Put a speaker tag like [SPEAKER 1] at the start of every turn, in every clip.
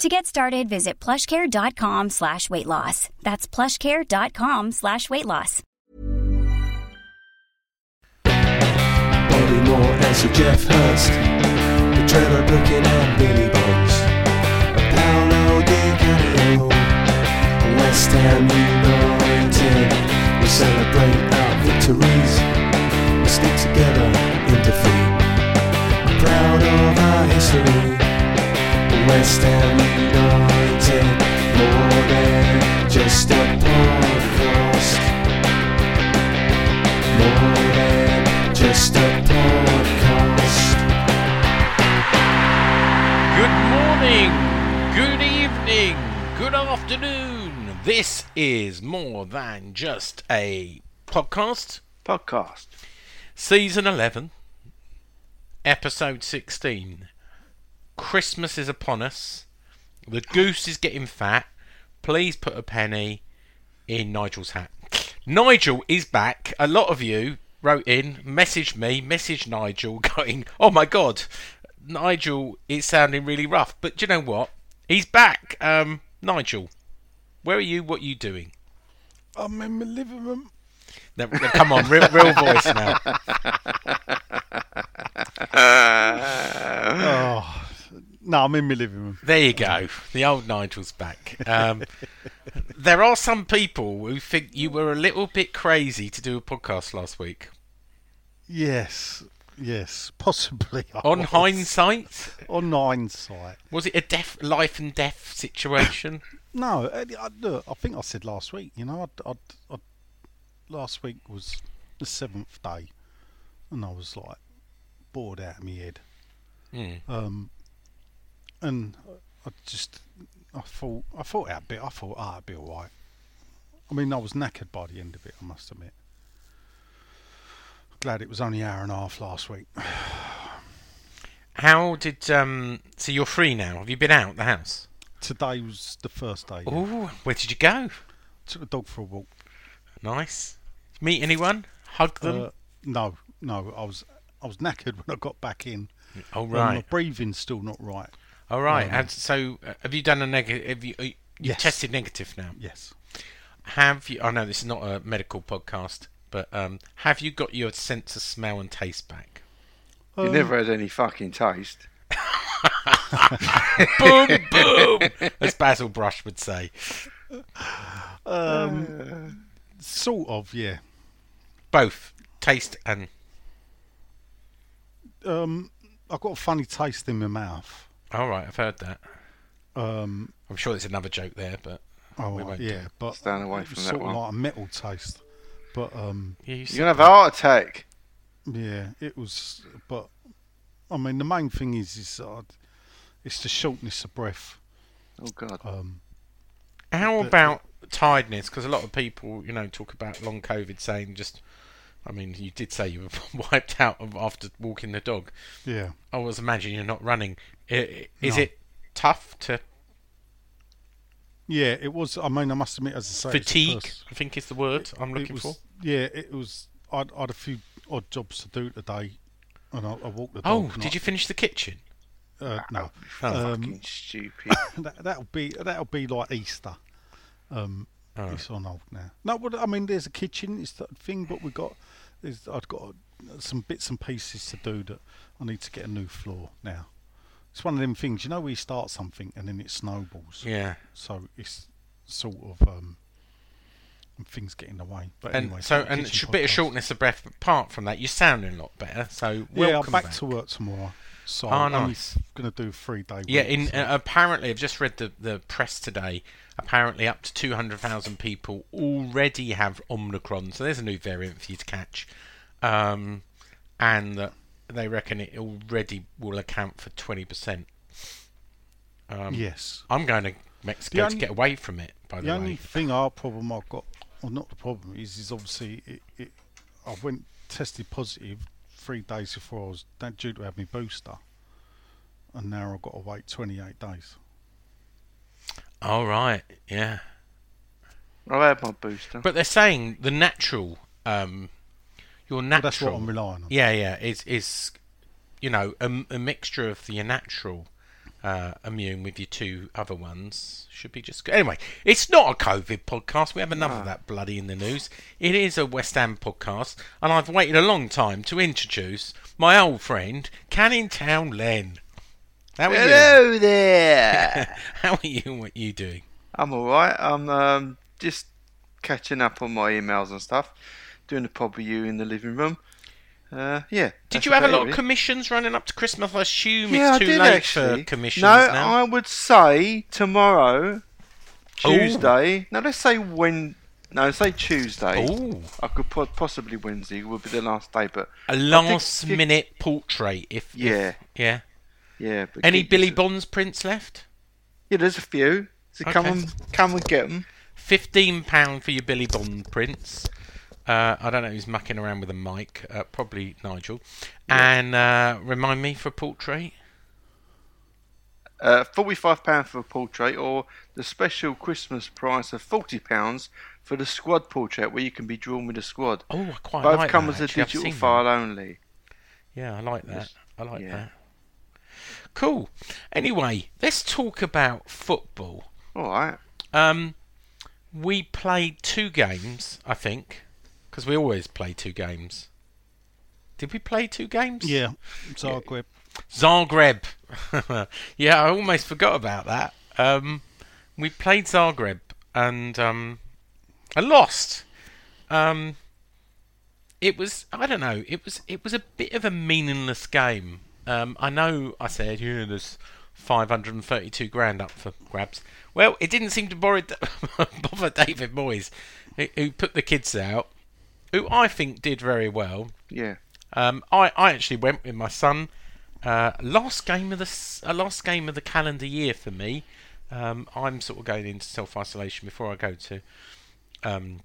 [SPEAKER 1] To get started, visit plushcare.com slash weight loss. That's plushcare.com slash weight loss.
[SPEAKER 2] Moore and Sir Geoff Hurst, the Trevor Brooking and Billy Bonds, a Paolo Di Canio, West Ham United. We celebrate our victories, we stick together in defeat. Proud of our history, West Ham United, more than just a podcast. More than just a podcast.
[SPEAKER 3] Good morning, good evening, good afternoon. This is more than just a podcast.
[SPEAKER 4] Podcast.
[SPEAKER 3] Season 11, episode 16. Christmas is upon us. The goose is getting fat. Please put a penny in Nigel's hat. Nigel is back. A lot of you wrote in, messaged me, messaged Nigel, going, "Oh my god, Nigel is sounding really rough." But do you know what? He's back. Um, Nigel, where are you? What are you doing?
[SPEAKER 5] I'm in my living room.
[SPEAKER 3] Now, now, come on, real, real voice now.
[SPEAKER 5] Oh, no, I'm in my living room.
[SPEAKER 3] There you go. The old Nigel's back. Um, there are some people who think you were a little bit crazy to do a podcast last week.
[SPEAKER 5] Yes, yes, possibly. I
[SPEAKER 3] On
[SPEAKER 5] was.
[SPEAKER 3] hindsight,
[SPEAKER 5] on hindsight.
[SPEAKER 3] was it a death, life and death situation?
[SPEAKER 5] No, I, I, look, I think I said last week. You know, I, I, I, last week was the seventh day, and I was like bored out of my head.
[SPEAKER 3] Hmm.
[SPEAKER 5] Um, and I just, I thought, I thought out a bit. I thought, ah, it'd be all right. I mean, I was knackered by the end of it. I must admit. Glad it was only an hour and a half last week.
[SPEAKER 3] How did um? So you're free now. Have you been out the house?
[SPEAKER 5] Today was the first day. yeah.
[SPEAKER 3] Ooh, where did you go?
[SPEAKER 5] Took the dog for a walk.
[SPEAKER 3] Nice. Meet anyone? Hug them?
[SPEAKER 5] Uh, no, no, I was I was knackered when I got back in.
[SPEAKER 3] oh
[SPEAKER 5] and My
[SPEAKER 3] right.
[SPEAKER 5] breathing's still not right.
[SPEAKER 3] All right.
[SPEAKER 5] um,
[SPEAKER 3] and so, uh, have you done a negative? Have you? uh, You
[SPEAKER 5] Yes.
[SPEAKER 3] tested negative now.
[SPEAKER 5] Yes.
[SPEAKER 3] Have you? I know this is not a medical podcast, but um, have you got your sense of smell and taste back?
[SPEAKER 4] You
[SPEAKER 5] Um,
[SPEAKER 4] never had any fucking taste.
[SPEAKER 3] boom, boom, as Basil Brush would say.
[SPEAKER 5] Um, sort of, yeah.
[SPEAKER 3] Both taste and
[SPEAKER 5] Um, I've got a funny taste in my mouth.
[SPEAKER 3] All right. I've heard that.
[SPEAKER 5] Um,
[SPEAKER 3] I'm sure there's another joke there, but
[SPEAKER 5] oh,
[SPEAKER 3] We won't
[SPEAKER 5] yeah, but
[SPEAKER 4] Stand away
[SPEAKER 5] it was
[SPEAKER 4] from that
[SPEAKER 5] sort
[SPEAKER 4] one.
[SPEAKER 5] of like a metal taste. But um,
[SPEAKER 3] yeah, you
[SPEAKER 4] You're gonna have a heart attack.
[SPEAKER 5] yeah, it was. But I mean, the main thing is, is uh, it's the shortness of breath.
[SPEAKER 4] Oh god.
[SPEAKER 5] Um,
[SPEAKER 3] How
[SPEAKER 5] the-
[SPEAKER 3] about tiredness? Because a lot of people, you know, talk about long COVID, saying just. I mean, you did say you were wiped out after walking the dog.
[SPEAKER 5] yeah,
[SPEAKER 3] I was imagining you're not running. I- i- Is
[SPEAKER 5] No.
[SPEAKER 3] it tough to
[SPEAKER 5] yeah, it was. I mean, I must admit, as I say, it's the
[SPEAKER 3] fatigue?
[SPEAKER 5] first-
[SPEAKER 3] I think is the word I'm looking
[SPEAKER 5] was,
[SPEAKER 3] for.
[SPEAKER 5] Yeah, it was. I'd, I had a few odd jobs to do today, and I, I walked the dog.
[SPEAKER 3] Oh, did
[SPEAKER 5] I-
[SPEAKER 3] you finish the kitchen?
[SPEAKER 5] Uh, no,
[SPEAKER 3] Oh.
[SPEAKER 5] Um,
[SPEAKER 4] fucking stupid.
[SPEAKER 5] that, that'll be that'll be like Easter. Um,
[SPEAKER 3] Oh.
[SPEAKER 5] It's on hold now. No, but I mean, there's a kitchen. It's that thing, but we got. I've got some bits and pieces to do that I need to get a new floor now. It's one of them things, you know, where you start something and then it snowballs.
[SPEAKER 3] Yeah.
[SPEAKER 5] So it's sort of um, things get in the way. But
[SPEAKER 3] And
[SPEAKER 5] anyway,
[SPEAKER 3] so,
[SPEAKER 5] and a
[SPEAKER 3] and
[SPEAKER 5] kitchen
[SPEAKER 3] sh- bit of shortness of breath. Apart from that, you're sounding a lot better. So
[SPEAKER 5] Yeah,
[SPEAKER 3] welcome
[SPEAKER 5] I'm back, to work tomorrow. So
[SPEAKER 3] Oh,
[SPEAKER 5] I'm
[SPEAKER 3] nice.
[SPEAKER 5] going to do three day.
[SPEAKER 3] Yeah, in
[SPEAKER 5] so-
[SPEAKER 3] uh, apparently, I've just read the the press today. Apparently, up to two hundred thousand people already have Omicron, so there's a new variant for you to catch, um, and that they reckon it already will account for twenty percent. Um,
[SPEAKER 5] yes.
[SPEAKER 3] I'm going to Mexico
[SPEAKER 5] The
[SPEAKER 3] to get away from it. By the,
[SPEAKER 5] The only
[SPEAKER 3] way,
[SPEAKER 5] thing, our problem I've got, well, not the problem is, is obviously it, it, I went tested positive three days before I was that due to have my booster, and now I've got to wait 28 days.
[SPEAKER 3] all right, yeah.
[SPEAKER 4] I have had my booster.
[SPEAKER 3] But they're saying the natural, um, your
[SPEAKER 5] But
[SPEAKER 3] natural.
[SPEAKER 5] that's what I'm relying on.
[SPEAKER 3] Yeah, yeah, is is you know a, a mixture of the natural uh, immune with your two other ones should be just good. Anyway, it's not a COVID podcast. We have enough of that bloody in the news. It is a West Ham podcast, and I've waited a long time to introduce my old friend Canning Town Len. How are you?
[SPEAKER 4] Hello there.
[SPEAKER 3] How are you? What are you doing?
[SPEAKER 4] I'm all right. I'm um, just catching up on my emails and stuff. Doing a with you in the living room. Uh, yeah.
[SPEAKER 3] Did you have a lot of commissions running up to Christmas? I assume
[SPEAKER 4] Yeah,
[SPEAKER 3] it's
[SPEAKER 4] I
[SPEAKER 3] too
[SPEAKER 4] did
[SPEAKER 3] late
[SPEAKER 4] actually.
[SPEAKER 3] for commissions
[SPEAKER 4] no,
[SPEAKER 3] now.
[SPEAKER 4] I would say tomorrow,
[SPEAKER 3] Ooh.
[SPEAKER 4] Tuesday. No, let's say when. No, say Tuesday.
[SPEAKER 3] Ooh.
[SPEAKER 4] I could po- possibly Wednesday would be the last day, but
[SPEAKER 3] A
[SPEAKER 4] think-
[SPEAKER 3] last minute portrait, if if-
[SPEAKER 4] Yeah.
[SPEAKER 3] yeah.
[SPEAKER 4] yeah. But
[SPEAKER 3] Any Billy Bonds prints left?
[SPEAKER 4] Yeah, there's a few. So come
[SPEAKER 3] Okay.
[SPEAKER 4] and come and get them.
[SPEAKER 3] Fifteen pound for your Billy Bond prints. Uh, I don't know who's mucking around with a mic. Uh, probably Nigel. And uh, remind me for a portrait.
[SPEAKER 4] Uh, Forty-five pound for a portrait, or the special Christmas price of forty pounds for the squad portrait, where you can be drawn with a squad.
[SPEAKER 3] Oh, I quite
[SPEAKER 4] Both
[SPEAKER 3] like
[SPEAKER 4] come
[SPEAKER 3] that,
[SPEAKER 4] as a
[SPEAKER 3] actually.
[SPEAKER 4] Digital file
[SPEAKER 3] that.
[SPEAKER 4] only.
[SPEAKER 3] Yeah, I like that. I like
[SPEAKER 4] Yeah.
[SPEAKER 3] that. Cool. Anyway, let's talk about football.
[SPEAKER 4] All right.
[SPEAKER 3] Um, we played two games, I think, because we always play two games. Did we play two games?
[SPEAKER 5] Yeah, Zagreb.
[SPEAKER 3] Zagreb. yeah, I almost forgot about that. Um, we played Zagreb and um, I lost. Um, it was I don't know. It was it was a bit of a meaningless game. Um, I know I said yeah, there's 532 grand up for grabs. Well, it didn't seem to bother, bother David Moyes, who put the kids out, who I think did very well.
[SPEAKER 4] Yeah.
[SPEAKER 3] Um, I, I actually went with my son. Uh, last game of the uh, last game of the calendar year for me. Um, I'm sort of going into self isolation before I go to um,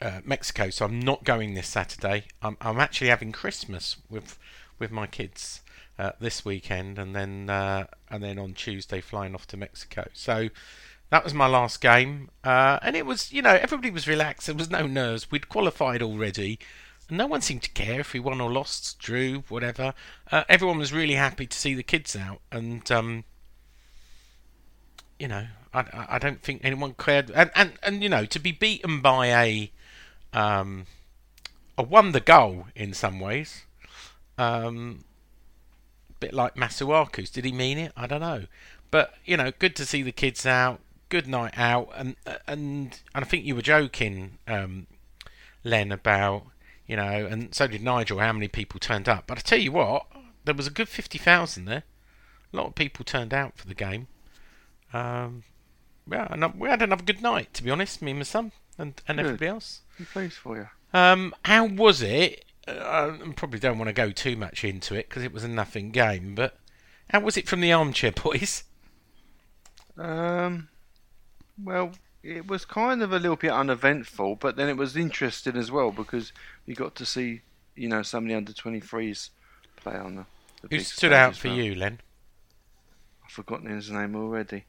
[SPEAKER 3] uh, Mexico, so I'm not going this Saturday. I'm, I'm actually having Christmas with with my kids uh, this weekend, and then uh, and then on Tuesday flying off to Mexico. So that was my last game, uh, and it was you know everybody was relaxed. There was no nerves. We'd qualified already. and No one seemed to care if we won or lost, drew, whatever. Uh, everyone was really happy to see the kids out, and um, you know, I, I- don't think anyone cared. And, and and you know, to be beaten by a um, a won the goal in some ways. Um, bit like Masuaku's. Did he mean it? I don't know. But you know, good to see the kids out. Good night out. And and and I think you were joking, um, Len, about you know, and so did Nigel. How many people turned up? But I tell you what, there was a good fifty thousand there. A lot of people turned out for the game. Um, yeah, and we had another good night. To be honest, me and my son and and
[SPEAKER 4] Good.
[SPEAKER 3] everybody else.
[SPEAKER 4] I'm pleased for you.
[SPEAKER 3] Um, how was it? Uh, I probably don't want to go too much into it because it was a nothing game. But how was it from the armchair boys?
[SPEAKER 4] Um, well, it was kind of a little bit uneventful, but then it was interesting as well because we got to see, you know, some of the under 23s play on the. the
[SPEAKER 3] Who
[SPEAKER 4] big
[SPEAKER 3] stood out for
[SPEAKER 4] well.
[SPEAKER 3] you, Len?
[SPEAKER 4] I've forgotten his name already.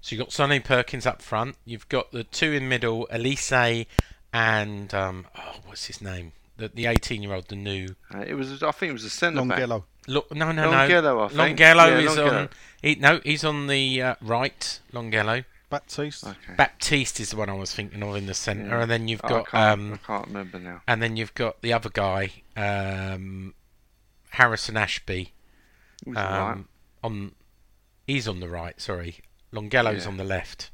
[SPEAKER 3] So you've got Sonny Perkins up front. You've got the two in middle, Alese and um, oh, what's his name? The the eighteen year old, the new.
[SPEAKER 4] Uh, it was, I think, it was a centre back.
[SPEAKER 5] Longelo.
[SPEAKER 3] Look, no, no,
[SPEAKER 4] Longelo,
[SPEAKER 3] no.
[SPEAKER 4] I think.
[SPEAKER 3] Longelo
[SPEAKER 4] Yeah,
[SPEAKER 3] is on. He, no, he's on the uh, right. Longelo.
[SPEAKER 5] Baptiste.
[SPEAKER 4] Okay.
[SPEAKER 3] Baptiste is the one I was thinking of in the centre,
[SPEAKER 4] Yeah.
[SPEAKER 3] and then you've
[SPEAKER 4] Oh,
[SPEAKER 3] got
[SPEAKER 4] I, can't,
[SPEAKER 3] um,
[SPEAKER 4] I can't remember now.
[SPEAKER 3] and then you've got the other guy, um, Harrison Ashby,
[SPEAKER 4] It was alright.
[SPEAKER 3] um, on. He's on the right. Sorry, Longelo's
[SPEAKER 4] Yeah.
[SPEAKER 3] on the left,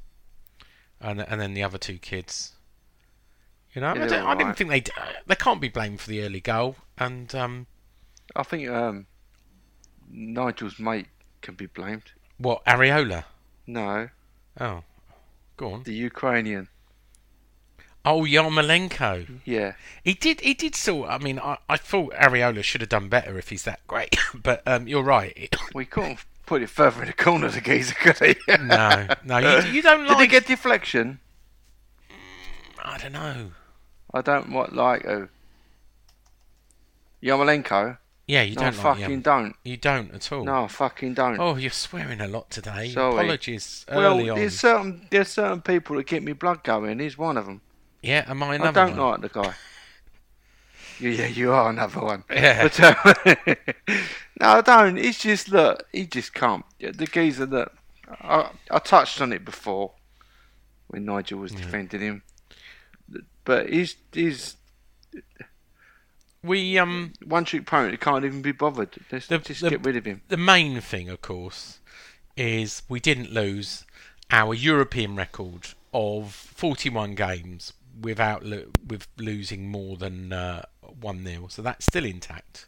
[SPEAKER 3] and and then the other two kids. You know,
[SPEAKER 4] Yeah,
[SPEAKER 3] I, don't, I didn't
[SPEAKER 4] alright.
[SPEAKER 3] think they they can't be blamed for the early goal, and um,
[SPEAKER 4] I think um, Nigel's mate can be blamed.
[SPEAKER 3] what Areola?
[SPEAKER 4] No,
[SPEAKER 3] Oh, go on.
[SPEAKER 4] the Ukrainian.
[SPEAKER 3] Oh, Yarmolenko.
[SPEAKER 4] Yeah.
[SPEAKER 3] He did. He did sort. I mean, I, I thought Areola should have done better if he's that great. but um, you're right.
[SPEAKER 4] We couldn't put it further in the corner, the geezer, could he?
[SPEAKER 3] no, no, you, you don't like.
[SPEAKER 4] Did he get deflection?
[SPEAKER 3] I don't know.
[SPEAKER 4] I don't what like uh, Yarmolenko.
[SPEAKER 3] Yeah, you
[SPEAKER 4] No,
[SPEAKER 3] don't
[SPEAKER 4] fucking don't.
[SPEAKER 3] You don't at all.
[SPEAKER 4] No, I fucking don't.
[SPEAKER 3] Oh, you're swearing a lot today.
[SPEAKER 4] Sorry.
[SPEAKER 3] Apologies
[SPEAKER 4] well,
[SPEAKER 3] early on.
[SPEAKER 4] there's certain there's certain people that get me blood going. He's one of them.
[SPEAKER 3] Yeah, am I another one?
[SPEAKER 4] I don't
[SPEAKER 3] one?
[SPEAKER 4] like the guy. Yeah, yeah, you are another one.
[SPEAKER 3] Yeah.
[SPEAKER 4] But, um, no, I don't. It's just look, he just can't. The geezer that I, I touched on it before when Nigel was defending him, but he's he's
[SPEAKER 3] We um
[SPEAKER 4] one trick pony. He can't even be bothered. Let's
[SPEAKER 3] The-
[SPEAKER 4] just
[SPEAKER 3] the-
[SPEAKER 4] get rid of him.
[SPEAKER 3] the main thing, of course, is we didn't lose our European record of 41 games without lo- with losing more than uh, one 0 So that's still intact.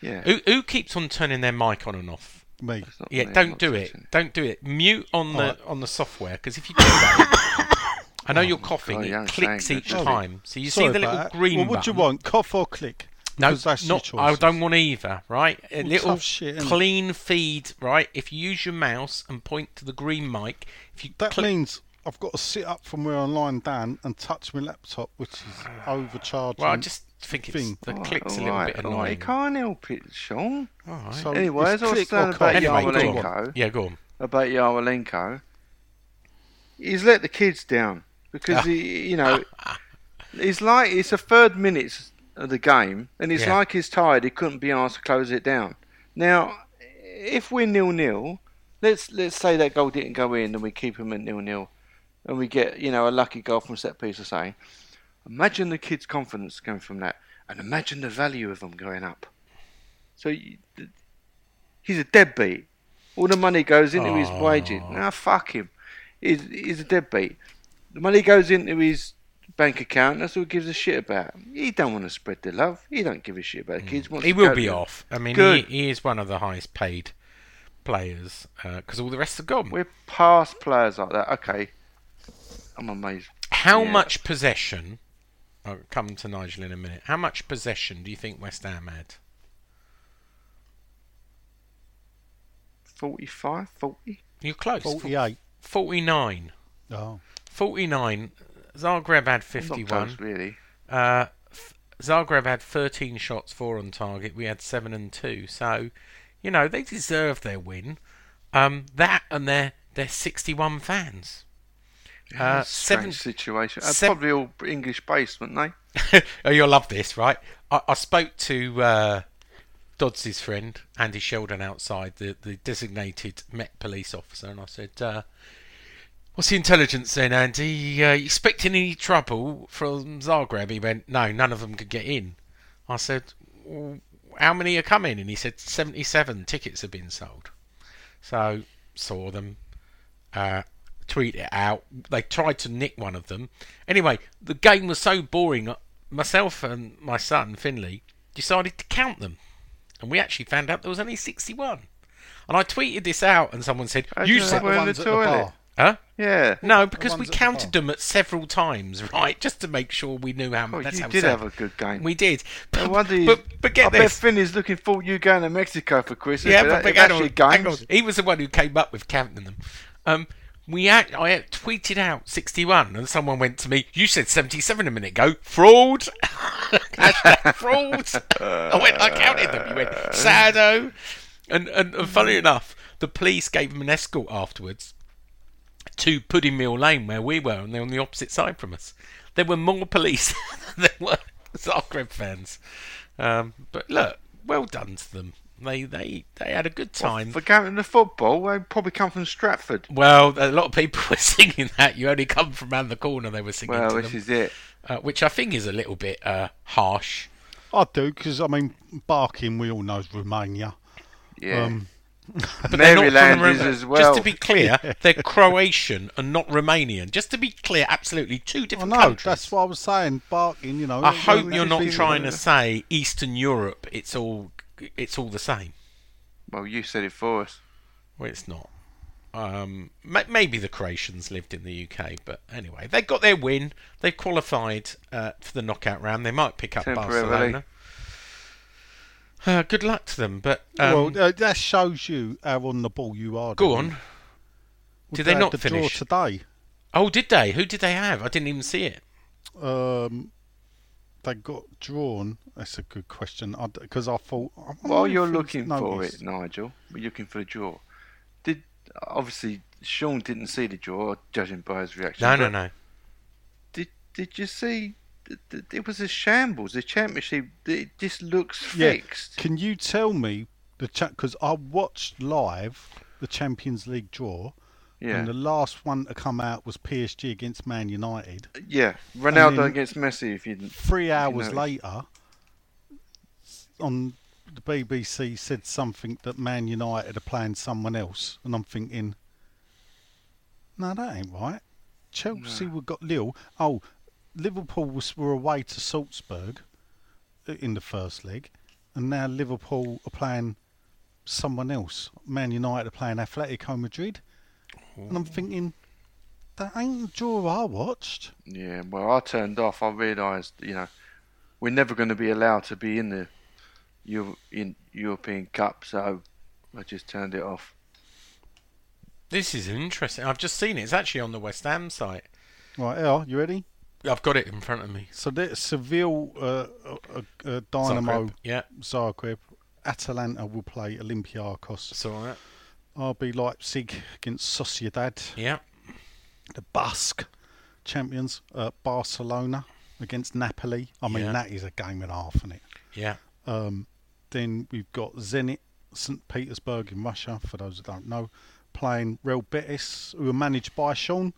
[SPEAKER 4] Yeah.
[SPEAKER 3] Who, who keeps on turning their mic on and off?
[SPEAKER 5] Me.
[SPEAKER 3] Yeah,
[SPEAKER 4] me,
[SPEAKER 3] don't do it.
[SPEAKER 4] touching
[SPEAKER 3] Don't do it. Mute on the
[SPEAKER 5] Alright.
[SPEAKER 3] on the software because if you do that, I know you're oh, coughing.
[SPEAKER 4] God, you
[SPEAKER 3] it
[SPEAKER 4] don't
[SPEAKER 3] clicks each
[SPEAKER 4] anything.
[SPEAKER 3] time. So you
[SPEAKER 5] Sorry
[SPEAKER 3] see the little
[SPEAKER 5] that.
[SPEAKER 3] green
[SPEAKER 5] Well, what do
[SPEAKER 3] button.
[SPEAKER 5] you want? Cough or click?
[SPEAKER 3] No,
[SPEAKER 5] that's
[SPEAKER 3] not. I don't want either. Right, a
[SPEAKER 5] Well,
[SPEAKER 3] little
[SPEAKER 5] shit, innit?
[SPEAKER 3] clean feed. Right, if you use your mouse and point to the green mic, if you
[SPEAKER 5] That
[SPEAKER 3] click,
[SPEAKER 5] means I've got to sit up from where I'm lying down and touch my laptop, which is overcharging.
[SPEAKER 3] well, I just think it's
[SPEAKER 5] thing.
[SPEAKER 3] the
[SPEAKER 4] Alright,
[SPEAKER 3] click's a little
[SPEAKER 4] alright,
[SPEAKER 3] bit oh,
[SPEAKER 4] alright. He
[SPEAKER 3] annoying.
[SPEAKER 4] can't help it, Sean.
[SPEAKER 3] All right.
[SPEAKER 5] So
[SPEAKER 4] Anyway,
[SPEAKER 5] it's
[SPEAKER 4] as I was
[SPEAKER 5] click
[SPEAKER 4] saying about
[SPEAKER 5] cough.
[SPEAKER 3] Anyway, go
[SPEAKER 4] Yarmolenko,
[SPEAKER 3] on. Yeah, go on.
[SPEAKER 4] about Yarmolenko, he's let the kids down because he, you know, it's like it's a third minutes of the game, and it's
[SPEAKER 3] Yeah.
[SPEAKER 4] like he's tired. He couldn't be asked to close it down. Now, if we're nil nil, let's let's say that goal didn't go in, and we keep him at nil nil, and we get you know a lucky goal from set piece or something. Imagine the kids' confidence going from that, and imagine the value of them going up. So you, he's a deadbeat. All the money goes into his oh. wages. Now fuck him. He's, he's a deadbeat. The money goes into his bank account. That's all he gives a shit about. He don't want to spread the love. He don't give a shit about the kids. Mm. Wants
[SPEAKER 3] He will be
[SPEAKER 4] to-
[SPEAKER 3] off. I mean, he, he is one of the highest paid players uh, because all the rest are gone.
[SPEAKER 4] We're past players like that. Okay. I'm amazed.
[SPEAKER 3] How
[SPEAKER 4] Yeah.
[SPEAKER 3] much possession? I'll come to Nigel in a minute. How much possession do you think West Ham had?
[SPEAKER 4] 45, 40?
[SPEAKER 3] You're close.
[SPEAKER 5] 48.
[SPEAKER 3] 49.
[SPEAKER 5] Oh.
[SPEAKER 3] 49. Zagreb had 51.
[SPEAKER 4] close, really.
[SPEAKER 3] Uh, F- Zagreb had 13 shots, 4 on target. We had 7 and 2. So, you know, they deserve their win. Um, that and their, their 61 fans. Uh,
[SPEAKER 4] That's a
[SPEAKER 3] seven,
[SPEAKER 4] strange situation. Uh,
[SPEAKER 3] sev-
[SPEAKER 4] probably all English based, weren't they?
[SPEAKER 3] oh, you'll love this, right? I, I spoke to uh, Dodds' friend, Andy Sheldon, outside, the, the designated Met police officer, and I said, uh, What's the intelligence then, Andy? Uh, expecting any trouble from Zagreb? He went, No, none of them could get in. I said, well, How many are coming? And he said, 77 tickets have been sold. So, saw them, uh, tweet it out. They tried to nick one of them. Anyway, the game was so boring. uh, Myself and my son Finley decided to count them, and we actually found out there was only sixty-one. And I tweeted this out, and someone said,
[SPEAKER 4] do
[SPEAKER 3] "You said,
[SPEAKER 4] We're in the
[SPEAKER 5] ones at the
[SPEAKER 4] toilet.
[SPEAKER 5] bar.
[SPEAKER 3] Huh?
[SPEAKER 4] Yeah.
[SPEAKER 3] No, because we
[SPEAKER 5] ones at the
[SPEAKER 3] counted them at several times, right, just to make sure we knew how
[SPEAKER 4] Oh,
[SPEAKER 3] much. that's
[SPEAKER 4] you did have a good game.
[SPEAKER 3] We did.
[SPEAKER 4] No
[SPEAKER 3] But,
[SPEAKER 4] wonder you-
[SPEAKER 3] but, but get
[SPEAKER 4] I bet
[SPEAKER 3] this.
[SPEAKER 4] Finn is looking forward to you going to Mexico for Christmas.
[SPEAKER 3] Yeah,
[SPEAKER 4] but
[SPEAKER 3] but,
[SPEAKER 4] that-
[SPEAKER 3] but
[SPEAKER 4] that's
[SPEAKER 3] hang on, hang on.
[SPEAKER 4] games.
[SPEAKER 3] He was the one who came up with counting them. Um, we act, I had tweeted out 61, and someone went to me, You said 77 a minute ago. Fraud! Hashtag fraud! I went, I counted them. You went, Sado! And, and, and funny enough, the police gave him an escort afterwards to Pudding Mill Lane, where we were, and they're on the opposite side from us. There were more police than there were Zagreb fans. Um, but look, well done to them. They they they had a good time.
[SPEAKER 4] For going to football, they probably come from Stratford.
[SPEAKER 3] Well, a lot of people were singing that. You only come from round the corner. They were singing
[SPEAKER 4] Well,
[SPEAKER 3] to
[SPEAKER 4] this
[SPEAKER 3] them,
[SPEAKER 4] is it.
[SPEAKER 3] uh, which I think is a little bit uh, harsh.
[SPEAKER 5] I do, because, I mean, barking, we all know is Romania.
[SPEAKER 4] Yeah.
[SPEAKER 5] Um,
[SPEAKER 3] But they're not from
[SPEAKER 4] Maryland is as
[SPEAKER 3] Just to be clear, they're Croatian and not Romanian. Just to be clear, absolutely two
[SPEAKER 5] I
[SPEAKER 3] different
[SPEAKER 5] know,
[SPEAKER 3] countries.
[SPEAKER 5] that's what I was saying, barking, you know.
[SPEAKER 3] I hope you're not trying to say Eastern Europe. It's all it's all the same.
[SPEAKER 4] Well, you said it for us.
[SPEAKER 3] Well, it's not. Um, ma- maybe the Croatians lived in the UK, but anyway, they got their win. They qualified uh, for the knockout round. They might pick up Barcelona. Uh, good luck to them. But um,
[SPEAKER 5] well, uh, that shows you how on the ball you are.
[SPEAKER 3] go on.
[SPEAKER 5] Well,
[SPEAKER 3] Did they
[SPEAKER 5] had
[SPEAKER 3] not
[SPEAKER 5] the
[SPEAKER 3] finish?
[SPEAKER 5] draw today?
[SPEAKER 3] Oh, did they? Who did they have? I didn't even see it.
[SPEAKER 5] Um, they got drawn. That's a good question. Because I, thought I
[SPEAKER 4] While you're
[SPEAKER 5] he's
[SPEAKER 4] looking for it, Nigel, we're looking for the draw. Did obviously Sean didn't see the draw, judging by his reaction.
[SPEAKER 3] No, no, no.
[SPEAKER 4] Did Did you see? It was a shambles. The championship. It just looks
[SPEAKER 5] Yeah.
[SPEAKER 4] fixed.
[SPEAKER 5] Can you tell me the chat? Because I watched live the Champions League draw,
[SPEAKER 4] Yeah.
[SPEAKER 5] and the last one to come out was PSG against Man United.
[SPEAKER 4] Uh, yeah. Ronaldo against Messi. If you didn't.
[SPEAKER 5] Three hours
[SPEAKER 4] noticed.
[SPEAKER 5] later, on the BBC said something that Man United are playing someone else, and I'm thinking, no, that ain't right. Chelsea we got Lille. Oh, Liverpool was, were away to Salzburg uh, in the first leg, and now Liverpool are playing someone else. Man United are playing Atletico Madrid, and I'm thinking. That ain't the draw I watched.
[SPEAKER 4] Yeah. Well, I turned off. I realised, you know, we're never going to be allowed to be in the Euro- in European Cup, so I just turned it off.
[SPEAKER 3] This is interesting. I've just seen it. It's actually on the West Ham site.
[SPEAKER 5] Right, El, you ready?
[SPEAKER 3] I've got it in front of me.
[SPEAKER 5] So there's Seville, uh, uh, uh, Dynamo,
[SPEAKER 3] Zagreb. Yeah,
[SPEAKER 5] Zagreb, Atalanta will play Olympiacos.
[SPEAKER 3] saw that.
[SPEAKER 5] RB Leipzig against Sociedad.
[SPEAKER 3] Yeah.
[SPEAKER 5] The Basque champions, uh, Barcelona against Napoli. I mean,
[SPEAKER 3] Yeah.
[SPEAKER 5] that is a game and a half, isn't it?
[SPEAKER 3] Yeah.
[SPEAKER 5] Um, then we've got Zenit St. Petersburg in Russia, for those that don't know, playing Real Betis, who are managed by Sean.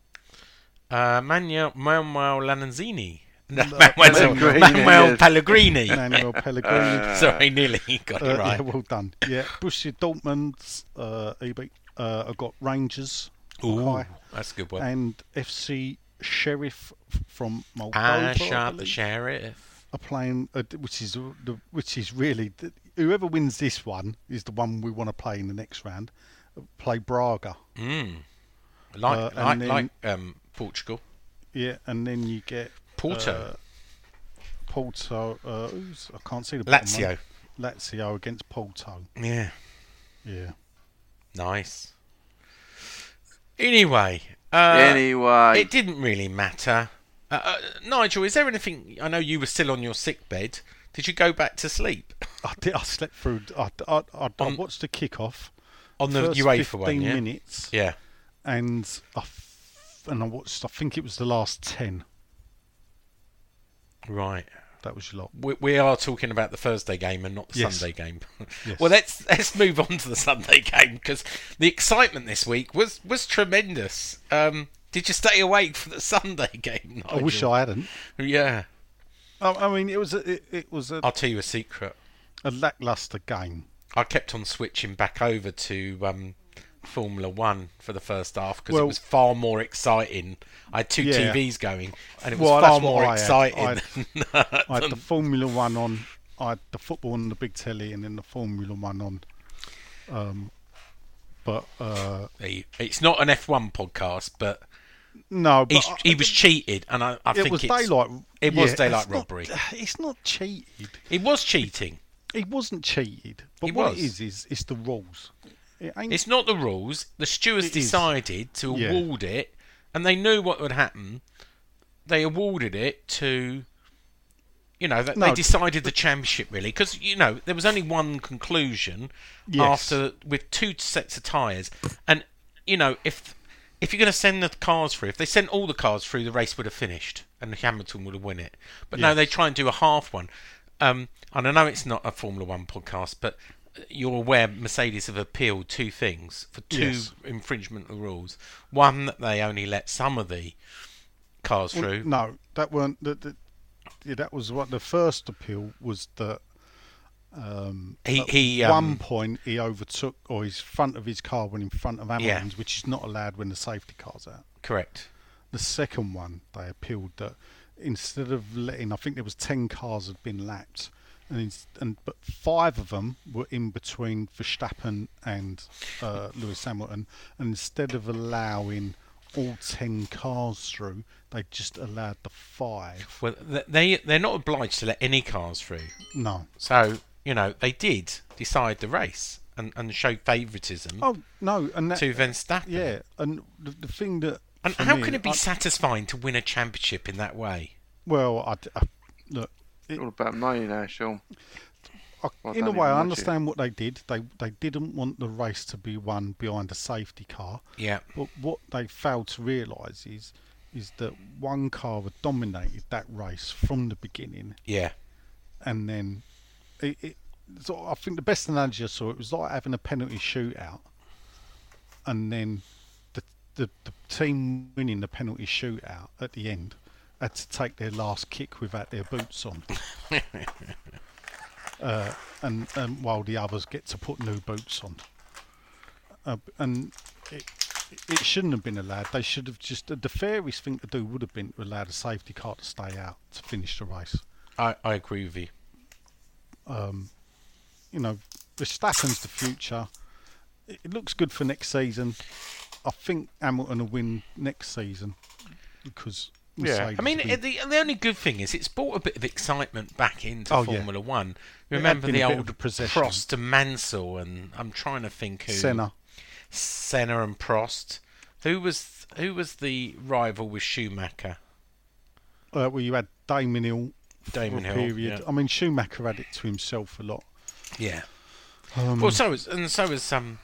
[SPEAKER 3] Uh, Manuel, Manuel Lanzini. No,
[SPEAKER 5] No,
[SPEAKER 3] Manuel,
[SPEAKER 4] Pellegrini,
[SPEAKER 3] Manuel. Pellegrini.
[SPEAKER 5] Manuel Pellegrini.
[SPEAKER 3] Sorry, nearly got
[SPEAKER 5] Uh,
[SPEAKER 3] it right.
[SPEAKER 5] Yeah, well done. Yeah, Borussia Dortmund, uh, EB, uh, have got Rangers,
[SPEAKER 3] Ooh,
[SPEAKER 5] High,
[SPEAKER 3] that's a good one.
[SPEAKER 5] and FC Sheriff from Moldova.
[SPEAKER 3] Ah, sharp the sheriff.
[SPEAKER 5] are playing, uh, which is uh, the, which is really whoever wins this one is the one we want to play in the next round. Uh, Play Braga,
[SPEAKER 3] Mm. Like,
[SPEAKER 5] Uh,
[SPEAKER 3] like,
[SPEAKER 5] then-
[SPEAKER 3] like um, Portugal.
[SPEAKER 5] yeah, and then you get
[SPEAKER 3] Porto.
[SPEAKER 5] uh, Porto. Uh, who's, I can't see the bottom
[SPEAKER 3] Lazio.
[SPEAKER 5] one. Lazio against Porto.
[SPEAKER 3] Yeah,
[SPEAKER 5] Yeah.
[SPEAKER 3] nice. Anyway, uh,
[SPEAKER 4] anyway,
[SPEAKER 3] it didn't really matter. Uh, uh, Nigel, is there anything? I know you were still on your sick bed. Did you go back to sleep
[SPEAKER 5] I did. I slept through. I, I, I, I
[SPEAKER 3] On-
[SPEAKER 5] watched the kick-off.
[SPEAKER 3] on the
[SPEAKER 5] first
[SPEAKER 3] UEFA
[SPEAKER 5] 15
[SPEAKER 3] one? Yeah.
[SPEAKER 5] minutes,
[SPEAKER 3] Yeah.
[SPEAKER 5] and I f- and I watched. I think it was the last ten.
[SPEAKER 3] Right.
[SPEAKER 5] That was your lot.
[SPEAKER 3] We, we are talking about the Thursday game and not the
[SPEAKER 5] Yes.
[SPEAKER 3] Sunday game.
[SPEAKER 5] Yes.
[SPEAKER 3] well, let's let's move on to the Sunday game because the excitement this week was was tremendous. Um, did you stay awake for the Sunday game?
[SPEAKER 5] I wish I hadn't.
[SPEAKER 3] Yeah.
[SPEAKER 5] I, I mean, it was a, it, it was a,
[SPEAKER 3] I'll tell you a secret.
[SPEAKER 5] a lackluster game.
[SPEAKER 3] I kept on switching back over to um, Formula One for the first half because
[SPEAKER 5] Well-
[SPEAKER 3] it was far more exciting. I had two
[SPEAKER 5] Yeah.
[SPEAKER 3] TVs going, and it was
[SPEAKER 5] Well,
[SPEAKER 3] far more
[SPEAKER 5] I had.
[SPEAKER 3] exciting.
[SPEAKER 5] I
[SPEAKER 3] than-
[SPEAKER 5] I had the Formula One on. I had the football on the big telly, and then the Formula One on. Um, but uh,
[SPEAKER 3] it's not an F1 podcast, but
[SPEAKER 5] no, but
[SPEAKER 3] he's,
[SPEAKER 5] I-
[SPEAKER 3] he was cheated, and I, I
[SPEAKER 5] it
[SPEAKER 3] think
[SPEAKER 5] was daylight.
[SPEAKER 3] It was
[SPEAKER 5] yeah,
[SPEAKER 3] daylight
[SPEAKER 5] it's not-
[SPEAKER 3] robbery.
[SPEAKER 5] it's not cheated.
[SPEAKER 3] It was cheating.
[SPEAKER 5] It wasn't cheated. But
[SPEAKER 3] It
[SPEAKER 5] what
[SPEAKER 3] was.
[SPEAKER 5] it is is it's the rules. It.
[SPEAKER 3] It's not the rules. The stewards decided to
[SPEAKER 5] Yeah.
[SPEAKER 3] award it, and they knew what would happen. They awarded it to, you know, that they
[SPEAKER 5] No.
[SPEAKER 3] decided the championship really because you know there was only one conclusion
[SPEAKER 5] Yes.
[SPEAKER 3] after with two sets of tyres, and you know if if you're going to send the cars through, if they sent all the cars through, the race would have finished and Hamilton would have won it. But no,
[SPEAKER 5] Yes.
[SPEAKER 3] they try and do a half one. Um, and I know it's not a Formula One podcast, but you're aware Mercedes have appealed two things for two
[SPEAKER 5] Yes.
[SPEAKER 3] infringement of rules. One that they only let some of the cars
[SPEAKER 5] Well,
[SPEAKER 3] through.
[SPEAKER 5] No, that weren't. That, that, yeah, that was what the first appeal was that Um,
[SPEAKER 3] He-
[SPEAKER 5] at
[SPEAKER 3] he,
[SPEAKER 5] one
[SPEAKER 3] um,
[SPEAKER 5] point he overtook, or his front of his car went in front of
[SPEAKER 3] Yeah.
[SPEAKER 5] Hamilton's, which is not allowed when the safety car's out.
[SPEAKER 3] Correct.
[SPEAKER 5] The second one, they appealed that instead of letting, I think there was ten cars had been lapped, and and but five of them were in between Verstappen and uh, Lewis Hamilton, and instead of allowing all ten cars through, they just allowed the five.
[SPEAKER 3] Well, they they're not obliged to let any cars through.
[SPEAKER 5] No.
[SPEAKER 3] So you know they did decide the race and, and show favouritism
[SPEAKER 5] Oh no, and that,
[SPEAKER 3] to Verstappen.
[SPEAKER 5] yeah, and the, the thing that
[SPEAKER 3] And how
[SPEAKER 5] me,
[SPEAKER 3] can it be
[SPEAKER 5] I-
[SPEAKER 3] satisfying to win a championship in that way?
[SPEAKER 5] well, I, I- look,
[SPEAKER 4] It's all about money now, eh, Sean.
[SPEAKER 5] I,
[SPEAKER 4] I
[SPEAKER 5] in a way, I
[SPEAKER 4] watch it.
[SPEAKER 5] understand what they did. They they didn't want the race to be won behind a safety car.
[SPEAKER 3] Yeah.
[SPEAKER 5] But what they failed to realise is is that one car had dominated that race from the beginning,
[SPEAKER 3] Yeah.
[SPEAKER 5] and then it. it so I think the best analogy I saw it was like having a penalty shootout, and then the, the the team winning the penalty shootout at the end had to take their last kick without their boots on. uh, and, and while the others get to put new boots on. Uh, and it, it shouldn't have been allowed. They should have just the fairest thing to do would have been to allow the safety car to stay out to finish the race.
[SPEAKER 3] I, I agree with you.
[SPEAKER 5] Um, You know, Verstappen's the future. It, it looks good for next season. I think Hamilton will win next season because Mercedes
[SPEAKER 3] I mean,
[SPEAKER 5] have
[SPEAKER 3] uh, the, the only good thing is it's brought a bit of excitement back into
[SPEAKER 5] Oh, yeah.
[SPEAKER 3] Formula One. Remember the old
[SPEAKER 5] of a procession.
[SPEAKER 3] Prost and Mansell, and I'm trying to think who
[SPEAKER 5] Senna.
[SPEAKER 3] Senna and Prost. Who was who was the rival with Schumacher?
[SPEAKER 5] Uh, well, you had Damon Hill. for
[SPEAKER 3] Damon
[SPEAKER 5] a
[SPEAKER 3] Hill,
[SPEAKER 5] period.
[SPEAKER 3] yeah.
[SPEAKER 5] I mean, Schumacher had it to himself a lot.
[SPEAKER 3] Yeah.
[SPEAKER 5] Um,
[SPEAKER 3] well, so was and so was um,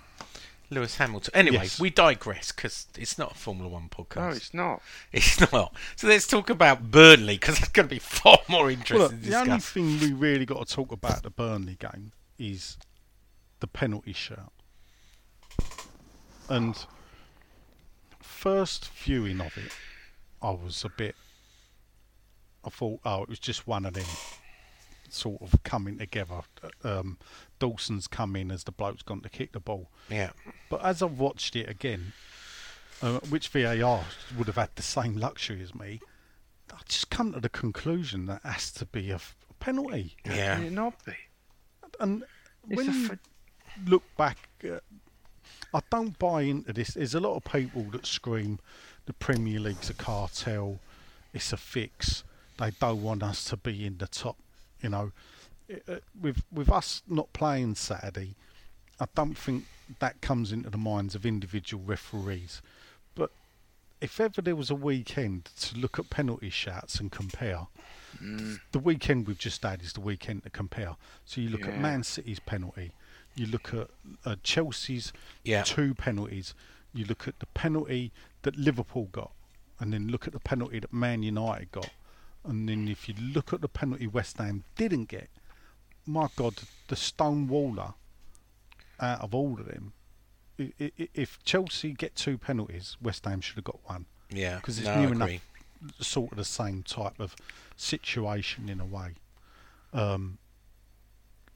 [SPEAKER 3] Lewis Hamilton. Anyway,
[SPEAKER 5] Yes.
[SPEAKER 3] we digress because it's not a Formula One podcast.
[SPEAKER 4] No, it's not.
[SPEAKER 3] It's not. So let's talk about Burnley because that's going to be far more interesting
[SPEAKER 5] Well,
[SPEAKER 3] to
[SPEAKER 5] look, the only thing we really got to talk about the Burnley game is the penalty shout. And first viewing of it, I was a bit. I thought, oh, it was just one of them sort of coming together. Um, Dawson's come in as the bloke's gone to kick the ball.
[SPEAKER 3] Yeah.
[SPEAKER 5] But as I've watched it again, uh, which VAR would have had the same luxury as me, I just come to the conclusion that has to be a, f- a penalty.
[SPEAKER 3] Yeah.
[SPEAKER 4] Can it not be?
[SPEAKER 5] And
[SPEAKER 4] It's
[SPEAKER 5] when
[SPEAKER 4] a
[SPEAKER 5] you
[SPEAKER 4] f-
[SPEAKER 5] look back, uh, I don't buy into this. There's a lot of people that scream the Premier League's a cartel, it's a fix. They don't want us to be in the top. You know, Uh, with with us not playing Saturday, I don't think that comes into the minds of individual referees. But if ever there was a weekend to look at penalty shouts and compare, the weekend we've just had is the weekend to compare. So you look at Man City's penalty, you look at uh, Chelsea's
[SPEAKER 3] Yeah.
[SPEAKER 5] two penalties, you look at the penalty that Liverpool got, and then look at the penalty that Man United got, and then if you look at the penalty West Ham didn't get, my God, the Stonewaller out of all of them. If Chelsea get two penalties, West Ham should have got one
[SPEAKER 3] Yeah.
[SPEAKER 5] because it's
[SPEAKER 3] no,
[SPEAKER 5] near enough sort of the same type of situation in a way. Um,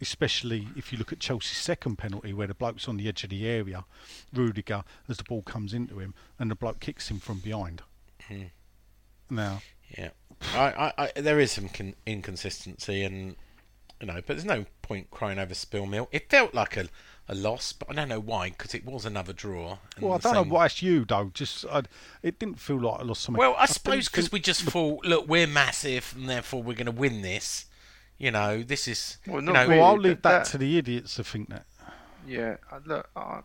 [SPEAKER 5] especially if you look at Chelsea's second penalty where the bloke's on the edge of the area, Rudiger, as the ball comes into him, and the bloke kicks him from behind.
[SPEAKER 3] Hmm.
[SPEAKER 5] Now,
[SPEAKER 3] Yeah, I, I, I, there is some con- inconsistency, and you know, but there's no point crying over spill milk. It felt like a, a loss, but I don't know why, because it was another draw. and
[SPEAKER 5] well, I don't
[SPEAKER 3] same-
[SPEAKER 5] know why it's you though. Just I, it didn't feel like I lost something.
[SPEAKER 3] Well, I
[SPEAKER 5] didn't
[SPEAKER 3] suppose because
[SPEAKER 5] think-
[SPEAKER 3] we just thought, look, we're massive, and therefore we're going to win this. You know, this is.
[SPEAKER 4] Well,
[SPEAKER 3] you know,
[SPEAKER 4] really.
[SPEAKER 5] Well, I'll leave that,
[SPEAKER 4] that-
[SPEAKER 5] to the idiots to think that.
[SPEAKER 4] Yeah, I- look, I,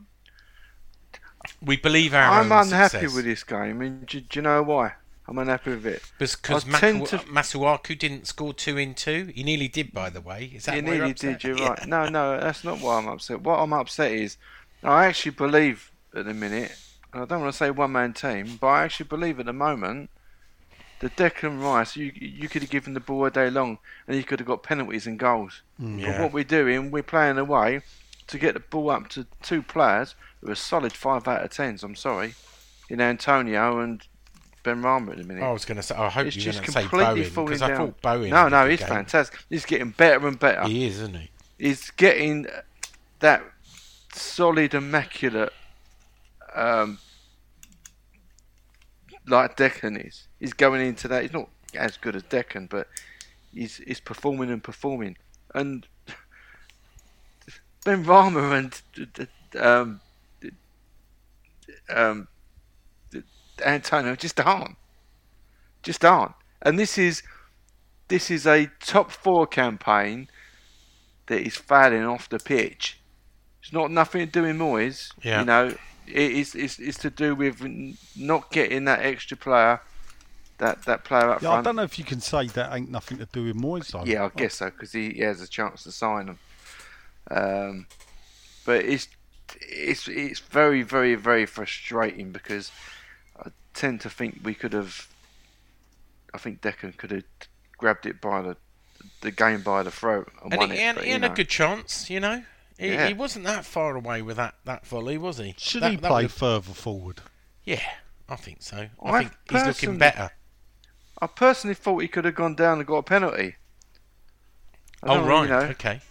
[SPEAKER 3] we believe our
[SPEAKER 4] I'm
[SPEAKER 3] own
[SPEAKER 4] unhappy
[SPEAKER 3] success.
[SPEAKER 4] with this game. And do, do you know why? I'm unhappy with it.
[SPEAKER 3] Because
[SPEAKER 4] I to-
[SPEAKER 3] Masuaku didn't score two in two. He nearly did, by the way. Is that
[SPEAKER 4] you
[SPEAKER 3] why you're
[SPEAKER 4] nearly
[SPEAKER 3] upset?
[SPEAKER 4] did, you're
[SPEAKER 3] Yeah.
[SPEAKER 4] right. No, no, that's not why I'm upset. What I'm upset is, I actually believe at the minute, and I don't want to say one man team, but I actually believe at the moment that Declan Rice, you you could have given the ball a day long, and you could have got penalties and goals. Mm,
[SPEAKER 3] but
[SPEAKER 4] what we're doing, we're playing away to get the ball up to two players who are solid five out of tens. I'm sorry, in Antonio and Benrahma at the minute.
[SPEAKER 3] I was going to say. I hope
[SPEAKER 4] it's
[SPEAKER 3] you were
[SPEAKER 4] just
[SPEAKER 3] going to say
[SPEAKER 4] completely
[SPEAKER 3] Bowen because. I thought Bowen.
[SPEAKER 4] no, no, he's
[SPEAKER 3] game.
[SPEAKER 4] fantastic. He's getting better and better.
[SPEAKER 3] He is, isn't he?
[SPEAKER 4] He's getting that solid, immaculate, um, like Declan is. He's going into that. He's not as good as Declan, but he's he's performing and performing. And Benrahma and um, um, Antonio just aren't, just aren't. And this is this is a top four campaign that is failing off the pitch. It's not nothing to do with Moyes.
[SPEAKER 3] Yeah.
[SPEAKER 4] You know, it is it's, it's to do with not getting that extra player, that that player up front.
[SPEAKER 5] Yeah, I don't know if you can say that ain't nothing to do with Moyes though.
[SPEAKER 4] Yeah, I guess so because he, he has a chance to sign them. Um, but it's it's it's very very very frustrating because tend to think we could have. I think Declan could have grabbed it by the the game by the throat and,
[SPEAKER 3] And
[SPEAKER 4] won
[SPEAKER 3] he,
[SPEAKER 4] it.
[SPEAKER 3] and
[SPEAKER 4] but,
[SPEAKER 3] he
[SPEAKER 4] you
[SPEAKER 3] had a good chance, you know. He,
[SPEAKER 4] Yeah.
[SPEAKER 3] he wasn't that far away with that, that volley, was he?
[SPEAKER 5] Should
[SPEAKER 3] That-
[SPEAKER 5] he
[SPEAKER 3] that
[SPEAKER 5] play
[SPEAKER 3] would've-
[SPEAKER 5] further forward?
[SPEAKER 3] Yeah, I think so. I,
[SPEAKER 4] I
[SPEAKER 3] think he's looking better.
[SPEAKER 4] I personally thought he could have gone down and got a penalty. I
[SPEAKER 3] Oh right,
[SPEAKER 4] you know,
[SPEAKER 3] okay.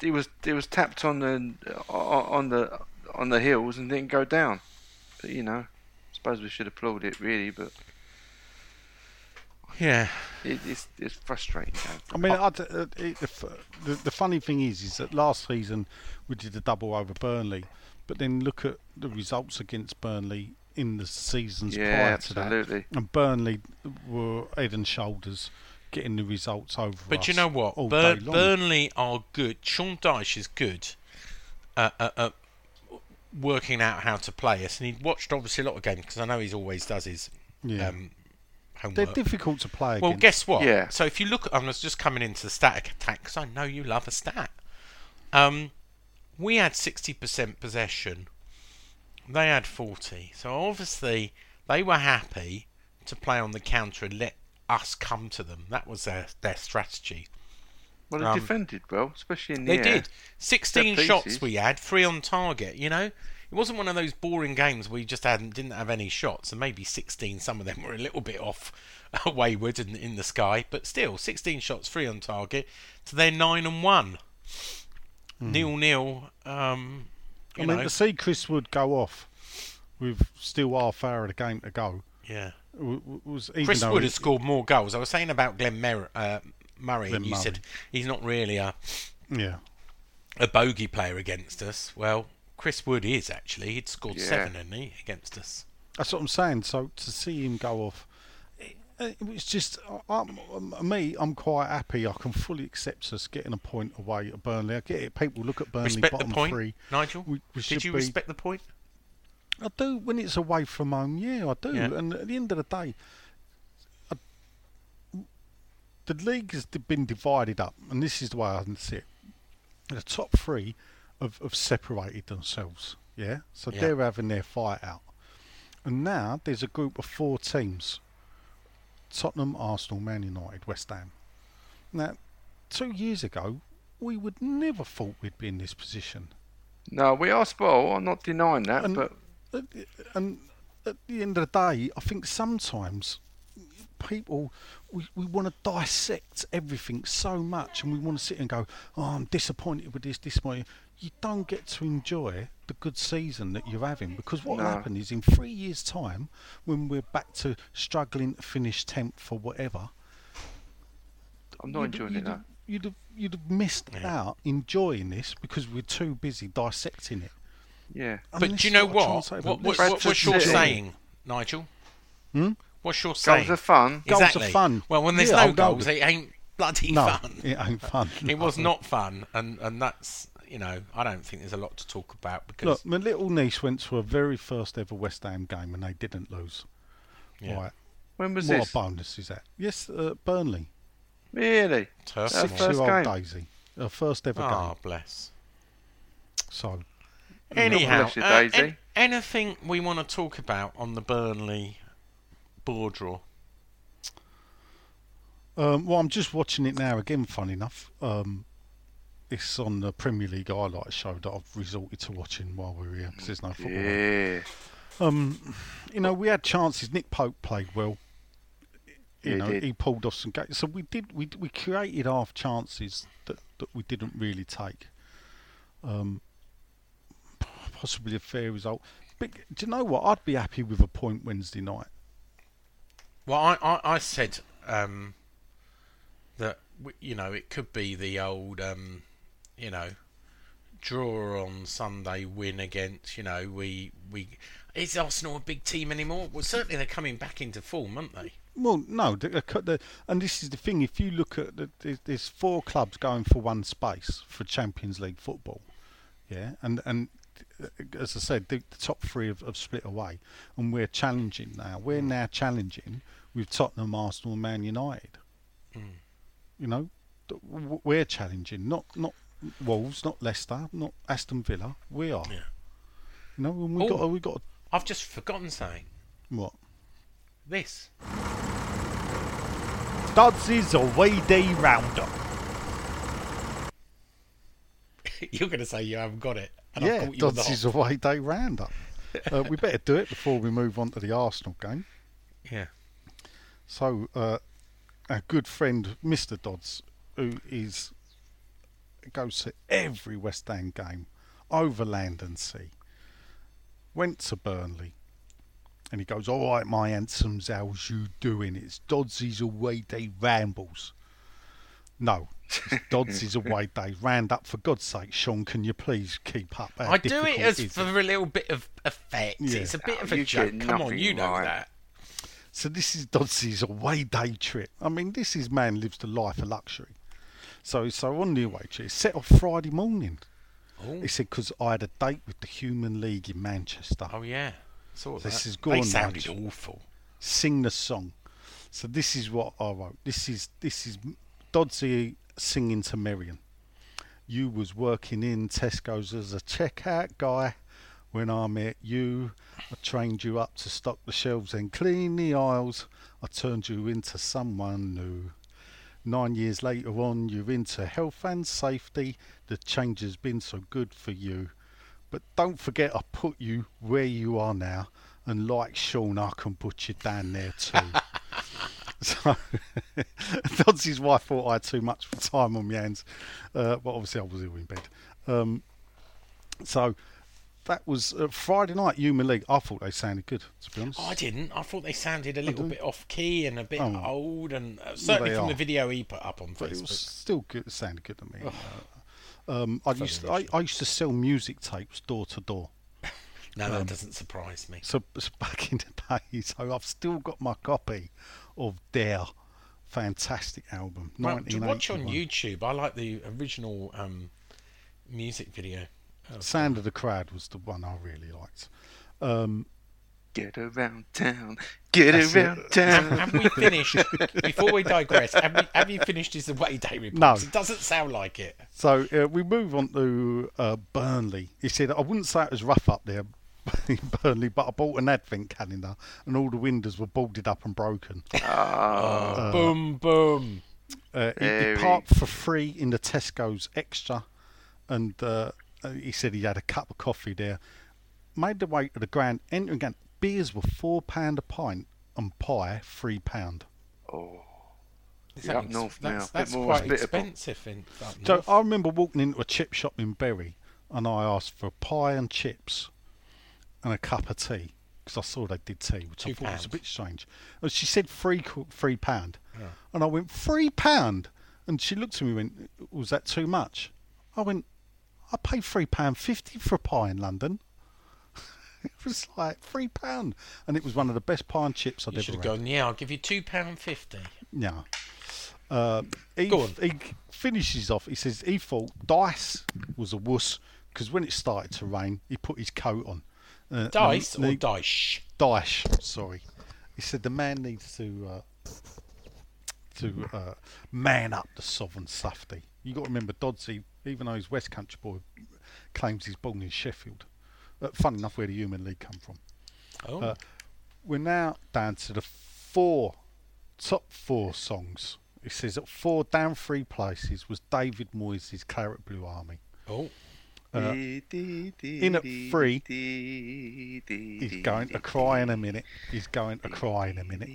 [SPEAKER 4] he was he was tapped on the on the on the heels and didn't go down. But you know, I suppose we should applaud it really, but
[SPEAKER 3] Yeah,
[SPEAKER 4] it, it's it's frustrating.
[SPEAKER 5] I mean, I d- uh, it, the, the the funny thing is, is that last season we did a double over Burnley, but then look at the results against Burnley in the seasons
[SPEAKER 4] Yeah,
[SPEAKER 5] prior to that, and Burnley were head and shoulders getting the results over
[SPEAKER 3] but
[SPEAKER 5] us
[SPEAKER 3] you know what?
[SPEAKER 5] all
[SPEAKER 3] Bur- Burnley are good. Sean Dyche is good at, at, at working out how to play us, and he'd watched obviously a lot of games because I know he's always does his
[SPEAKER 5] Yeah.
[SPEAKER 3] um,
[SPEAKER 5] They're difficult to play
[SPEAKER 3] Well,
[SPEAKER 5] against.
[SPEAKER 3] guess what?
[SPEAKER 4] Yeah.
[SPEAKER 3] So if you look, I was just coming into the static attack because I know you love a stat. Um, we had sixty percent possession. They had forty. So obviously they were happy to play on the counter and let us come to them. That was their their strategy.
[SPEAKER 4] Well, they
[SPEAKER 3] Um,
[SPEAKER 4] defended well, especially in the
[SPEAKER 3] They
[SPEAKER 4] air.
[SPEAKER 3] did. 16
[SPEAKER 4] Set
[SPEAKER 3] shots
[SPEAKER 4] pieces.
[SPEAKER 3] we had, three on target, you know? It wasn't one of those boring games where you just hadn't, didn't have any shots, and maybe 16, some of them were a little bit off wayward in, in the sky, but still, 16 shots, three on target, to their 9 and 1. Nil nil. Um, you.
[SPEAKER 5] I mean,
[SPEAKER 3] know,
[SPEAKER 5] to see Chris Wood go off with still half hour of the game to go
[SPEAKER 3] yeah.
[SPEAKER 5] w- w- was even
[SPEAKER 3] Chris
[SPEAKER 5] though
[SPEAKER 3] Wood
[SPEAKER 5] he-
[SPEAKER 3] has scored more goals. I was saying about Glenn Mer- uh, Murray,
[SPEAKER 5] Glenn
[SPEAKER 3] and you
[SPEAKER 5] Murray.
[SPEAKER 3] said he's not really a,
[SPEAKER 5] Yeah,
[SPEAKER 3] a bogey player against us. Well, Chris Wood is actually. He'd scored
[SPEAKER 4] Yeah.
[SPEAKER 3] seven, hadn't he, against us?
[SPEAKER 5] that's what I'm saying. So to see him go off, it, it was just I, I'm, um, me. I'm quite happy. I can fully accept us getting a point away at Burnley. I get it. People look at Burnley
[SPEAKER 3] respect the
[SPEAKER 5] bottom
[SPEAKER 3] point,
[SPEAKER 5] three.
[SPEAKER 3] Nigel.
[SPEAKER 5] We- we
[SPEAKER 3] Did
[SPEAKER 5] should
[SPEAKER 3] you
[SPEAKER 5] be-
[SPEAKER 3] respect the point?
[SPEAKER 5] I do when it's away from home. Yeah, I do.
[SPEAKER 3] Yeah.
[SPEAKER 5] And at the end of the day, I, the league has been divided up, and this is the way I see it. The top three have, have separated themselves. Yeah, so
[SPEAKER 3] Yeah.
[SPEAKER 5] they're having their fight out, and now there's a group of four teams: Tottenham, Arsenal, Man United, West Ham. Now, two years ago, we would never thought we'd be in this position.
[SPEAKER 4] No, we are spoiled. I'm not denying that,
[SPEAKER 5] And-
[SPEAKER 4] but
[SPEAKER 5] and at the end of the day, I think sometimes people we, we want to dissect everything so much, and we want to sit and go, "Oh, I'm disappointed with this, this, my." You don't get to enjoy the good season that you're having because what will
[SPEAKER 4] No.
[SPEAKER 5] happen is in three years' time, when we're back to struggling to finish tenth or whatever,
[SPEAKER 4] I'm not enjoying
[SPEAKER 5] you'd,
[SPEAKER 4] it. No.
[SPEAKER 5] have- You'd have, you'd have missed
[SPEAKER 3] Yeah.
[SPEAKER 5] out enjoying this because we're too busy dissecting it.
[SPEAKER 4] Yeah.
[SPEAKER 5] I mean,
[SPEAKER 3] but do you know
[SPEAKER 5] I'm trying
[SPEAKER 3] what? What,
[SPEAKER 5] but
[SPEAKER 3] what,
[SPEAKER 5] let's
[SPEAKER 3] what,
[SPEAKER 4] Bradford
[SPEAKER 3] what's your
[SPEAKER 4] City.
[SPEAKER 3] saying, Nigel?
[SPEAKER 5] Hmm?
[SPEAKER 3] What's your saying?
[SPEAKER 4] Goals are fun.
[SPEAKER 5] Goals are fun.
[SPEAKER 3] Well, when there's
[SPEAKER 5] Yeah,
[SPEAKER 3] no
[SPEAKER 5] I'll
[SPEAKER 3] goals,
[SPEAKER 5] with-
[SPEAKER 3] it ain't bloody
[SPEAKER 5] No,
[SPEAKER 3] fun.
[SPEAKER 5] it ain't fun.
[SPEAKER 3] It was not fun, and and that's you know I don't think there's a lot to talk about because
[SPEAKER 5] Look, my little niece went to her very first ever West Ham game and they didn't lose.
[SPEAKER 3] yeah,
[SPEAKER 5] Right.
[SPEAKER 4] When was
[SPEAKER 5] what
[SPEAKER 4] this?
[SPEAKER 5] a bonus is that? Yes, uh, Burnley.
[SPEAKER 4] Really?
[SPEAKER 3] turf
[SPEAKER 4] That's
[SPEAKER 3] war.
[SPEAKER 4] first
[SPEAKER 5] Six-year-old
[SPEAKER 4] game.
[SPEAKER 5] Daisy. Her first ever
[SPEAKER 3] Ah,
[SPEAKER 5] game.
[SPEAKER 3] bless.
[SPEAKER 5] So,
[SPEAKER 3] Anyhow,
[SPEAKER 4] bless you,
[SPEAKER 3] uh,
[SPEAKER 4] Daisy.
[SPEAKER 3] an- anything we want to talk about on the Burnley board draw?
[SPEAKER 5] um, well, I'm just watching it now again, fun enough. Um, it's on the Premier League highlight show that I've resorted to watching while we're here because there's no football.
[SPEAKER 4] Yeah.
[SPEAKER 5] Um, you know, we had chances. Nick Pope played well. you
[SPEAKER 4] He
[SPEAKER 5] know,
[SPEAKER 4] did.
[SPEAKER 5] he pulled off some games. So we did. We we created half chances that that we didn't really take. Um, possibly a fair result. But do you know what? I'd be happy with a point Wednesday night.
[SPEAKER 3] Well, I, I, I said um, that you know it could be the old um, you know draw on Sunday, win against you know we we is Arsenal a big team anymore? Well, certainly they're coming back into form, aren't they?
[SPEAKER 5] Well, no, the, the, and this is the thing. If you look at the, there's, four clubs going for one space for Champions League football, yeah, and and as I said, the, the top three have, have split away, and we're challenging now. We're hmm. now challenging with Tottenham, Arsenal, and Man United. Hmm. You know, we're challenging, not not Wolves, not Leicester, not Aston Villa. We are.
[SPEAKER 3] Yeah.
[SPEAKER 5] You know, and we
[SPEAKER 3] Oh.
[SPEAKER 5] got we got
[SPEAKER 3] I've just forgotten something.
[SPEAKER 5] what?
[SPEAKER 3] This.
[SPEAKER 6] Dodds' away day roundup.
[SPEAKER 3] You're going to say you haven't got it. And
[SPEAKER 5] yeah,
[SPEAKER 3] caught the
[SPEAKER 5] Dodds'
[SPEAKER 3] hop.
[SPEAKER 5] away day roundup. uh, we better do it before we move on to the Arsenal game.
[SPEAKER 3] Yeah.
[SPEAKER 5] So, uh, our good friend Mr. Dodds, who is goes to every West Ham game over land and sea, went to Burnley, and he goes, "All right, my handsomes, how's you doing? It's Dodds' is away day rambles." No, it's Dodds' away day Round up For God's sake, Sean, can you please keep up? How
[SPEAKER 3] I do it as
[SPEAKER 5] is
[SPEAKER 3] for a little bit of effect.
[SPEAKER 5] Yeah.
[SPEAKER 3] It's a bit
[SPEAKER 4] Oh,
[SPEAKER 3] of a
[SPEAKER 4] you
[SPEAKER 3] joke.
[SPEAKER 4] get
[SPEAKER 3] Come on, you know
[SPEAKER 4] right.
[SPEAKER 3] that.
[SPEAKER 5] So this is Dodds' away day trip. I mean, this is man lives the life of luxury. So so on the away trip, set off Friday morning.
[SPEAKER 3] Oh,
[SPEAKER 5] He said because I had a date with the Human League in Manchester.
[SPEAKER 3] oh yeah. Saw
[SPEAKER 5] This is
[SPEAKER 3] that.
[SPEAKER 5] is
[SPEAKER 3] They
[SPEAKER 5] gone,
[SPEAKER 3] sounded
[SPEAKER 5] Nigel.
[SPEAKER 3] awful.
[SPEAKER 5] Sing the song. So this is what I wrote. This is this is Doddsy singing to Miriam. You was working in Tesco's as a checkout guy. When I met you, I trained you up to stock the shelves and clean the aisles. I turned you into someone new. Nine years later on, you're into health and safety. The change has been so good for you. But don't forget, I put you where you are now. And like Sean, I can put you down there too. so, Dodds' wife thought I had too much time on my hands. Uh, but obviously, I was ill in bed. Um, so, that was uh, Friday night, Human League. I thought they sounded good, to be honest.
[SPEAKER 3] I didn't. I thought they sounded a little bit off key and a bit
[SPEAKER 5] Oh.
[SPEAKER 3] old, and uh, certainly from
[SPEAKER 5] are.
[SPEAKER 3] the video he put up on
[SPEAKER 5] but it
[SPEAKER 3] Facebook.
[SPEAKER 5] was still good. It sounded good to me. Uh, um, I used to, I, I used to sell music tapes door to door.
[SPEAKER 3] No,
[SPEAKER 5] um,
[SPEAKER 3] that doesn't surprise me.
[SPEAKER 5] So back in the day, so I've still got my copy of their fantastic album.
[SPEAKER 3] Well, to watch on YouTube, I like the original um, music video. of-
[SPEAKER 5] Sound of the Crowd was the one I really liked. Um,
[SPEAKER 4] Get around town. Get
[SPEAKER 5] That's
[SPEAKER 4] around
[SPEAKER 5] it.
[SPEAKER 4] Town.
[SPEAKER 3] have we finished? before we digress, have, we, have you finished his away day reports?
[SPEAKER 5] No.
[SPEAKER 3] It doesn't sound like it.
[SPEAKER 5] so uh, we move on to uh, Burnley. He said, I wouldn't say it was rough up there in Burnley, but I bought an advent calendar and all the windows were boarded up and broken.
[SPEAKER 4] Ah,
[SPEAKER 3] boom, boom.
[SPEAKER 5] Uh, he, he parked for free in the Tesco's Extra, and uh, uh, he said he had a cup of coffee there. Made the way to the Grand entering again. Beers were four pound a pint, and pie three pound.
[SPEAKER 4] oh.
[SPEAKER 3] Is
[SPEAKER 4] Yeah,
[SPEAKER 3] that
[SPEAKER 4] up
[SPEAKER 3] ex-
[SPEAKER 4] north now,
[SPEAKER 3] that's, that's
[SPEAKER 4] more
[SPEAKER 3] quite expensive in up
[SPEAKER 5] So
[SPEAKER 3] north.
[SPEAKER 5] I remember walking into a chip shop in Bury, and I asked for pie and chips, and a cup of tea because I saw they did tea, which I
[SPEAKER 3] Two
[SPEAKER 5] thought was a bit strange. And she said three three pound, and I went three pound, and she looked at me and went, "Was that too much?" I went, "I paid three pound fifty for a pie in London." it was like three pound, and it was one of the best pie and chips I'd
[SPEAKER 3] you should
[SPEAKER 5] ever
[SPEAKER 3] have
[SPEAKER 5] had.
[SPEAKER 3] gone. Yeah, I'll give you two pound fifty.
[SPEAKER 5] Yeah. Uh, he,
[SPEAKER 3] Go on.
[SPEAKER 5] he finishes off. He says he thought Dice was a wuss because when it started to rain, he put his coat on. Uh,
[SPEAKER 3] Dice
[SPEAKER 5] and
[SPEAKER 3] or dice?
[SPEAKER 5] Dice, sorry. He said the man needs to uh, to uh, man up the sovereign safety. You got to remember Doddsy, even though he's West Country boy, claims he's born in Sheffield. Uh, fun enough, where the Human League come from.
[SPEAKER 3] Oh,
[SPEAKER 5] Uh, we're now down to the four top four songs. It says at four down three places was David Moyes' Claret Blue Army.
[SPEAKER 3] oh,
[SPEAKER 5] Uh, in at three, he's going to cry in a minute. He's going to cry in a minute.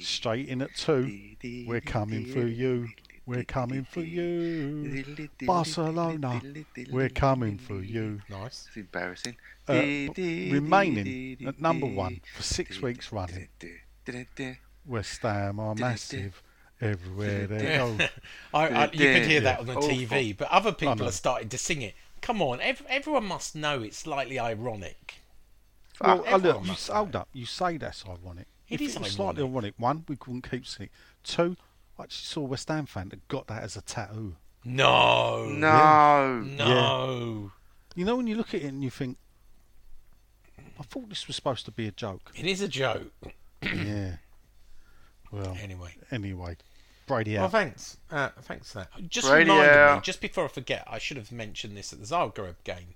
[SPEAKER 5] Straight in at two. We're coming for you. We're coming for you. Barcelona. We're coming for you.
[SPEAKER 3] Nice.
[SPEAKER 4] It's embarrassing.
[SPEAKER 5] Uh, remaining at number one for six weeks running. West Ham are massive everywhere they go.
[SPEAKER 3] I, I, you could hear that on the
[SPEAKER 4] Oh,
[SPEAKER 3] TV, but other people
[SPEAKER 5] know.
[SPEAKER 3] are starting to sing it. Come on, ev- everyone must know it's slightly ironic.
[SPEAKER 5] Well, oh, look, you,
[SPEAKER 3] must
[SPEAKER 5] s- hold up. You say that's ironic.
[SPEAKER 3] It
[SPEAKER 5] if
[SPEAKER 3] is
[SPEAKER 5] it was slightly
[SPEAKER 3] ironic.
[SPEAKER 5] ironic, one, we couldn't keep singing. Two, I actually saw a West Ham fan that got that as a tattoo.
[SPEAKER 3] No,
[SPEAKER 4] No.
[SPEAKER 3] no.
[SPEAKER 5] You know, when you look at it and you think, I thought this was supposed to be a joke.
[SPEAKER 3] It is a joke.
[SPEAKER 5] yeah. Well,
[SPEAKER 3] Anyway.
[SPEAKER 5] anyway, Brady
[SPEAKER 3] Well, thanks. Uh, thanks for that. Just
[SPEAKER 4] Radio.
[SPEAKER 3] reminded me, just before I forget, I should have mentioned this at the Zagreb game.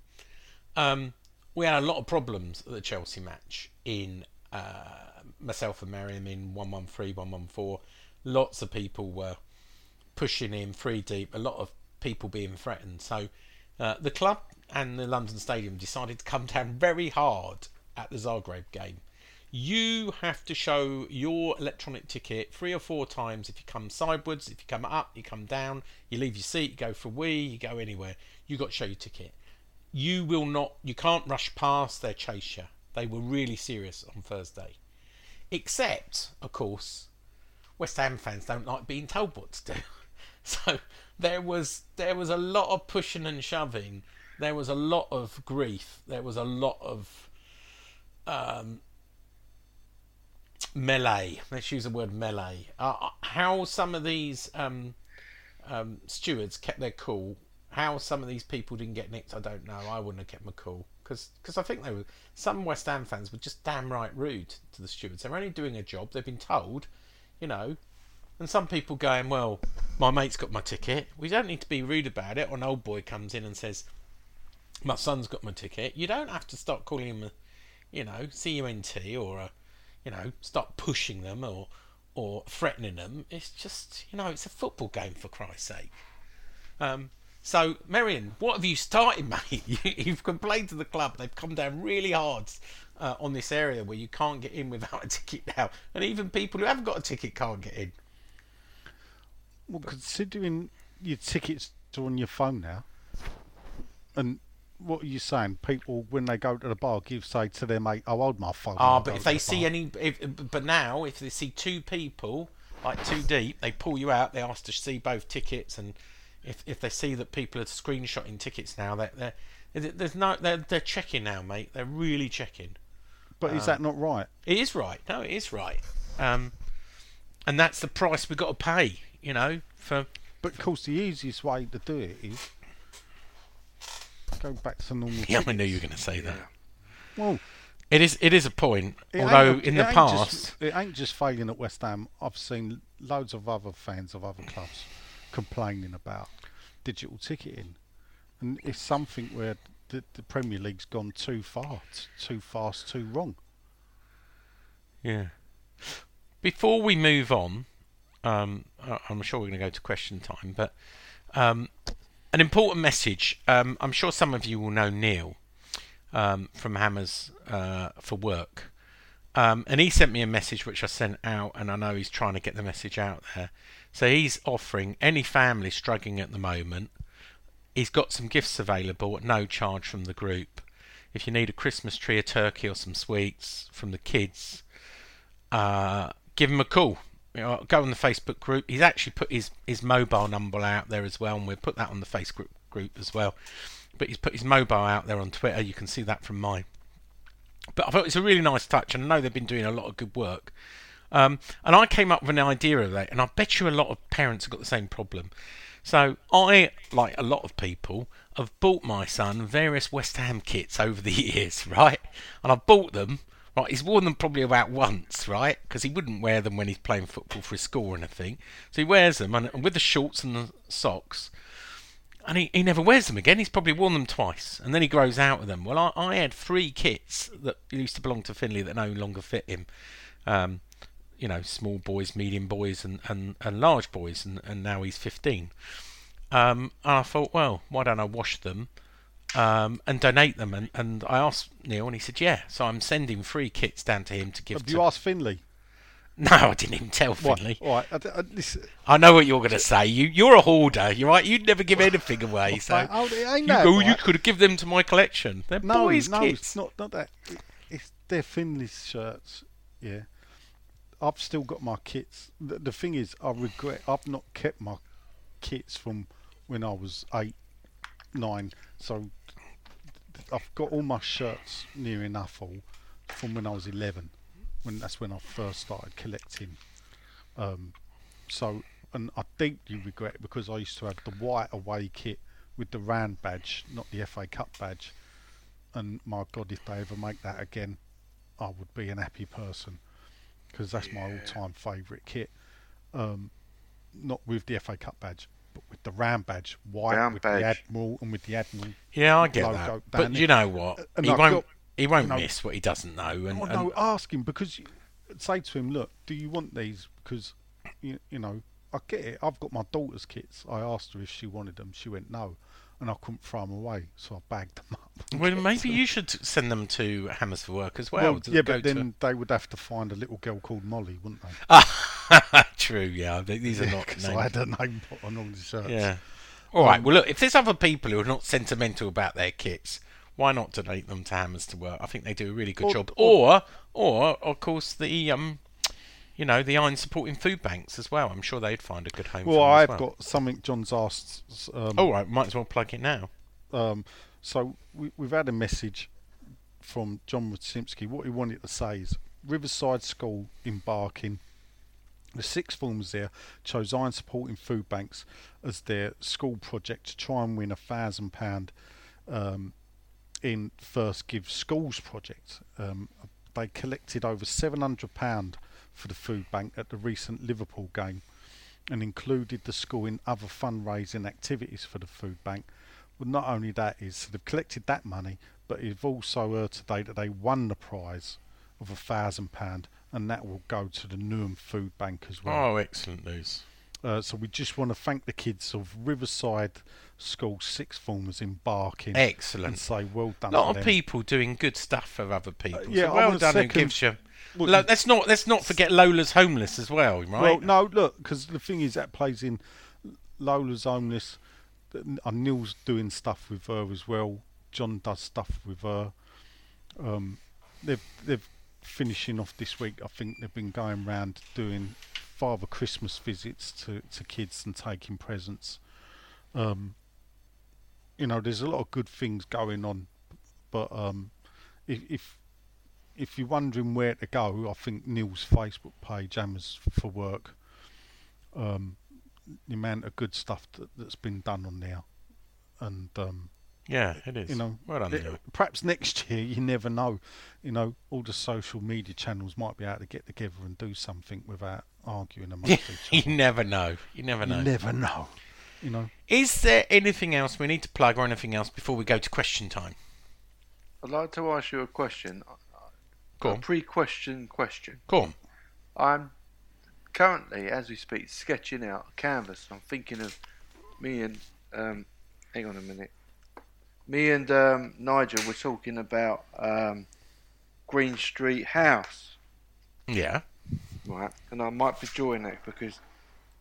[SPEAKER 3] Um, we had a lot of problems at the Chelsea match in uh, myself and Mariam in 113, 114. Lots of people were pushing in three deep, a lot of people being threatened. So uh, the club and the London Stadium decided to come down very hard at the Zagreb game. You have to show your electronic ticket three or four times if you come sideways, if you come up, you come down, you leave your seat, you go for a wee, you go anywhere. You've got to show your ticket. You will not, you can't rush past their chase you. They were really serious on Thursday. Except, of course, West Ham fans don't like being told what to do. So there was there was a lot of pushing and shoving. There was a lot of grief. There was a lot of um, melee. Let's use the word melee. Uh, how some of these um, um, stewards kept their cool. How some of these people didn't get nicked, I don't know. I wouldn't have kept my cool because I think they were some West Ham fans were just damn right rude to the stewards. They're only doing a job. They've been told, you know. And some people going, well, my mate's got my ticket. We don't need to be rude about it. Or an old boy comes in and says, my son's got my ticket. You don't have to start calling him a, you know, CUNT or a, you know, start pushing them or or threatening them. It's just, you know, it's a football game for Christ's sake. Um, so, Marion, what have you started, mate? You, you've complained to the club. They've come down really hard uh, on this area where you can't get in without a ticket now, and even people who haven't got a ticket can't get in.
[SPEAKER 5] Well, considering your tickets are on your phone now, and what are you saying? People, when they go to the bar, give say to their mate, "Oh, hold my phone."
[SPEAKER 3] Ah, but if they
[SPEAKER 5] the
[SPEAKER 3] see
[SPEAKER 5] bar."
[SPEAKER 3] any, if, but now if they see two people like two deep, they pull you out. They ask to see both tickets, and if if they see that people are screenshotting tickets now, they're, they're there's no they're they're checking now, mate. They're really checking.
[SPEAKER 5] but is that not right?
[SPEAKER 3] It is right. No, it is right. Um, and that's the price we've got to pay. You know, for
[SPEAKER 5] But of course, the easiest way to do it is go back to normal.
[SPEAKER 3] yeah, I knew you were going to say that.
[SPEAKER 5] Well,
[SPEAKER 3] It is it is a point. Although in the past,
[SPEAKER 5] just, it ain't just failing at West Ham. I've seen loads of other fans of other clubs complaining about digital ticketing, and it's something where the, the Premier League's gone too far, t- too fast, too wrong.
[SPEAKER 3] Yeah. Before we move on, um, I'm sure we're going to go to question time, but um, an important message. Um, I'm sure some of you will know Neil um, from Hammers uh, for Work. Um, and he sent me a message which I sent out, and I know he's trying to get the message out there. So he's offering any family struggling at the moment, he's got some gifts available at no charge from the group. If you need a Christmas tree, a turkey, or some sweets from the kids, uh, give him a call. You know, go on the Facebook group. He's actually put his, his mobile number out there as well, and we'll put that on the Facebook group as well. But he's put his mobile out there on Twitter. You can see that from mine. But I thought it's a really nice touch, and I know they've been doing a lot of good work. Um, and I came up with an idea of that, and I bet you a lot of parents have got the same problem. So I, like a lot of people, have bought my son various West Ham kits over the years, right? And I've bought them. Right, he's worn them probably about once, right? Because he wouldn't wear them when he's playing football for his school or anything. So he wears them, and and with the shorts and the socks, and he, he never wears them again. He's probably worn them twice, and then he grows out of them. Well, I, I had three kits that used to belong to Finley that no longer fit him. Um, you know, small boys, medium boys, and, and, and large boys, and, and now he's 15. Um, and I thought, well, why don't I wash them um, and donate them? And, and I asked Neil, and he said, yeah. So I'm sending free kits down to him to give
[SPEAKER 5] Have
[SPEAKER 3] to.
[SPEAKER 5] you asked Finley?
[SPEAKER 3] no, I didn't even tell
[SPEAKER 5] Right,
[SPEAKER 3] Finley.
[SPEAKER 5] all right. I, I, this,
[SPEAKER 3] I know what you're going to say. You, you're a hoarder. You're right. You'd never give anything away. So
[SPEAKER 5] oh, it
[SPEAKER 3] you, oh, you could give them to my collection. They're
[SPEAKER 5] no,
[SPEAKER 3] boys'
[SPEAKER 5] no,
[SPEAKER 3] kits.
[SPEAKER 5] it's not, not that. It's they're Finley's shirts. Yeah, I've still got my kits. The, the thing is, I regret I've not kept my kits from when I was eight, nine. So I've got all my shirts near enough all from when I was eleven. When that's when I first started collecting. Um, so, and I deeply regret it because I used to have the white away kit with the round badge, not the FA Cup badge. And my God, if they ever make that again, I would be an happy person because that's my all-time favourite kit. Um, not with the FA Cup badge, but with the round badge, white
[SPEAKER 4] Round
[SPEAKER 5] with
[SPEAKER 4] badge.
[SPEAKER 5] the admiral and with the admiral.
[SPEAKER 3] Yeah, I get
[SPEAKER 5] logo
[SPEAKER 3] that.
[SPEAKER 5] down
[SPEAKER 3] But you know what?
[SPEAKER 5] And
[SPEAKER 3] he
[SPEAKER 5] I've
[SPEAKER 3] won't.
[SPEAKER 5] got-
[SPEAKER 3] he won't
[SPEAKER 5] no.
[SPEAKER 3] miss what he doesn't know. And,
[SPEAKER 5] Oh,
[SPEAKER 3] and
[SPEAKER 5] no, ask him because you, say to him, look, do you want these? Because you, you know, I get it. I've got my daughter's kits. I asked her if she wanted them. She went no, and I couldn't throw them away, so I bagged them up.
[SPEAKER 3] well, maybe you should send them to Hammers for Work as well.
[SPEAKER 5] Well, yeah, but
[SPEAKER 3] to-
[SPEAKER 5] then they would have to find a little girl called Molly, wouldn't they?
[SPEAKER 3] True. Yeah, I think these are not.
[SPEAKER 5] Because. I had her name put on all the shirts.
[SPEAKER 3] Yeah. All right.
[SPEAKER 5] Um,
[SPEAKER 3] Well, look. If there's other people who are not sentimental about their kits, why not donate them to Hammers to Work? I think they do a really good
[SPEAKER 5] Or-
[SPEAKER 3] job. Or, or of course, the um, you know, the iron supporting food banks as well. I'm sure they'd find a good home.
[SPEAKER 5] Well,
[SPEAKER 3] for them as
[SPEAKER 5] I've
[SPEAKER 3] well.
[SPEAKER 5] got something John's asked. Um,
[SPEAKER 3] All right. Might as well plug it now.
[SPEAKER 5] Um, so we, we've had a message from John Rudsimsky. What he wanted to say is Riverside School in Barking. The sixth formers there chose Iron Supporting Food Banks as their school project to try and win a thousand pound um, in First Give Schools project. Um, they collected over seven hundred pound for the food bank at the recent Liverpool game, and included the school in other fundraising activities for the food bank. Well, not only that is so they've collected that money, but you've also heard today that they won the prize of a thousand pound, and that will go to the Newham Food Bank as well.
[SPEAKER 3] Oh, excellent news.
[SPEAKER 5] Uh, so we just want to thank the kids of Riverside School sixth formers in and
[SPEAKER 3] Excellent.
[SPEAKER 5] say well done.
[SPEAKER 3] A lot of
[SPEAKER 5] them.
[SPEAKER 3] people doing good stuff for other people.
[SPEAKER 5] yeah,
[SPEAKER 3] so well done.
[SPEAKER 5] Second-
[SPEAKER 3] gives you?
[SPEAKER 5] Well,
[SPEAKER 3] Lo- let's not let's not forget Lola's homeless as well, right?
[SPEAKER 5] Well, no, look, because the thing is that plays in Lola's homeless. And Neil's doing stuff with her as well. John does stuff with her. Um, they've they've finishing off this week. I think they've been going around doing Father Christmas visits to, to kids and taking presents. Um, you know, there's a lot of good things going on, but um, if, if if you're wondering where to go, I think Neil's Facebook page, Hammers for Work, um, the amount of good stuff that, that's been done on there, and um,
[SPEAKER 3] yeah, it is.
[SPEAKER 5] you know,
[SPEAKER 3] well done.
[SPEAKER 5] th-
[SPEAKER 3] Neil.
[SPEAKER 5] perhaps next year you never know. You know, all the social media channels might be able to get together and do something without arguing amongst each other.
[SPEAKER 3] you never know. You never know.
[SPEAKER 5] You never know. You know,
[SPEAKER 3] Is there anything else we need to plug or anything else before we go to question time?
[SPEAKER 4] I'd like to ask you a question.
[SPEAKER 3] Go
[SPEAKER 4] a pre-question question.
[SPEAKER 3] Go on.
[SPEAKER 4] I'm currently, as we speak, sketching out a canvas. I'm thinking of me and um, hang on a minute. Me and um, Nigel were talking about um, Green Street House,
[SPEAKER 3] Yeah.
[SPEAKER 4] right? And I might be drawing it because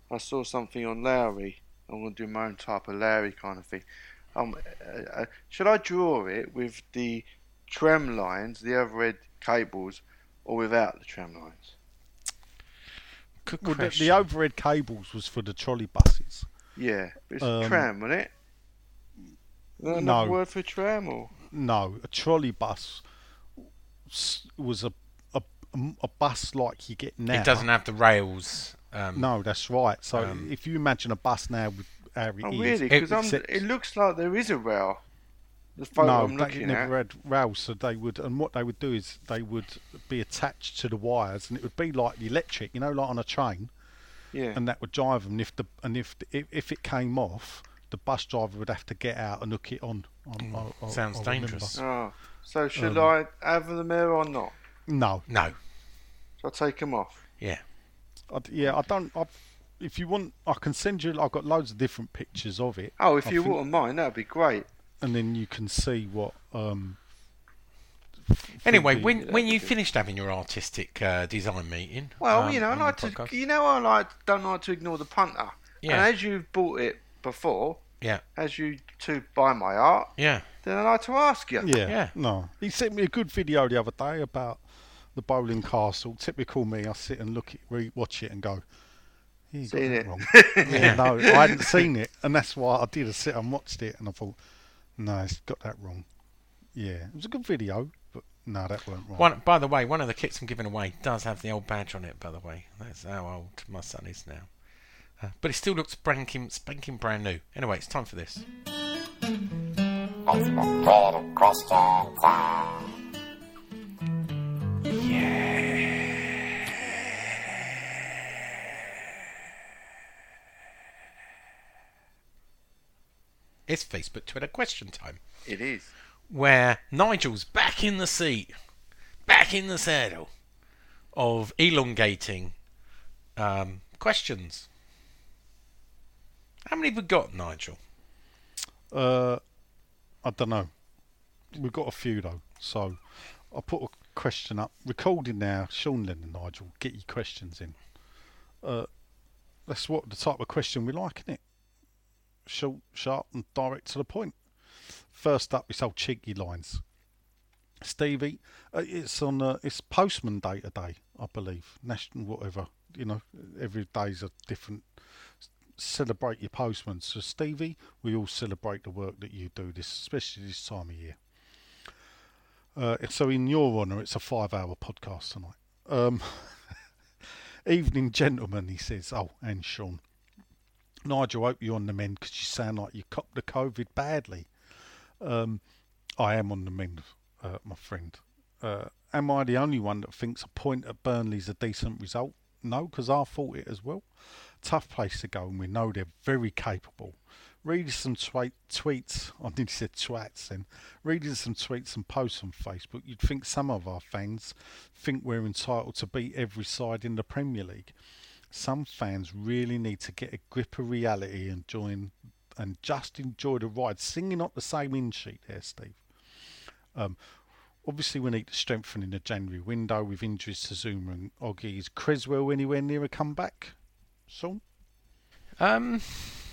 [SPEAKER 4] I saw something on Lowry. I'm gonna do my own type of Lowry kind of thing. Um, uh, uh, should I draw it with the tram lines, the overhead cables, or without the tram lines?
[SPEAKER 3] Good
[SPEAKER 5] well, the, the overhead cables was for the trolley buses.
[SPEAKER 4] Yeah, it's
[SPEAKER 5] Um,
[SPEAKER 4] tram, wasn't it? Is
[SPEAKER 5] no.
[SPEAKER 4] word for tram or?
[SPEAKER 5] No, a trolley bus was a a, a bus like you get now.
[SPEAKER 3] it doesn't have the rails. Um,
[SPEAKER 5] No, that's right. So
[SPEAKER 3] Um,
[SPEAKER 5] if you imagine a bus now with how it
[SPEAKER 4] Oh,
[SPEAKER 5] is,
[SPEAKER 4] really? Because
[SPEAKER 5] except-
[SPEAKER 4] it looks like there is a rail. The photo
[SPEAKER 5] no,
[SPEAKER 4] I'm
[SPEAKER 5] they
[SPEAKER 4] looking
[SPEAKER 5] never
[SPEAKER 4] at.
[SPEAKER 5] had rails. So they would, and what they would do is they would be attached to the wires, and it would be like the electric, you know, like on a train,
[SPEAKER 4] Yeah.
[SPEAKER 5] and that would drive them. If the and if the, if, if it came off, the bus driver would have to get out and hook it on. I- I- I-
[SPEAKER 3] sounds
[SPEAKER 5] I
[SPEAKER 3] dangerous.
[SPEAKER 4] Oh, so should
[SPEAKER 5] Um,
[SPEAKER 4] I have them there or not?
[SPEAKER 5] No,
[SPEAKER 3] No.
[SPEAKER 4] Shall I take them off?
[SPEAKER 3] Yeah.
[SPEAKER 5] I d yeah, I don't. I, if you want, I can send you. I've got loads of different pictures of it.
[SPEAKER 4] Oh, if
[SPEAKER 5] I
[SPEAKER 4] you
[SPEAKER 5] think-
[SPEAKER 4] wouldn't mind, that'd be great.
[SPEAKER 5] and then you can see what. Um,
[SPEAKER 3] Anyway,
[SPEAKER 5] the-
[SPEAKER 3] when when you finished having your artistic uh, design meeting,
[SPEAKER 4] Well,
[SPEAKER 3] um,
[SPEAKER 4] you know, I like to.
[SPEAKER 3] podcast-
[SPEAKER 4] You know, I like don't like to ignore the punter.
[SPEAKER 3] Yeah.
[SPEAKER 4] And as you've bought it before,
[SPEAKER 3] Yeah,
[SPEAKER 4] as you to buy my art,
[SPEAKER 3] yeah,
[SPEAKER 4] then I like to ask you.
[SPEAKER 5] yeah,
[SPEAKER 3] Yeah.
[SPEAKER 5] No, he sent me a good video the other day about the Boleyn Castle. Typical me, I sit and look at, re- watch it, and go, "You got
[SPEAKER 4] Seen it."
[SPEAKER 5] wrong." yeah, no, I hadn't seen it, and that's why I did. a sit and watched it, and I thought, "No, it's got that wrong." Yeah, it was a good video, but no, that weren't right.
[SPEAKER 3] One, by the way, one of the kits I'm giving away does have the old badge on it. By the way, that's how old my son is now. Uh, but it still looks spanking, spanking brand new. Anyway, it's time for this. It's Facebook Twitter question time,
[SPEAKER 4] It is.
[SPEAKER 3] where Nigel's back in the seat, back in the saddle of elongating um, questions. How many have we got, Nigel?
[SPEAKER 5] Uh, I don't know. We've got a few though, so I'll put a question up. Recording now, Sean Lennon, Nigel. Get your questions in. Uh, that's what the type of question we like, isn't it? Short, sharp, and direct to the point. First up, it's old cheeky lines. Stevie, uh, it's on. Uh, it's Postman Day today, I believe. National whatever. You know, every day's a different celebrate your postman. So Stevie, we all celebrate the work that you do, this especially this time of year. Uh, so in your honour, it's a five-hour podcast tonight. Um, evening, gentlemen, he says. Oh, and Sean, Nigel, hope you're on the mend because you sound like you copped the COVID badly. Um, I am on the mend, uh, my friend. Uh, am I the only one that thinks a point at Burnley's a decent result? No, because I thought it as well. Tough place to go, and we know they're very capable. Reading some tweets, I nearly said twats then. Reading some tweets and posts on Facebook, you'd think some of our fans think we're entitled to beat every side in the Premier League. Some fans really need to get a grip of reality and join and just enjoy the ride. Singing up the same in sheet there, Steve. Um, obviously, we need to strengthen in the January window with injuries to Zouma and Oggy. Is Cresswell anywhere near a comeback? Sean,
[SPEAKER 3] Um,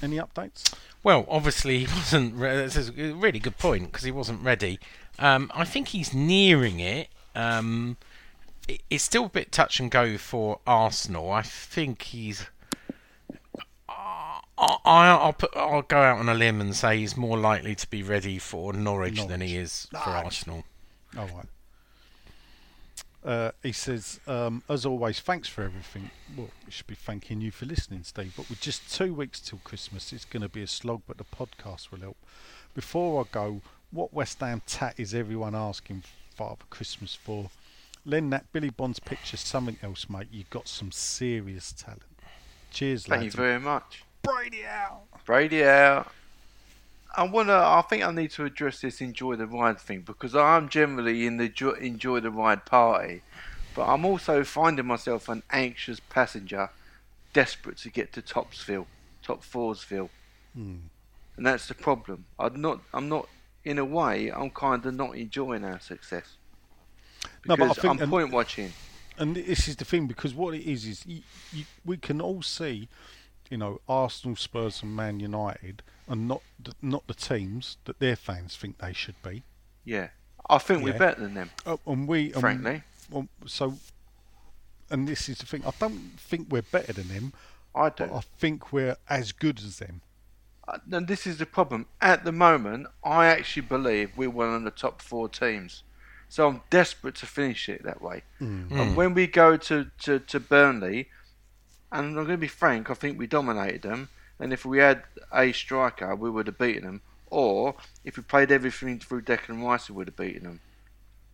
[SPEAKER 5] any updates?
[SPEAKER 3] well, obviously he wasn't. Re- this is a really good point because he wasn't ready. Um, I think he's nearing it. Um, it- it's still a bit touch and go for Arsenal. I think he's. I, I, I'll put. I'll go out on a limb and say he's more likely to be ready for Norwich, than he is for Arsenal.
[SPEAKER 5] All right. Uh, he says, um, as always, thanks for everything. Well, we should be thanking you for listening, Steve. But with just two weeks till Christmas, it's going to be a slog, but the podcast will help. Before I go, what West Ham tat is everyone asking Father Christmas for? Lend that Billy Bonds' picture something else, mate. You've got some serious talent. Cheers, lads.
[SPEAKER 4] Thank you very much.
[SPEAKER 5] Brady out.
[SPEAKER 4] Brady out. I wanna. I think I need to address this enjoy the ride thing because I'm generally in the jo- enjoy the ride party, but I'm also finding myself an anxious passenger, desperate to get to Topsville, Top Foursville,
[SPEAKER 5] Hmm.
[SPEAKER 4] and that's the problem. I'm not. I'm not. In a way, I'm kind of not enjoying our success
[SPEAKER 5] No, but I think,
[SPEAKER 4] I'm
[SPEAKER 5] and-
[SPEAKER 4] point watching.
[SPEAKER 5] and this is the thing because what it is is you, you, we can all see, you know, Arsenal, Spurs, and Man United, and not the, not the teams that their fans think they should be.
[SPEAKER 4] Yeah, I think we're better than them.
[SPEAKER 5] Uh, and we, and-
[SPEAKER 4] Frankly.
[SPEAKER 5] well, so, and this is the thing. I don't think we're better than them,
[SPEAKER 4] I do.
[SPEAKER 5] but I think we're as good as them.
[SPEAKER 4] Uh, and this is the problem. At the moment, I actually believe we're one of the top four teams. So I'm desperate to finish it that way. And when we go to, to, to Burnley, and I'm going to be frank, I think we dominated them. And if we had a striker, we would have beaten them. Or if we played everything through Declan Rice, we would have beaten them.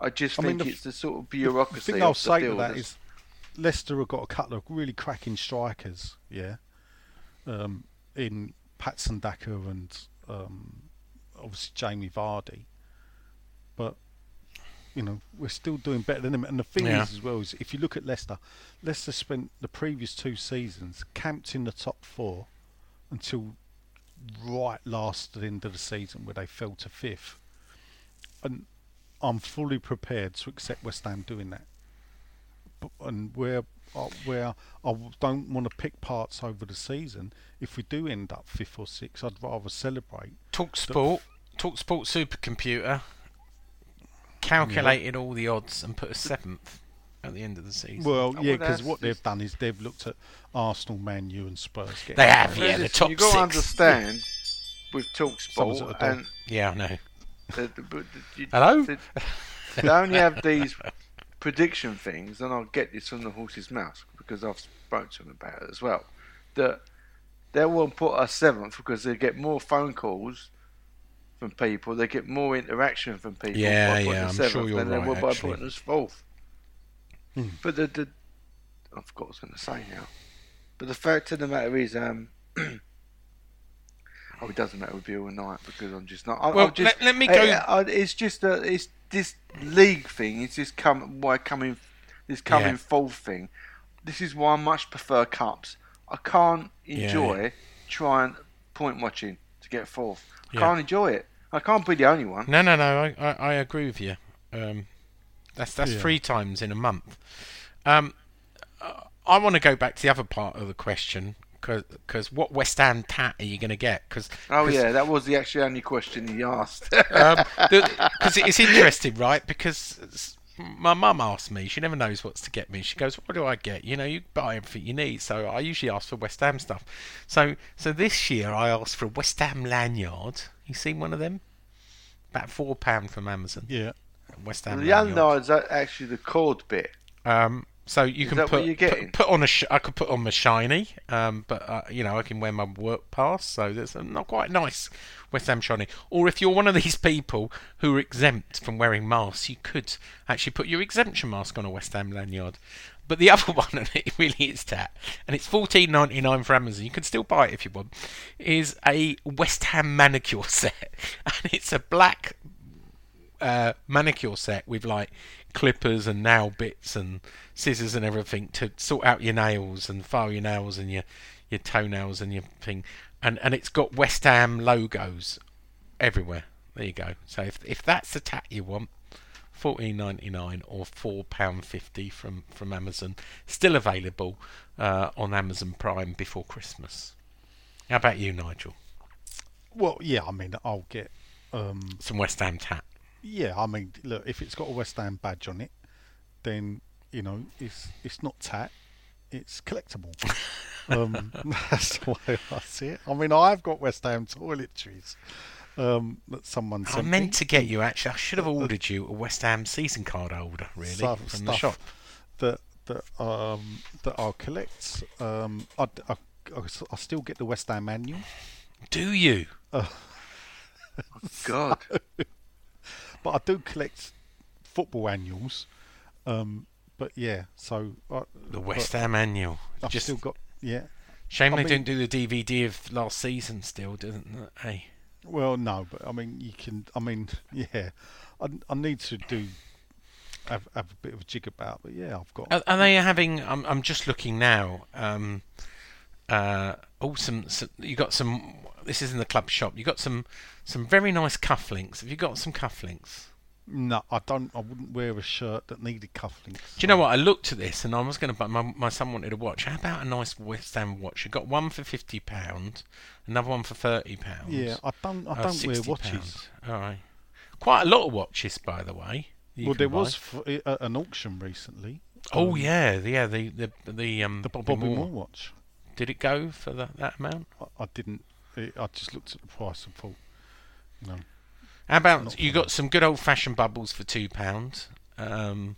[SPEAKER 4] I just
[SPEAKER 5] I mean,
[SPEAKER 4] think
[SPEAKER 5] the-
[SPEAKER 4] it's the sort of bureaucracy.
[SPEAKER 5] The
[SPEAKER 4] bureaucracy.
[SPEAKER 5] thing
[SPEAKER 4] of
[SPEAKER 5] I'll
[SPEAKER 4] the
[SPEAKER 5] say to
[SPEAKER 4] that's-
[SPEAKER 5] Leicester have got a couple of really cracking strikers, yeah, um, in Patson Daka and um, obviously Jamie Vardy, but you know, we're still doing better than them. And the thing
[SPEAKER 3] Yeah.
[SPEAKER 5] is, as well, is if you look at Leicester, Leicester spent the previous two seasons camped in the top four until right last at the end of the season, where they fell to fifth. And I'm fully prepared to accept West Ham doing that. But, and where uh, where I don't want to pick parts over the season, if we do end up fifth or sixth, I'd rather celebrate.
[SPEAKER 3] Talk Sport, Talk Sport supercomputer calculated all the odds and put a seventh at the end of the season.
[SPEAKER 5] Well,
[SPEAKER 4] Oh,
[SPEAKER 5] yeah, because what they've done is they've looked at Arsenal, Man U, and Spurs. Getting
[SPEAKER 3] They have, yeah, the
[SPEAKER 4] Listen,
[SPEAKER 3] top
[SPEAKER 4] You've got to understand with
[SPEAKER 5] Someone's
[SPEAKER 4] TalkSport
[SPEAKER 5] at the
[SPEAKER 4] and
[SPEAKER 3] yeah, I know.
[SPEAKER 4] the, the, but the, you-
[SPEAKER 3] Hello?
[SPEAKER 4] the- they only have these prediction things, and I'll get this from the horse's mouth because I've spoken to them about it as well. That they won't put us seventh because they get more phone calls from people, they get more interaction from people
[SPEAKER 3] Yeah,
[SPEAKER 4] by
[SPEAKER 3] yeah,
[SPEAKER 4] us
[SPEAKER 3] I'm sure
[SPEAKER 4] seventh
[SPEAKER 3] you're
[SPEAKER 4] than they
[SPEAKER 3] right,
[SPEAKER 4] will by
[SPEAKER 3] actually.
[SPEAKER 4] putting us fourth.
[SPEAKER 5] Hmm.
[SPEAKER 4] But the, the I forgot what I was going to say now. But the fact of the matter is, um, oh, it doesn't matter with you or not because I'm just not. I,
[SPEAKER 3] Well,
[SPEAKER 4] just,
[SPEAKER 3] let- let me go-
[SPEAKER 4] I- it's just a, it's this league thing. It's just come why coming this coming
[SPEAKER 3] Yeah.
[SPEAKER 4] fourth thing. This is why I much prefer cups. I can't
[SPEAKER 3] Yeah.
[SPEAKER 4] enjoy trying point watching to get fourth. I
[SPEAKER 3] Yeah.
[SPEAKER 4] can't enjoy it. I can't be the only one.
[SPEAKER 3] No, no, no. I, I, I agree with you. Um, that's that's
[SPEAKER 5] Yeah.
[SPEAKER 3] three times in a month. Um, I want to go back to the other part of the question because what West Ham tat are you going to get? Because
[SPEAKER 4] Oh yeah, that was the actually only question he asked.
[SPEAKER 3] because it's interesting, right? Because my mum asked me. She never knows what's to get me. She goes, "What do I get?" You know, you buy everything you need. So I usually ask for West Ham stuff. So so this year I asked for a West Ham lanyard. You seen one of them? About four pound from Amazon.
[SPEAKER 5] Yeah,
[SPEAKER 3] West Ham
[SPEAKER 4] the
[SPEAKER 3] lanyard.
[SPEAKER 4] lanyard's a- actually the cord bit.
[SPEAKER 3] Um, so you
[SPEAKER 4] Is
[SPEAKER 3] can
[SPEAKER 4] that
[SPEAKER 3] put,
[SPEAKER 4] you're
[SPEAKER 3] put put on a sh- I could put on my shiny, um, but uh, you know I can wear my work pass, so that's not quite nice West Ham shiny. Or if you're one of these people who are exempt from wearing masks, you could actually put your exemption mask on a West Ham lanyard. But the other one, and it really is that, and it's fourteen ninety nine for Amazon. You can still buy it if you want. Is a West Ham manicure set, and it's a black uh, manicure set with like clippers and nail bits and scissors and everything to sort out your nails and file your nails and your your toenails and your thing. And and it's got West Ham logos everywhere. There you go. So if if that's the tat you want, fourteen ninety nine or four pound fifty from from Amazon, still available uh, on Amazon Prime before Christmas. How about you, Nigel?
[SPEAKER 5] well, yeah. I mean, I'll get. Um,
[SPEAKER 3] Some West Ham tat.
[SPEAKER 5] Yeah, I mean, look, if it's got a West Ham badge on it, then you know it's it's not tat, it's collectible. um, that's the way I see it. I mean, I've got West Ham toiletries um, that someone
[SPEAKER 3] I meant
[SPEAKER 5] me.
[SPEAKER 3] to get you actually. I should have ordered you a West Ham season card holder, really,
[SPEAKER 5] Stuff-
[SPEAKER 3] from the shop.
[SPEAKER 5] that that um that I'll collect. Um, I, I, I still get the West Ham manual.
[SPEAKER 3] Do you?
[SPEAKER 4] Oh god,
[SPEAKER 5] but I do collect football annuals. Um, but yeah, so I,
[SPEAKER 3] The West Ham annual.
[SPEAKER 5] I've
[SPEAKER 3] Just
[SPEAKER 5] still got yeah.
[SPEAKER 3] shame
[SPEAKER 5] I
[SPEAKER 3] they
[SPEAKER 5] mean-
[SPEAKER 3] didn't do the DVD of last season. Still, didn't they? Hey,
[SPEAKER 5] Well, no, but I mean, you can. I mean, yeah, I, I need to do have, have a bit of a jig about, but yeah, I've got.
[SPEAKER 3] are, are they having? I'm I'm just looking now. Um, uh, oh, some, some you got some. This is in the club shop. You got some some very nice cufflinks. Have you got some cufflinks?
[SPEAKER 5] No, I don't. I wouldn't wear a shirt that needed cufflinks.
[SPEAKER 3] Do you know what? I looked at this and I was going to buy. My, my son wanted a watch. How about a nice West Ham watch? You got one for fifty pound, another one for thirty pounds.
[SPEAKER 5] Yeah, I don't. I
[SPEAKER 3] Oh,
[SPEAKER 5] don't wear
[SPEAKER 3] £60.
[SPEAKER 5] watches.
[SPEAKER 3] All right. Quite a lot of watches, by the way.
[SPEAKER 5] Well, there
[SPEAKER 3] buy.
[SPEAKER 5] was f- uh, an auction recently.
[SPEAKER 3] Oh
[SPEAKER 5] um,
[SPEAKER 3] yeah, the- yeah. The the the um
[SPEAKER 5] the
[SPEAKER 3] Bobby,
[SPEAKER 5] Bobby,
[SPEAKER 3] Moore.
[SPEAKER 5] Moore watch.
[SPEAKER 3] Did it go for that that amount?
[SPEAKER 5] I, I didn't. I I just looked at the price and thought, you know,
[SPEAKER 3] How about you got some good old fashioned bubbles for two pound, um,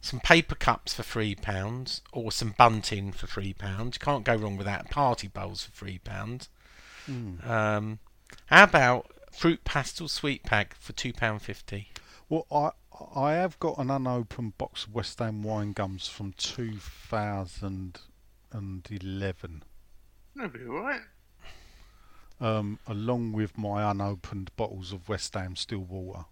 [SPEAKER 3] some paper cups for three pounds, or some bunting for three pounds. You can't go wrong with that. Party bowls for three pounds.
[SPEAKER 5] Hmm.
[SPEAKER 3] Um, how about fruit pastel sweet pack for two pound fifty?
[SPEAKER 5] Well, I I have got an unopened box of West Ham wine gums from 2011,
[SPEAKER 4] that'll be all right.
[SPEAKER 5] um, along with my unopened bottles of West Ham still water.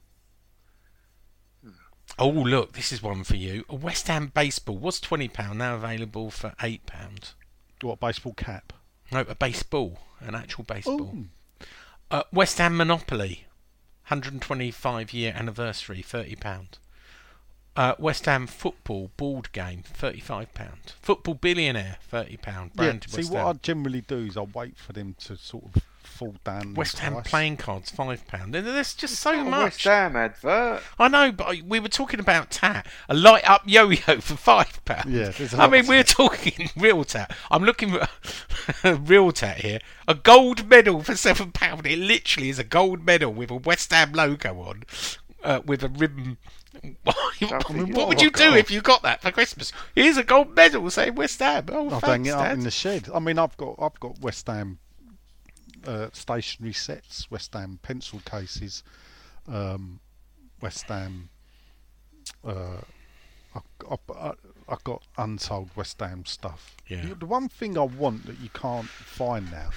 [SPEAKER 3] Oh, look, this is one for you. A West Ham baseball was £20, now available for £8.
[SPEAKER 5] What baseball cap?
[SPEAKER 3] No, a baseball. An actual baseball.
[SPEAKER 5] Ooh.
[SPEAKER 3] Uh, West Ham Monopoly, 125 year anniversary, £30. Uh, West Ham football board game, £35. Football billionaire, £30.
[SPEAKER 5] Yeah, see,
[SPEAKER 3] West
[SPEAKER 5] what
[SPEAKER 3] Ham.
[SPEAKER 5] I generally do is I wait for them to sort of fall down.
[SPEAKER 3] West Ham
[SPEAKER 5] price.
[SPEAKER 3] playing cards, five pound. There's just so
[SPEAKER 4] A
[SPEAKER 3] much.
[SPEAKER 4] West Ham advert.
[SPEAKER 3] I know, but we were talking about tat. A light up yo-yo for five pounds.
[SPEAKER 5] Yeah, there's a
[SPEAKER 3] I
[SPEAKER 5] lot
[SPEAKER 3] mean, we're talking real tat. I'm looking at real tat here. A gold medal for seven pound. It literally is a gold medal with a West Ham logo on, uh, with a ribbon. what
[SPEAKER 4] what
[SPEAKER 3] would
[SPEAKER 5] have
[SPEAKER 3] you do
[SPEAKER 5] got?
[SPEAKER 3] if you got that for Christmas? Here's a gold medal saying West Ham. Oh,
[SPEAKER 5] I'll hang
[SPEAKER 3] thanks,
[SPEAKER 5] it up
[SPEAKER 3] Dad.
[SPEAKER 5] in the shed. I mean, I've got I've got West Ham uh, stationery sets, West Ham pencil cases, um, West Ham. Uh, I've, I've, I- I've got untold West Ham stuff.
[SPEAKER 3] Yeah.
[SPEAKER 5] The one thing I want that you can't find now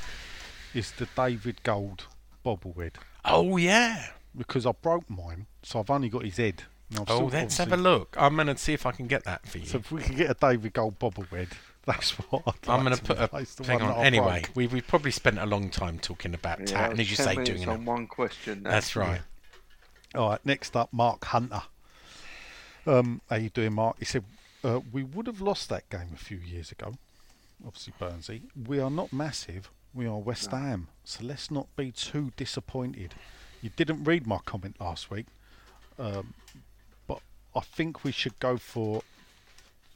[SPEAKER 5] is the David Gold bobblehead
[SPEAKER 3] Oh yeah.
[SPEAKER 5] because I broke mine, so I've only got his head. And I've
[SPEAKER 3] Oh, let's have a look. I'm gonna see if I can get that for you.
[SPEAKER 5] So if we can get a David Gold bobblehead, that's what I'd
[SPEAKER 3] I'm going to
[SPEAKER 5] to
[SPEAKER 3] put a
[SPEAKER 5] replace the
[SPEAKER 3] thing on. Anyway,
[SPEAKER 5] broke.
[SPEAKER 3] we've, we've probably spent a long time talking about
[SPEAKER 4] Yeah,
[SPEAKER 3] tat, and as you say,
[SPEAKER 4] minutes
[SPEAKER 3] doing it.
[SPEAKER 4] on one question. now.
[SPEAKER 3] That's right.
[SPEAKER 5] All right, next up, Mark Hunter. Um, how you doing, Mark? He said, uh, we would have lost that game a few years ago. Obviously, Burnsy. We are not massive. We are West Ham. So let's not be too disappointed. You didn't read my comment last week, um, but I think we should go for.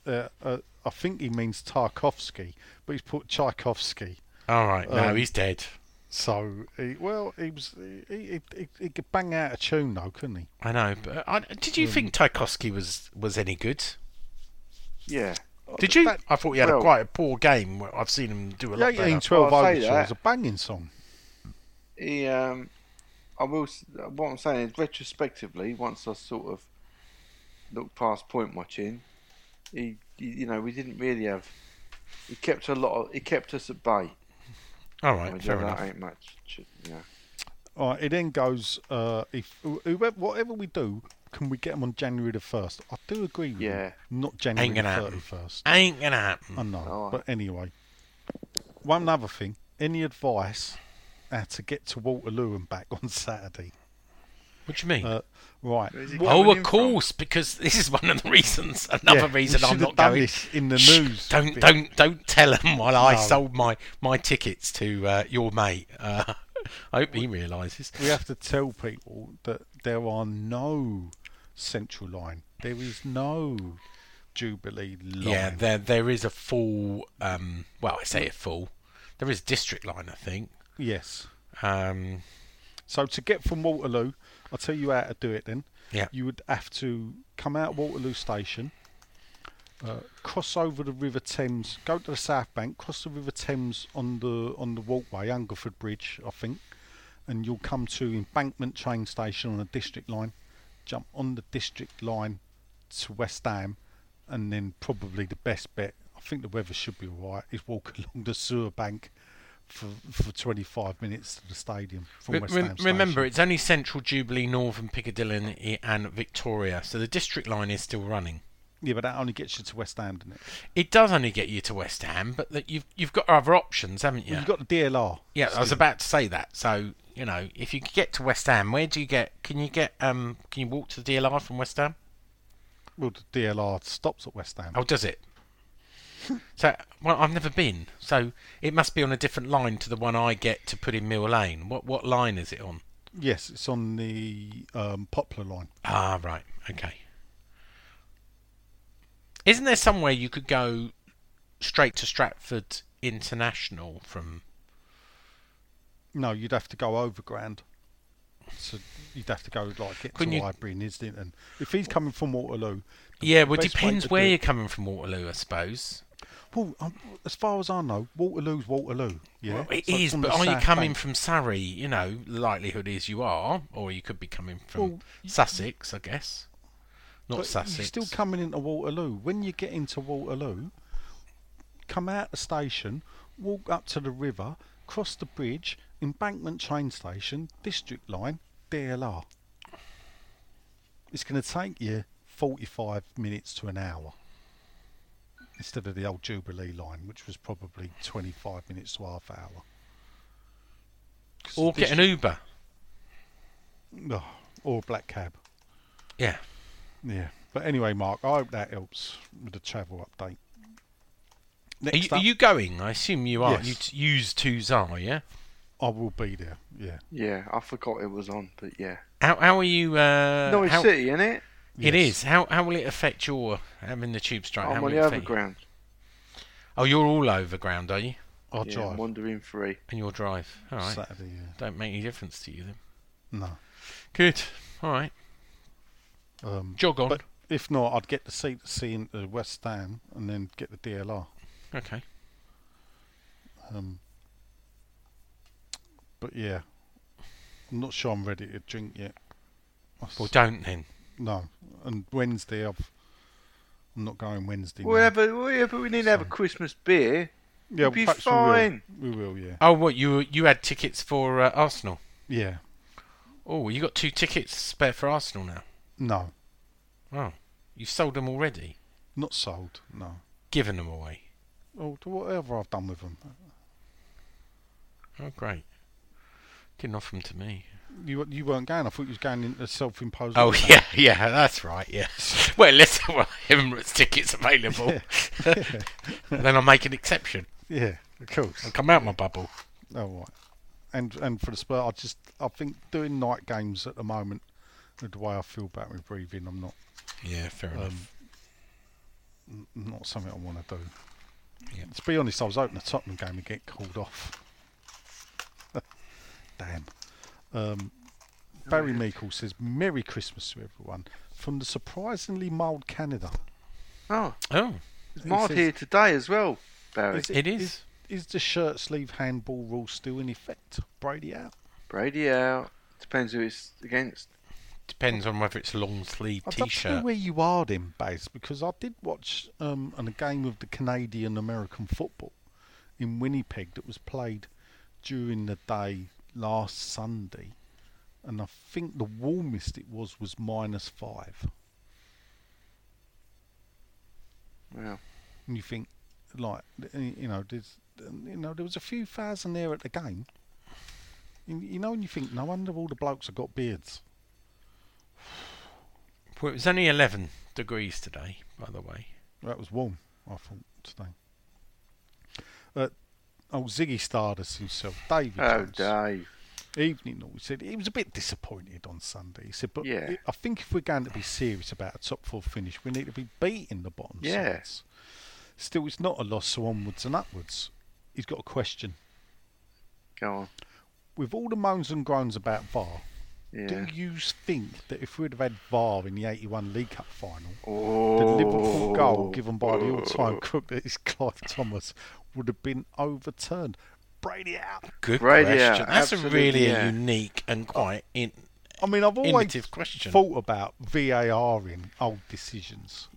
[SPEAKER 5] Uh, uh, I think he means Tarkowski, but he's put Tchaikovsky.
[SPEAKER 3] All right, no,
[SPEAKER 5] Um,
[SPEAKER 3] he's dead.
[SPEAKER 5] So, he, well, he was he, he, he, he could bang out a tune though, couldn't he?
[SPEAKER 3] I know, but I, did you
[SPEAKER 5] um,
[SPEAKER 3] think Tchaikovsky was was any good?
[SPEAKER 4] Yeah.
[SPEAKER 3] Did you?
[SPEAKER 5] that-
[SPEAKER 3] I thought he had a quite a poor game. I've seen him do a lot
[SPEAKER 5] 18,
[SPEAKER 3] better.
[SPEAKER 5] 12
[SPEAKER 4] Well, I'll
[SPEAKER 5] Overture
[SPEAKER 4] that.
[SPEAKER 5] was a banging song.
[SPEAKER 4] He, um, I will. What I'm saying is, retrospectively, once I sort of looked past point watching, he, he- you know, we didn't really have. He kept a lot. Of, he kept us at bay.
[SPEAKER 3] All right,
[SPEAKER 4] Which
[SPEAKER 3] fair
[SPEAKER 4] that
[SPEAKER 3] enough.
[SPEAKER 4] ain't much. Yeah.
[SPEAKER 5] All right, it then goes, uh, if whoever, whatever we do, can we get them on January the 1st? I do agree with
[SPEAKER 4] Yeah.
[SPEAKER 5] you. Not January the
[SPEAKER 3] gonna happen.
[SPEAKER 5] 31st.
[SPEAKER 3] Ain't gonna happen.
[SPEAKER 5] I know. But anyway, one other thing. Any advice how to get to Waterloo and back on Saturday?
[SPEAKER 3] What do you mean?
[SPEAKER 5] Uh, right.
[SPEAKER 4] Where's he
[SPEAKER 5] What-
[SPEAKER 4] coming
[SPEAKER 3] oh,
[SPEAKER 4] in
[SPEAKER 3] of
[SPEAKER 4] from?
[SPEAKER 3] course, because this is one of the reasons. Another
[SPEAKER 5] Yeah,
[SPEAKER 3] reason I'm not
[SPEAKER 5] done
[SPEAKER 3] going.
[SPEAKER 5] this in the
[SPEAKER 3] Shh,
[SPEAKER 5] news
[SPEAKER 3] Don't
[SPEAKER 5] bit.
[SPEAKER 3] don't don't tell him while I sold my my tickets to uh, your mate. Uh, I hope he realises.
[SPEAKER 5] we have to tell people that there are no central line. There is no Jubilee line.
[SPEAKER 3] Yeah, there there is a full. Um, well, I say a full. There is district line, I think.
[SPEAKER 5] Yes.
[SPEAKER 3] Um,
[SPEAKER 5] So to get from Waterloo, I'll tell you how to do it then.
[SPEAKER 3] Yeah.
[SPEAKER 5] You would have to come out Waterloo Station, uh, cross over the River Thames, go to the South Bank, cross the River Thames on the on the walkway, Hungerford Bridge, I think, and you'll come to Embankment train station on the District line. Jump on the District line to West Ham, and then probably the best bet. I think the weather should be alright. Is walk along the sewer bank for for 25 minutes to the stadium from
[SPEAKER 3] re-
[SPEAKER 5] Ham
[SPEAKER 3] remember, it's only Central Jubilee, Northern Piccadilly, and, Victoria, so the district line is still running.
[SPEAKER 5] Yeah, but that only gets you to West Ham, doesn't it?
[SPEAKER 3] It does only get you to West Ham, but that you've you've got other options, haven't you?
[SPEAKER 5] Well, you've got the DLR.
[SPEAKER 3] Yeah, I was about to say that. So you know, if you get to West Ham, where do you get? Can you get? Um, can you walk to the DLR from West Ham?
[SPEAKER 5] Well, the DLR stops at West Ham.
[SPEAKER 3] Oh, does it? So, well, I've never been. So it must be on a different line to the one I get to Pudding Mill Lane. What what line is it on?
[SPEAKER 5] Yes, it's on the um, Poplar line.
[SPEAKER 3] Ah, right. Okay. Isn't there somewhere you could go straight to Stratford International from?
[SPEAKER 5] No, you'd have to go overground. So you'd have to go like get
[SPEAKER 3] Couldn't
[SPEAKER 5] to
[SPEAKER 3] you-
[SPEAKER 5] Highbury and Islington. If he's coming from Waterloo,
[SPEAKER 3] Yeah, well, it depends where you're
[SPEAKER 5] it-
[SPEAKER 3] coming from Waterloo, I suppose.
[SPEAKER 5] Well, um, as far as I know, Waterloo's Waterloo. Yeah,
[SPEAKER 3] Well, it is, but are you coming
[SPEAKER 5] Bank.
[SPEAKER 3] from Surrey? You know, likelihood is you are, or you could be coming from
[SPEAKER 5] Well,
[SPEAKER 3] Sussex, I guess. Not Sussex.
[SPEAKER 5] You're still coming into Waterloo. When you get into Waterloo, come out the station, walk up to the river, cross the bridge, embankment train station, district line, DLR. It's going to take you 45 minutes to an hour instead of the old Jubilee line, which was probably 25 minutes to half hour.
[SPEAKER 3] Or get an Uber.
[SPEAKER 5] Oh, or a black cab.
[SPEAKER 3] Yeah.
[SPEAKER 5] Yeah. But anyway, Mark, I hope that helps with the travel update.
[SPEAKER 3] Are
[SPEAKER 5] Next
[SPEAKER 3] you, are you going? I assume you are.
[SPEAKER 5] Yes.
[SPEAKER 3] You t- use twos are, yeah?
[SPEAKER 5] I will be there. Yeah.
[SPEAKER 4] Yeah, I forgot it was on, but yeah.
[SPEAKER 3] How, how are you... Uh,
[SPEAKER 4] Norwich
[SPEAKER 3] how,
[SPEAKER 4] City, innit?
[SPEAKER 3] It
[SPEAKER 5] Yes.
[SPEAKER 3] is. How how will it affect your having the tube strike? how
[SPEAKER 4] I'm
[SPEAKER 3] will
[SPEAKER 4] on
[SPEAKER 3] it
[SPEAKER 4] the
[SPEAKER 3] affect you? Oh, you're all overground, are you?
[SPEAKER 5] I'll
[SPEAKER 4] yeah,
[SPEAKER 5] drive
[SPEAKER 4] I'm wandering free.
[SPEAKER 3] And you'll drive. All right.
[SPEAKER 5] Saturday. Yeah.
[SPEAKER 3] Don't make any difference to you then.
[SPEAKER 5] No.
[SPEAKER 3] Good. All right.
[SPEAKER 5] Um,
[SPEAKER 3] Jog on.
[SPEAKER 5] But if not, I'd get the c2c into West Ham and then get the DLR.
[SPEAKER 3] okay.
[SPEAKER 5] Um, but yeah, I'm not sure I'm ready to drink yet. I s-
[SPEAKER 3] Well, don't then.
[SPEAKER 5] No, and Wednesday I've. I'm not going Wednesday. now.
[SPEAKER 4] Whatever, whatever, we need to have a Christmas beer.
[SPEAKER 5] Yeah,
[SPEAKER 4] We'll be
[SPEAKER 5] perhaps
[SPEAKER 4] fine.
[SPEAKER 5] We will. We will. Yeah.
[SPEAKER 3] Oh, what you you had tickets for uh, Arsenal?
[SPEAKER 5] Yeah.
[SPEAKER 3] Oh, you got two tickets spare for Arsenal now.
[SPEAKER 5] No,
[SPEAKER 3] Oh, you've sold them already.
[SPEAKER 5] not sold. No.
[SPEAKER 3] Given them away.
[SPEAKER 5] Oh, to whatever I've done with them.
[SPEAKER 3] Oh, great. Didn't offer them to me.
[SPEAKER 5] You you weren't going. I thought you was going into self-imposed.
[SPEAKER 3] Oh
[SPEAKER 5] lockdown.
[SPEAKER 3] yeah, yeah, that's right. Yeah. well, let's well, Emirates tickets available. then I'll make an exception.
[SPEAKER 5] Yeah, of course.
[SPEAKER 3] I'll come out my bubble.
[SPEAKER 5] Oh, right. And and for the Spurs, I just I think doing night games at the moment, with the way I feel about my breathing, I'm not
[SPEAKER 3] Yeah, fair
[SPEAKER 5] um,
[SPEAKER 3] enough.
[SPEAKER 5] n- not something I want to do.
[SPEAKER 3] Yeah.
[SPEAKER 5] To be honest, I was hoping the Tottenham game would get called off. Damn. Um, Barry Meikle says, "Merry Christmas to everyone from the surprisingly mild Canada."
[SPEAKER 4] Oh,
[SPEAKER 3] Oh,
[SPEAKER 4] it's
[SPEAKER 5] He
[SPEAKER 4] mild
[SPEAKER 5] says-
[SPEAKER 4] here today as well, Barry.
[SPEAKER 5] Is
[SPEAKER 3] it is.
[SPEAKER 5] Is the shirt sleeve handball rule still in effect? Brady out.
[SPEAKER 4] Brady out. Depends who it's against.
[SPEAKER 3] Depends on whether it's a long sleeve
[SPEAKER 5] I'd love to know
[SPEAKER 3] t-shirt.
[SPEAKER 5] where you are then, Baz, because I did watch um, an- a game of the Canadian American football in Winnipeg that was played during the day last Sunday, and I think the warmest it was was minus five.
[SPEAKER 4] Wow.
[SPEAKER 5] And you think, like, you know, there's, you know, there was a few thousand there at the game. You you know, and you think, no wonder all the blokes have got beards.
[SPEAKER 3] Well, it was only 11 degrees today, by the way.
[SPEAKER 5] That was warm, I thought, today. Uh, oh, Ziggy Stardust himself, David
[SPEAKER 4] Oh,
[SPEAKER 5] Jones.
[SPEAKER 4] Dave.
[SPEAKER 5] Evening, he said he was a bit disappointed on Sunday. He said, but
[SPEAKER 4] Yeah.
[SPEAKER 5] I think if we're going to be serious about a top four finish, we need to be beating the bottom
[SPEAKER 4] Yeah.
[SPEAKER 5] sides. Still, it's not a loss, so onwards and upwards. He's got a question.
[SPEAKER 4] Go on.
[SPEAKER 5] With all the moans and groans about VAR,
[SPEAKER 4] Yeah.
[SPEAKER 5] do you think that if we'd have had VAR in the 81 League Cup final,
[SPEAKER 4] Oh.
[SPEAKER 5] the Liverpool goal oh. given by the all-time crook that is Clive Thomas would have been overturned? Brady out.
[SPEAKER 3] Good
[SPEAKER 4] Right,
[SPEAKER 3] question.
[SPEAKER 4] yeah,
[SPEAKER 3] That's a
[SPEAKER 4] absolutely,
[SPEAKER 3] really
[SPEAKER 4] yeah.
[SPEAKER 3] a unique and quite in,
[SPEAKER 5] I mean, I've always
[SPEAKER 3] innovative question.
[SPEAKER 5] thought about VAR in old decisions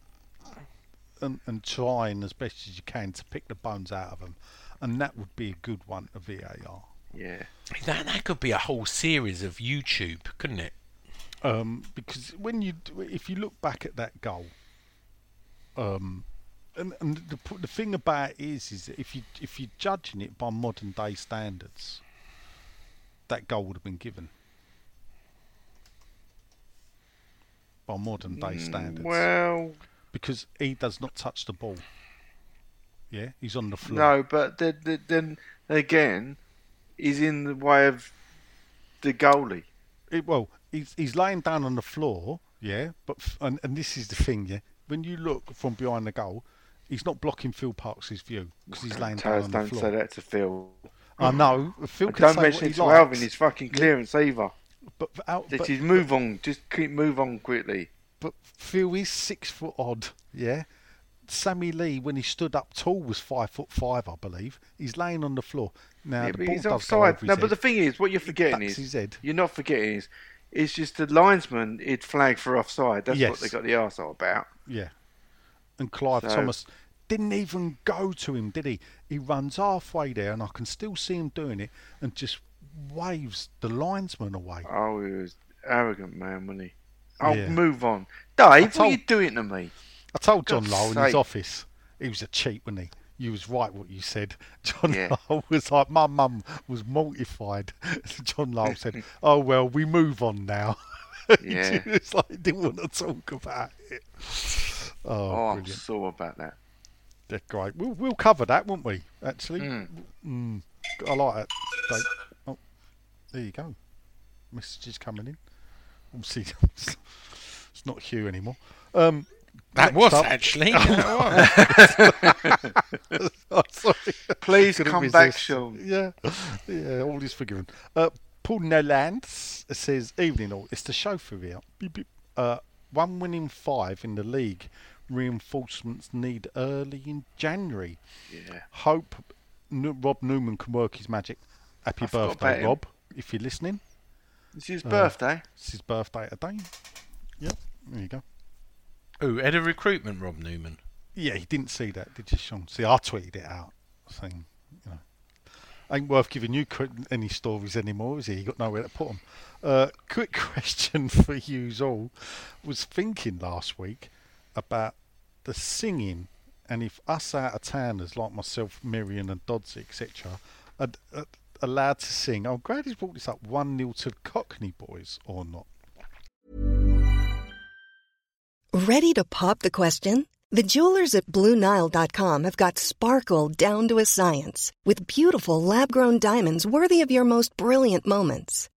[SPEAKER 5] and, and trying as best as you can to pick the bones out of them, and that would be a good one, a VAR.
[SPEAKER 4] Yeah.
[SPEAKER 3] That, that could be a whole series of YouTube, couldn't it?
[SPEAKER 5] Um, because when you, if you look back at that goal, um, and, and the, the thing about it is, is that if you if you're judging it by modern day standards, that goal would have been given by modern day standards.
[SPEAKER 4] Mm, Well,
[SPEAKER 5] because he does not touch the ball. Yeah, he's on the floor.
[SPEAKER 4] no, but then, then, then again, he's in the way of the goalie.
[SPEAKER 5] It- well, he's he's laying down on the floor. Yeah, but f- and, and this is the thing. Yeah, when you look from behind the goal, he's not blocking Phil Parkes' view because he's laying down on the
[SPEAKER 4] don't
[SPEAKER 5] floor.
[SPEAKER 4] say that to Phil.
[SPEAKER 5] I know. Phil
[SPEAKER 4] And
[SPEAKER 5] can
[SPEAKER 4] don't
[SPEAKER 5] say
[SPEAKER 4] mention
[SPEAKER 5] what
[SPEAKER 4] it
[SPEAKER 5] he
[SPEAKER 4] to
[SPEAKER 5] likes,
[SPEAKER 4] Alvin. His fucking clearance either.
[SPEAKER 5] but, out,
[SPEAKER 4] Just
[SPEAKER 5] but,
[SPEAKER 4] his move on. Just keep move on quickly.
[SPEAKER 5] but Phil is six foot odd. Yeah. Sammy Lee, when he stood up tall, was five foot five, I believe. He's laying on the floor now.
[SPEAKER 4] Yeah,
[SPEAKER 5] the
[SPEAKER 4] but
[SPEAKER 5] ball
[SPEAKER 4] he's
[SPEAKER 5] does go
[SPEAKER 4] offside.
[SPEAKER 5] over
[SPEAKER 4] No,
[SPEAKER 5] his
[SPEAKER 4] but the
[SPEAKER 5] head.
[SPEAKER 4] thing is, what you're forgetting is
[SPEAKER 5] his head.
[SPEAKER 4] you're not forgetting is it's just the linesman. He'd flag for offside. That's
[SPEAKER 5] Yes.
[SPEAKER 4] what they got the arsehole about.
[SPEAKER 5] Yeah. And Clive
[SPEAKER 4] So-
[SPEAKER 5] Thomas didn't even go to him, did he? He runs halfway there, and I can still see him doing it, and just waves the linesman away.
[SPEAKER 4] Oh, he was arrogant man, wasn't he? I'll
[SPEAKER 5] Yeah.
[SPEAKER 4] move on. Dave, what are
[SPEAKER 5] told-
[SPEAKER 4] you doing to me?
[SPEAKER 5] I told John
[SPEAKER 4] God's
[SPEAKER 5] Lyall in his office he was a cheat, wasn't he? You was right what you said. John
[SPEAKER 4] Yeah.
[SPEAKER 5] Lyall was like, my mum was mortified. John Lyall said, "Oh well, we move on now."
[SPEAKER 4] Yeah.
[SPEAKER 5] he was like, didn't want to talk about it. Oh,
[SPEAKER 4] Oh, I'm sore about that.
[SPEAKER 5] They're great. We'll we'll cover that, won't we? Actually,
[SPEAKER 4] Mm.
[SPEAKER 5] Mm, I like that. Oh, there you go. Messages coming in. Obviously, it's not Hugh anymore. Um,
[SPEAKER 3] That was
[SPEAKER 5] up-
[SPEAKER 3] actually.
[SPEAKER 5] oh.
[SPEAKER 4] Please come back,
[SPEAKER 5] resist.
[SPEAKER 4] Sean.
[SPEAKER 5] Yeah, yeah, all is forgiven. Uh, Paul Noland says, "Evening all. It's the chauffeur here. Beep, beep. Uh, one winning five in the league. Reinforcements need early in January.
[SPEAKER 4] Yeah.
[SPEAKER 5] Hope N- Rob Newman can work his magic. Happy
[SPEAKER 4] I
[SPEAKER 5] birthday. Rob! If you're listening,
[SPEAKER 4] It's his
[SPEAKER 5] Uh,
[SPEAKER 4] birthday.
[SPEAKER 5] it's his birthday today. Yep, there you go.
[SPEAKER 3] Oh, head of recruitment, Rob Newman.
[SPEAKER 5] Yeah, he didn't see that, did you, Sean? See, I tweeted it out, saying, you know, ain't worth giving you cr- any stories anymore, is he? You got nowhere to put them. Uh, quick question for you all: Was thinking last week about the singing, and if us out of towners like myself, Miriam and Dodds, etc., are, are allowed to sing. Oh, I'm glad he's brought this up. One 0 to Cockney boys or not?
[SPEAKER 7] Ready to pop the question? The jewelers at BlueNile.com have got sparkle down to a science with beautiful lab grown diamonds worthy of your most brilliant moments.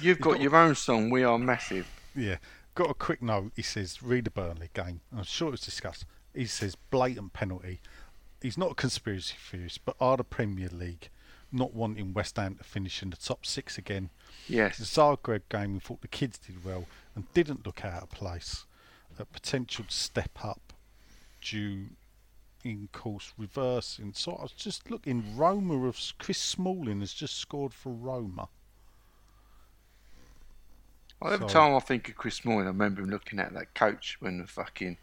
[SPEAKER 4] You've got your own song, We Are Massive.
[SPEAKER 5] Yeah. Got a quick note. He says, read the Burnley game. I'm sure it's discussed. He says, blatant penalty. He's not a conspiracy theorist, but are the Premier League not wanting West Ham to finish in the top six again?
[SPEAKER 4] Yes. The.
[SPEAKER 5] Zagreb game, we thought the kids did well and didn't look out of place. A potential step up due in course reversing. So I was just looking, Roma of Chris Smalling has just scored for Roma.
[SPEAKER 4] Well, every
[SPEAKER 5] So-
[SPEAKER 4] time I think of Chris Smalling, I remember him looking at that coach when the fucking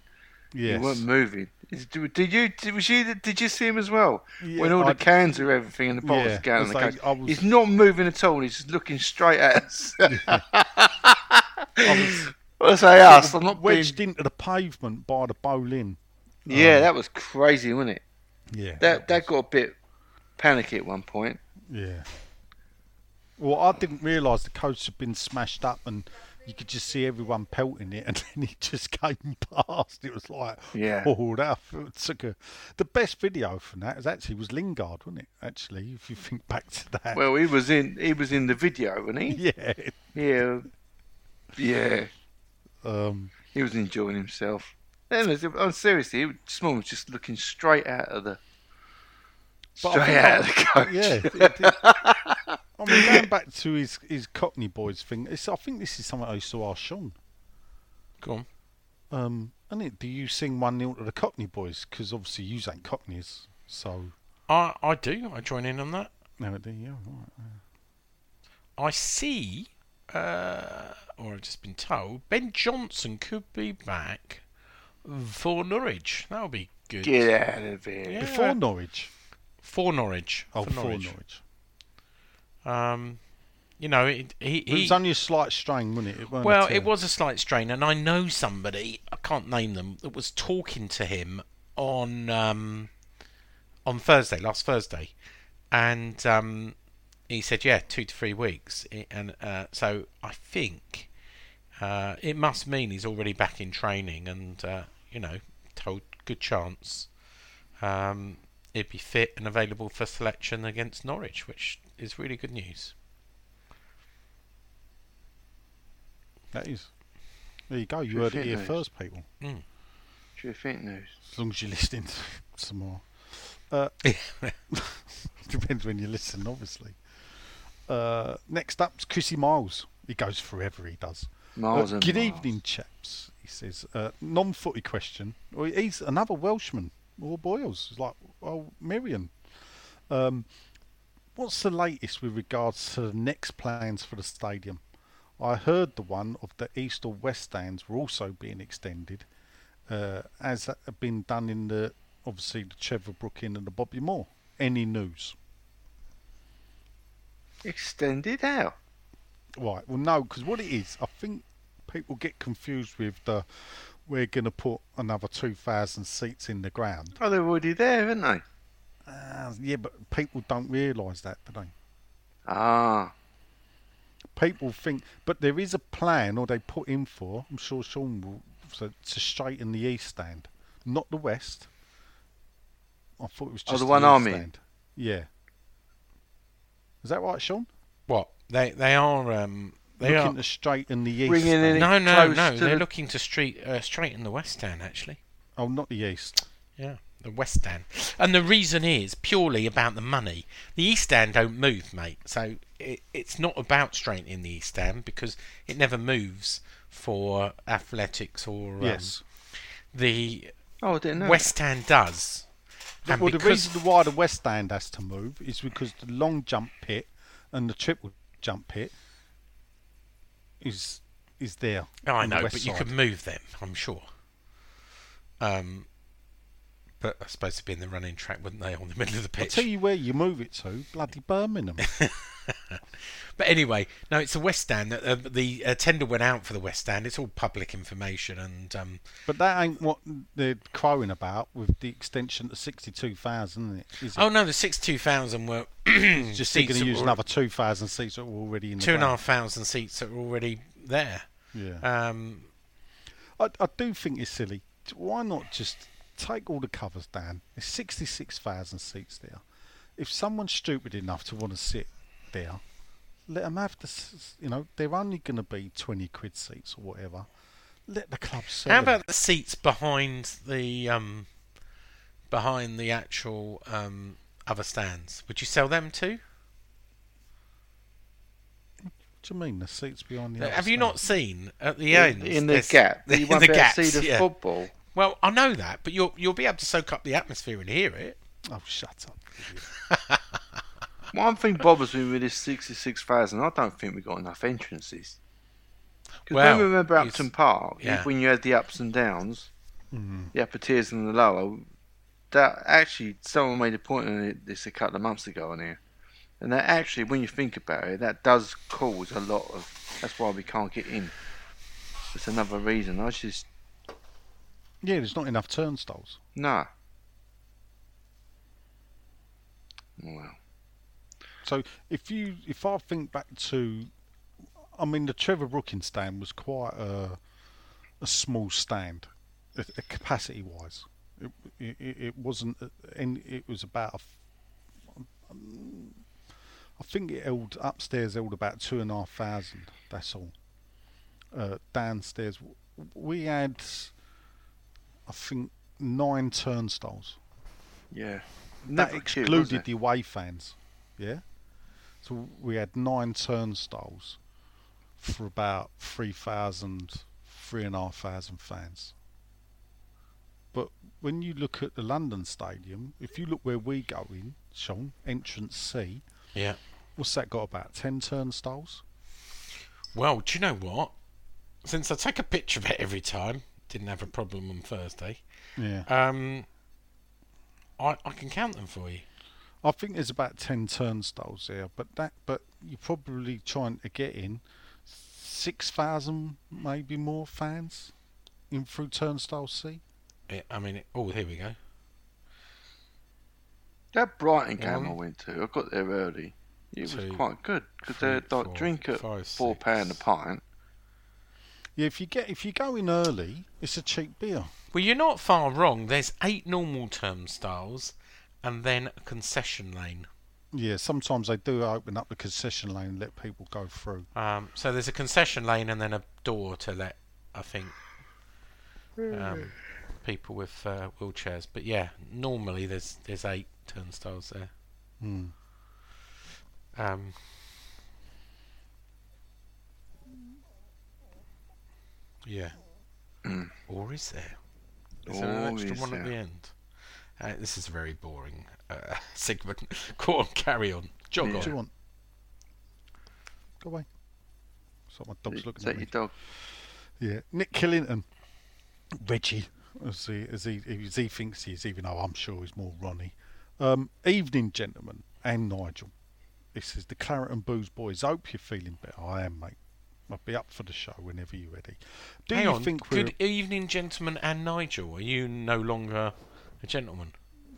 [SPEAKER 5] Yes.
[SPEAKER 4] he weren't moving. Is- Did you? Did, was you? Did you see him as well?
[SPEAKER 5] Yeah,
[SPEAKER 4] when all the cans are everything and the bottles
[SPEAKER 5] Yeah,
[SPEAKER 4] going on
[SPEAKER 5] it's
[SPEAKER 4] the
[SPEAKER 5] like was-
[SPEAKER 4] He's not moving at all. He's just looking straight at us. Well, I say us. I'm not being...
[SPEAKER 5] wedged into the pavement by the bowling.
[SPEAKER 4] Yeah,
[SPEAKER 5] Um,
[SPEAKER 4] that was crazy, wasn't it?
[SPEAKER 5] Yeah.
[SPEAKER 4] That that got a bit panicky at one point.
[SPEAKER 5] Yeah. Well, I didn't realise the coast had been smashed up and you could just see everyone pelting it and then it just came past. It was like,
[SPEAKER 4] Yeah.
[SPEAKER 5] oh, that it took a... The best video from that was actually was Lingard, wasn't it? Actually, if you think back to that.
[SPEAKER 4] Well, he was in he was in the video, wasn't he?
[SPEAKER 5] yeah.
[SPEAKER 4] Yeah, yeah.
[SPEAKER 5] Um,
[SPEAKER 4] He was enjoying himself. And oh, seriously, Small was just looking straight out of the
[SPEAKER 5] I
[SPEAKER 4] straight out of the coach.
[SPEAKER 5] Yeah. it- it- I mean, going back to his, his Cockney boys thing, it's, I think this is something I used to ask Sean.
[SPEAKER 3] Go on.
[SPEAKER 5] Um, and it, do you sing 1 0 to the Cockney boys? Because obviously you ain't Cockneys, so.
[SPEAKER 3] I I do. I join in on that.
[SPEAKER 5] No, do you? Right.
[SPEAKER 3] I see, uh, or I've just been told, Ben Johnson could be back for Norwich. That would be good.
[SPEAKER 4] Get out of here.
[SPEAKER 3] Yeah.
[SPEAKER 5] Before Norwich.
[SPEAKER 3] For Norwich.
[SPEAKER 5] Oh,
[SPEAKER 3] for
[SPEAKER 5] before
[SPEAKER 3] Norwich.
[SPEAKER 5] Norwich.
[SPEAKER 3] Um, you know, it, he,
[SPEAKER 5] It was only a slight strain, wasn't it? it
[SPEAKER 3] well, it was a slight strain, and I know somebody I can't name them that was talking to him on um, on Thursday, last Thursday, and um, he said, "Yeah, two to three weeks," and uh, so I think uh, it must mean he's already back in training, and uh, you know, told good chance. Um, he'd be fit and available for selection against Norwich, which is really good news.
[SPEAKER 5] That is. There you go. You heard it here
[SPEAKER 4] news.
[SPEAKER 5] first, people.
[SPEAKER 4] Terrific news.
[SPEAKER 5] As long as you're listening to some more. Uh, depends when you listen, obviously. Uh, next up's Chrissy Miles. He goes forever, he does.
[SPEAKER 4] Miles
[SPEAKER 5] Uh,
[SPEAKER 4] and
[SPEAKER 5] good
[SPEAKER 4] miles.
[SPEAKER 5] evening, chaps. He says, uh, non-footy question. Well, he's another Welshman, or Boyles, It's like oh Miriam. Um, what's the latest with regards to the next plans for the stadium? I heard the one of the east or west stands were also being extended, uh, as that had been done in the obviously the Trevor Brooking and the Bobby Moore. Any news?
[SPEAKER 4] Extended out.
[SPEAKER 5] Right. Well, no, because what it is, I think people get confused with the we're going to put another 2,000 seats in the ground.
[SPEAKER 4] Oh, they're already there, aren't they?
[SPEAKER 5] Uh, yeah, but people don't realise that, do they?
[SPEAKER 4] Ah,
[SPEAKER 5] People think, but there is a plan, or they put in for. I'm sure Sean will so, to straighten the east stand, not the west. I thought it was
[SPEAKER 4] Oh,
[SPEAKER 5] just
[SPEAKER 4] the one
[SPEAKER 5] east
[SPEAKER 4] I'm
[SPEAKER 5] stand. Yeah. Is that right, Sean?
[SPEAKER 3] What they they are um they
[SPEAKER 5] Looking
[SPEAKER 3] are
[SPEAKER 5] to straighten the east.
[SPEAKER 4] Bringing
[SPEAKER 3] no no no they're
[SPEAKER 4] the-
[SPEAKER 3] looking to street uh, straighten the west stand actually.
[SPEAKER 5] Oh, not the east.
[SPEAKER 3] Yeah, the West End. And the reason is purely about the money. The East End don't move, mate. So it, it's not about straightening the East End because it never moves for athletics or um,
[SPEAKER 5] Yes.
[SPEAKER 3] the
[SPEAKER 4] oh, I didn't know.
[SPEAKER 3] West End does. And
[SPEAKER 5] well, the reason why the west End has to move is because the long jump pit and the triple jump pit is is there.
[SPEAKER 3] Oh, I
[SPEAKER 5] on the
[SPEAKER 3] know,
[SPEAKER 5] west
[SPEAKER 3] but you
[SPEAKER 5] side.
[SPEAKER 3] could move them, I'm sure. Um, but I suppose to be in the running track, wouldn't they, on the middle of the pitch?
[SPEAKER 5] I'll tell you where you move it to, bloody Birmingham.
[SPEAKER 3] But anyway, no, it's the West Stand. Uh, the uh, tender went out for the West Stand. It's all public information, and um,
[SPEAKER 5] but that ain't what they're crowing about with the extension to sixty-two thousand, isn't it? Is it?
[SPEAKER 3] oh no, the sixty-two thousand were
[SPEAKER 5] just going to use another two thousand seats that were already in the
[SPEAKER 3] and a half thousand seats that were already there.
[SPEAKER 5] Yeah,
[SPEAKER 3] Um,
[SPEAKER 5] I, I do think it's silly. Why not just take all the covers down? There's sixty-six thousand seats there. If someone's stupid enough to want to sit there, let them have the. You know, they're only going to be twenty quid seats or whatever. Let the club sell.
[SPEAKER 3] how
[SPEAKER 5] them.
[SPEAKER 3] about the seats behind the um, behind the actual um, other stands? Would you sell them too?
[SPEAKER 5] What do you mean the seats behind the?
[SPEAKER 3] Have you
[SPEAKER 5] stand?
[SPEAKER 3] not seen at the
[SPEAKER 4] in,
[SPEAKER 3] end
[SPEAKER 4] in the gap. You
[SPEAKER 3] in the
[SPEAKER 4] be able
[SPEAKER 3] gaps,
[SPEAKER 4] to see the
[SPEAKER 3] yeah.
[SPEAKER 4] football.
[SPEAKER 3] Well, I know that, but you'll you'll be able to soak up the atmosphere and hear it.
[SPEAKER 5] Oh, shut up!
[SPEAKER 4] One thing bothers me with this 66,000, I don't think we got enough entrances. Because
[SPEAKER 3] Well,
[SPEAKER 4] when we remember Upton Park,
[SPEAKER 3] yeah.
[SPEAKER 4] when you had the ups and downs,
[SPEAKER 5] Mm-hmm.
[SPEAKER 4] the upper tiers and the lower, that actually, someone made a point on it this a couple of months ago on here. And that actually, when you think about it, that does cause a lot of. That's why we can't get in. It's another reason. I just.
[SPEAKER 5] Yeah, there's not enough turnstiles.
[SPEAKER 4] No. Well.
[SPEAKER 5] So if you if I think back to, I mean the Trevor Brooking stand was quite a a small stand, capacity wise. It, it, it wasn't, and it was about. A, I think it held upstairs held about two and a half thousand. That's all. Uh, downstairs we had, I think, nine turnstiles
[SPEAKER 4] Yeah.
[SPEAKER 5] that
[SPEAKER 4] Never cute,
[SPEAKER 5] excluded
[SPEAKER 4] it?
[SPEAKER 5] the away fans. Yeah. So we had nine turnstiles for about 3,000, 3,500 fans. But when you look at the London Stadium, if you look where we go in, Sean, entrance C,
[SPEAKER 3] Yeah.
[SPEAKER 5] what's that got about 10 turnstiles?
[SPEAKER 3] Well, do you know what? Since I take a picture of it every time, didn't have a problem on Thursday.
[SPEAKER 5] Yeah.
[SPEAKER 3] Um, I I can count them for you.
[SPEAKER 5] I think there's about 10 turnstiles there, but that but you're probably trying to get in 6,000 maybe more fans in through turnstile C.
[SPEAKER 3] Yeah, I mean, it, oh, here we go.
[SPEAKER 4] That Brighton game
[SPEAKER 3] One,
[SPEAKER 4] I went to, I got there early. It was quite good because
[SPEAKER 3] three,
[SPEAKER 4] they like drink at four pound a pint.
[SPEAKER 5] Yeah, if you get if you go in early, it's a cheap beer.
[SPEAKER 3] Well, you're not far wrong. There's eight normal turnstiles and then a concession lane.
[SPEAKER 5] Yeah, sometimes they do open up the concession lane and let people go through.
[SPEAKER 3] Um, so there's a concession lane and then a door to let, I think, um, people with uh, wheelchairs. But yeah, normally there's there's eight turnstiles there.
[SPEAKER 5] Hmm.
[SPEAKER 3] Um, yeah. or is there? Is there an extra
[SPEAKER 4] is
[SPEAKER 3] one at the end? Uh, this is a very boring uh, segment. Go on, carry on. Jog
[SPEAKER 4] Yeah.
[SPEAKER 5] What do you
[SPEAKER 3] on.
[SPEAKER 5] want? Go away. So my dog's
[SPEAKER 4] Is
[SPEAKER 5] looking
[SPEAKER 4] that
[SPEAKER 5] at me.
[SPEAKER 4] your dog?
[SPEAKER 5] Yeah, Nick Killington, Reggie, as he as he as he thinks he is, even though I'm sure he's more Ronnie. Um, evening, gentlemen, and Nigel. This is the Claret and Booze Boys. Hope you're feeling better. I am, mate. I'll be up for the show whenever you're ready. Do
[SPEAKER 3] Hang
[SPEAKER 5] you
[SPEAKER 3] on.
[SPEAKER 5] think we're?
[SPEAKER 3] Good evening, gentlemen and Nigel. Are you no longer a gentleman?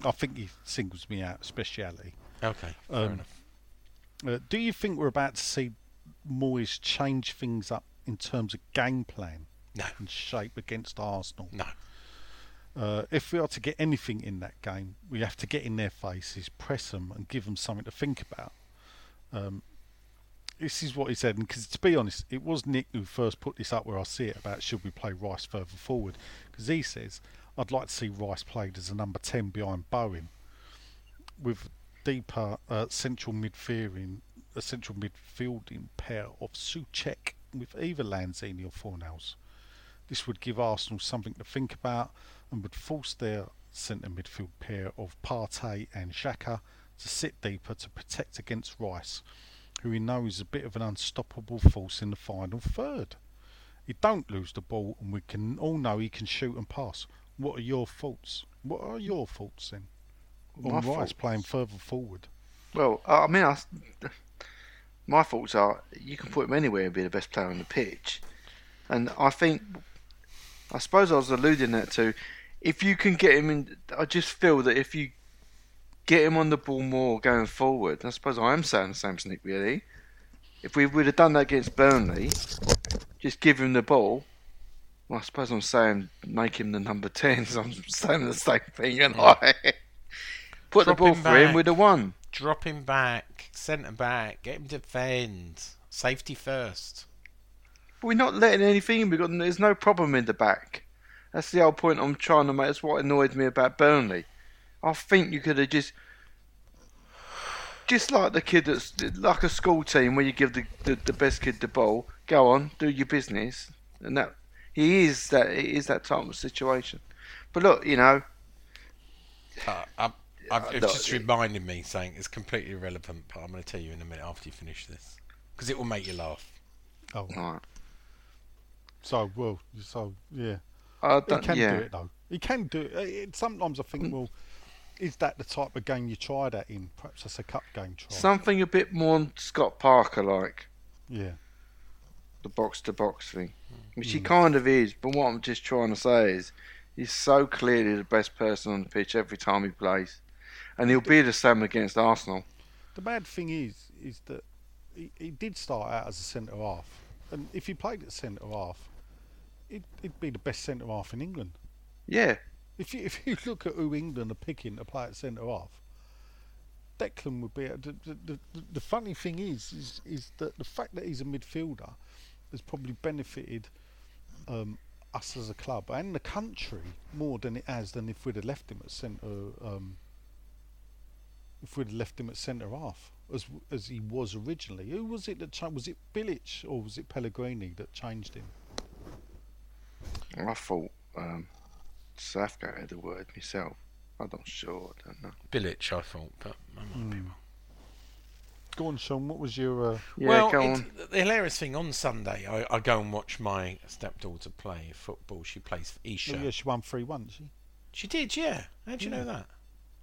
[SPEAKER 5] I think he singles me out, speciality.
[SPEAKER 3] Okay, fair
[SPEAKER 5] Um,
[SPEAKER 3] enough.
[SPEAKER 5] Uh, do you think we're about to see Moyes change things up in terms of game plan
[SPEAKER 3] No,
[SPEAKER 5] and shape against Arsenal?
[SPEAKER 3] no.
[SPEAKER 5] Uh, if we are to get anything in that game, we have to get in their faces, press them, and give them something to think about. Um, this is what he said, and because to be honest, it was Nick who first put this up where I see it about should we play Rice further forward, because he says I'd like to see Rice played as a number ten behind Bowen, with deeper uh, central midfielding, a central midfielding pair of Soucek with either Lanzini or Fornals. This would give Arsenal something to think about and would force their centre midfield pair of Partey and Xhaka to sit deeper to protect against Rice, who we know is a bit of an unstoppable force in the final third. He don't lose the ball, and we can all know he can shoot and pass. What are your thoughts? What are your thoughts then?
[SPEAKER 4] My
[SPEAKER 5] Rice playing further forward.
[SPEAKER 4] Well, I I mean, I, my thoughts are you can put him anywhere and be the best player on the pitch, and I think, I suppose I was alluding that to, if you can get him in, I just feel that if you get him on the ball more going forward, I suppose I am saying the same as Nick really. If we would have done that against Burnley, just give him the ball. Well, I suppose I'm saying make him the number ten. So I'm saying the same thing, and I put
[SPEAKER 3] Drop
[SPEAKER 4] the ball
[SPEAKER 3] him
[SPEAKER 4] for him with the one.
[SPEAKER 3] Drop him back, centre back, get him to defend. Safety first.
[SPEAKER 4] But we're not letting anything in. We got there's no problem in the back. That's the whole point I'm trying to make. That's what annoyed me about Burnley. I think you could have just, just like the kid that's like a school team where you give the, the, the best kid the ball. Go on, do your business, and that he is that it is that type of situation. But look, you know,
[SPEAKER 3] Uh, I, I,
[SPEAKER 4] Uh,
[SPEAKER 3] it's
[SPEAKER 4] no,
[SPEAKER 3] just
[SPEAKER 4] it-
[SPEAKER 3] reminded me saying it's completely irrelevant, but I'm going to tell you in a minute after you finish this. Because it will make you laugh.
[SPEAKER 5] Oh,
[SPEAKER 4] right.
[SPEAKER 5] so well, so yeah.
[SPEAKER 4] I
[SPEAKER 5] He
[SPEAKER 4] don't,
[SPEAKER 5] can
[SPEAKER 4] yeah.
[SPEAKER 5] do it though. He can do it. Uh, it. Sometimes I think, well, is that the type of game you try that in? Perhaps that's a cup game try.
[SPEAKER 4] Something a bit more Scott Parker like.
[SPEAKER 5] yeah.
[SPEAKER 4] the box to box thing, which
[SPEAKER 5] Hmm.
[SPEAKER 4] he kind of is. But what I'm just trying to say is, he's so clearly the best person on the pitch every time he plays, and he'll be the same against Arsenal.
[SPEAKER 5] The bad thing is, is that he, he did start out as a centre half, and if he played at centre half, he'd, he'd be the best centre half in England.
[SPEAKER 4] Yeah,
[SPEAKER 5] If you if you look at who England are picking to play at centre half, Declan would be. The, the, the, the funny thing is, is, is that the fact that he's a midfielder has probably benefited um, us as a club and the country more than it has than if we'd have left him at centre. Um, if we'd have left him at centre half, as as he was originally, who was it that cha- was it Bilic or was it Pellegrini that changed him?
[SPEAKER 4] I thought um, Southgate had the word myself. I'm not sure. I don't know.
[SPEAKER 3] Bilic, I thought, but I might be
[SPEAKER 5] Hmm. Go on, Sean. What was your? Uh,
[SPEAKER 4] Yeah,
[SPEAKER 3] well,
[SPEAKER 4] go
[SPEAKER 3] it's-
[SPEAKER 4] on.
[SPEAKER 3] the hilarious thing on Sunday, I, I go and watch my stepdaughter play football. She plays for Isha.
[SPEAKER 5] oh, yeah, she won three one. She.
[SPEAKER 3] She did, yeah. How'd you
[SPEAKER 5] Yeah.
[SPEAKER 3] know that?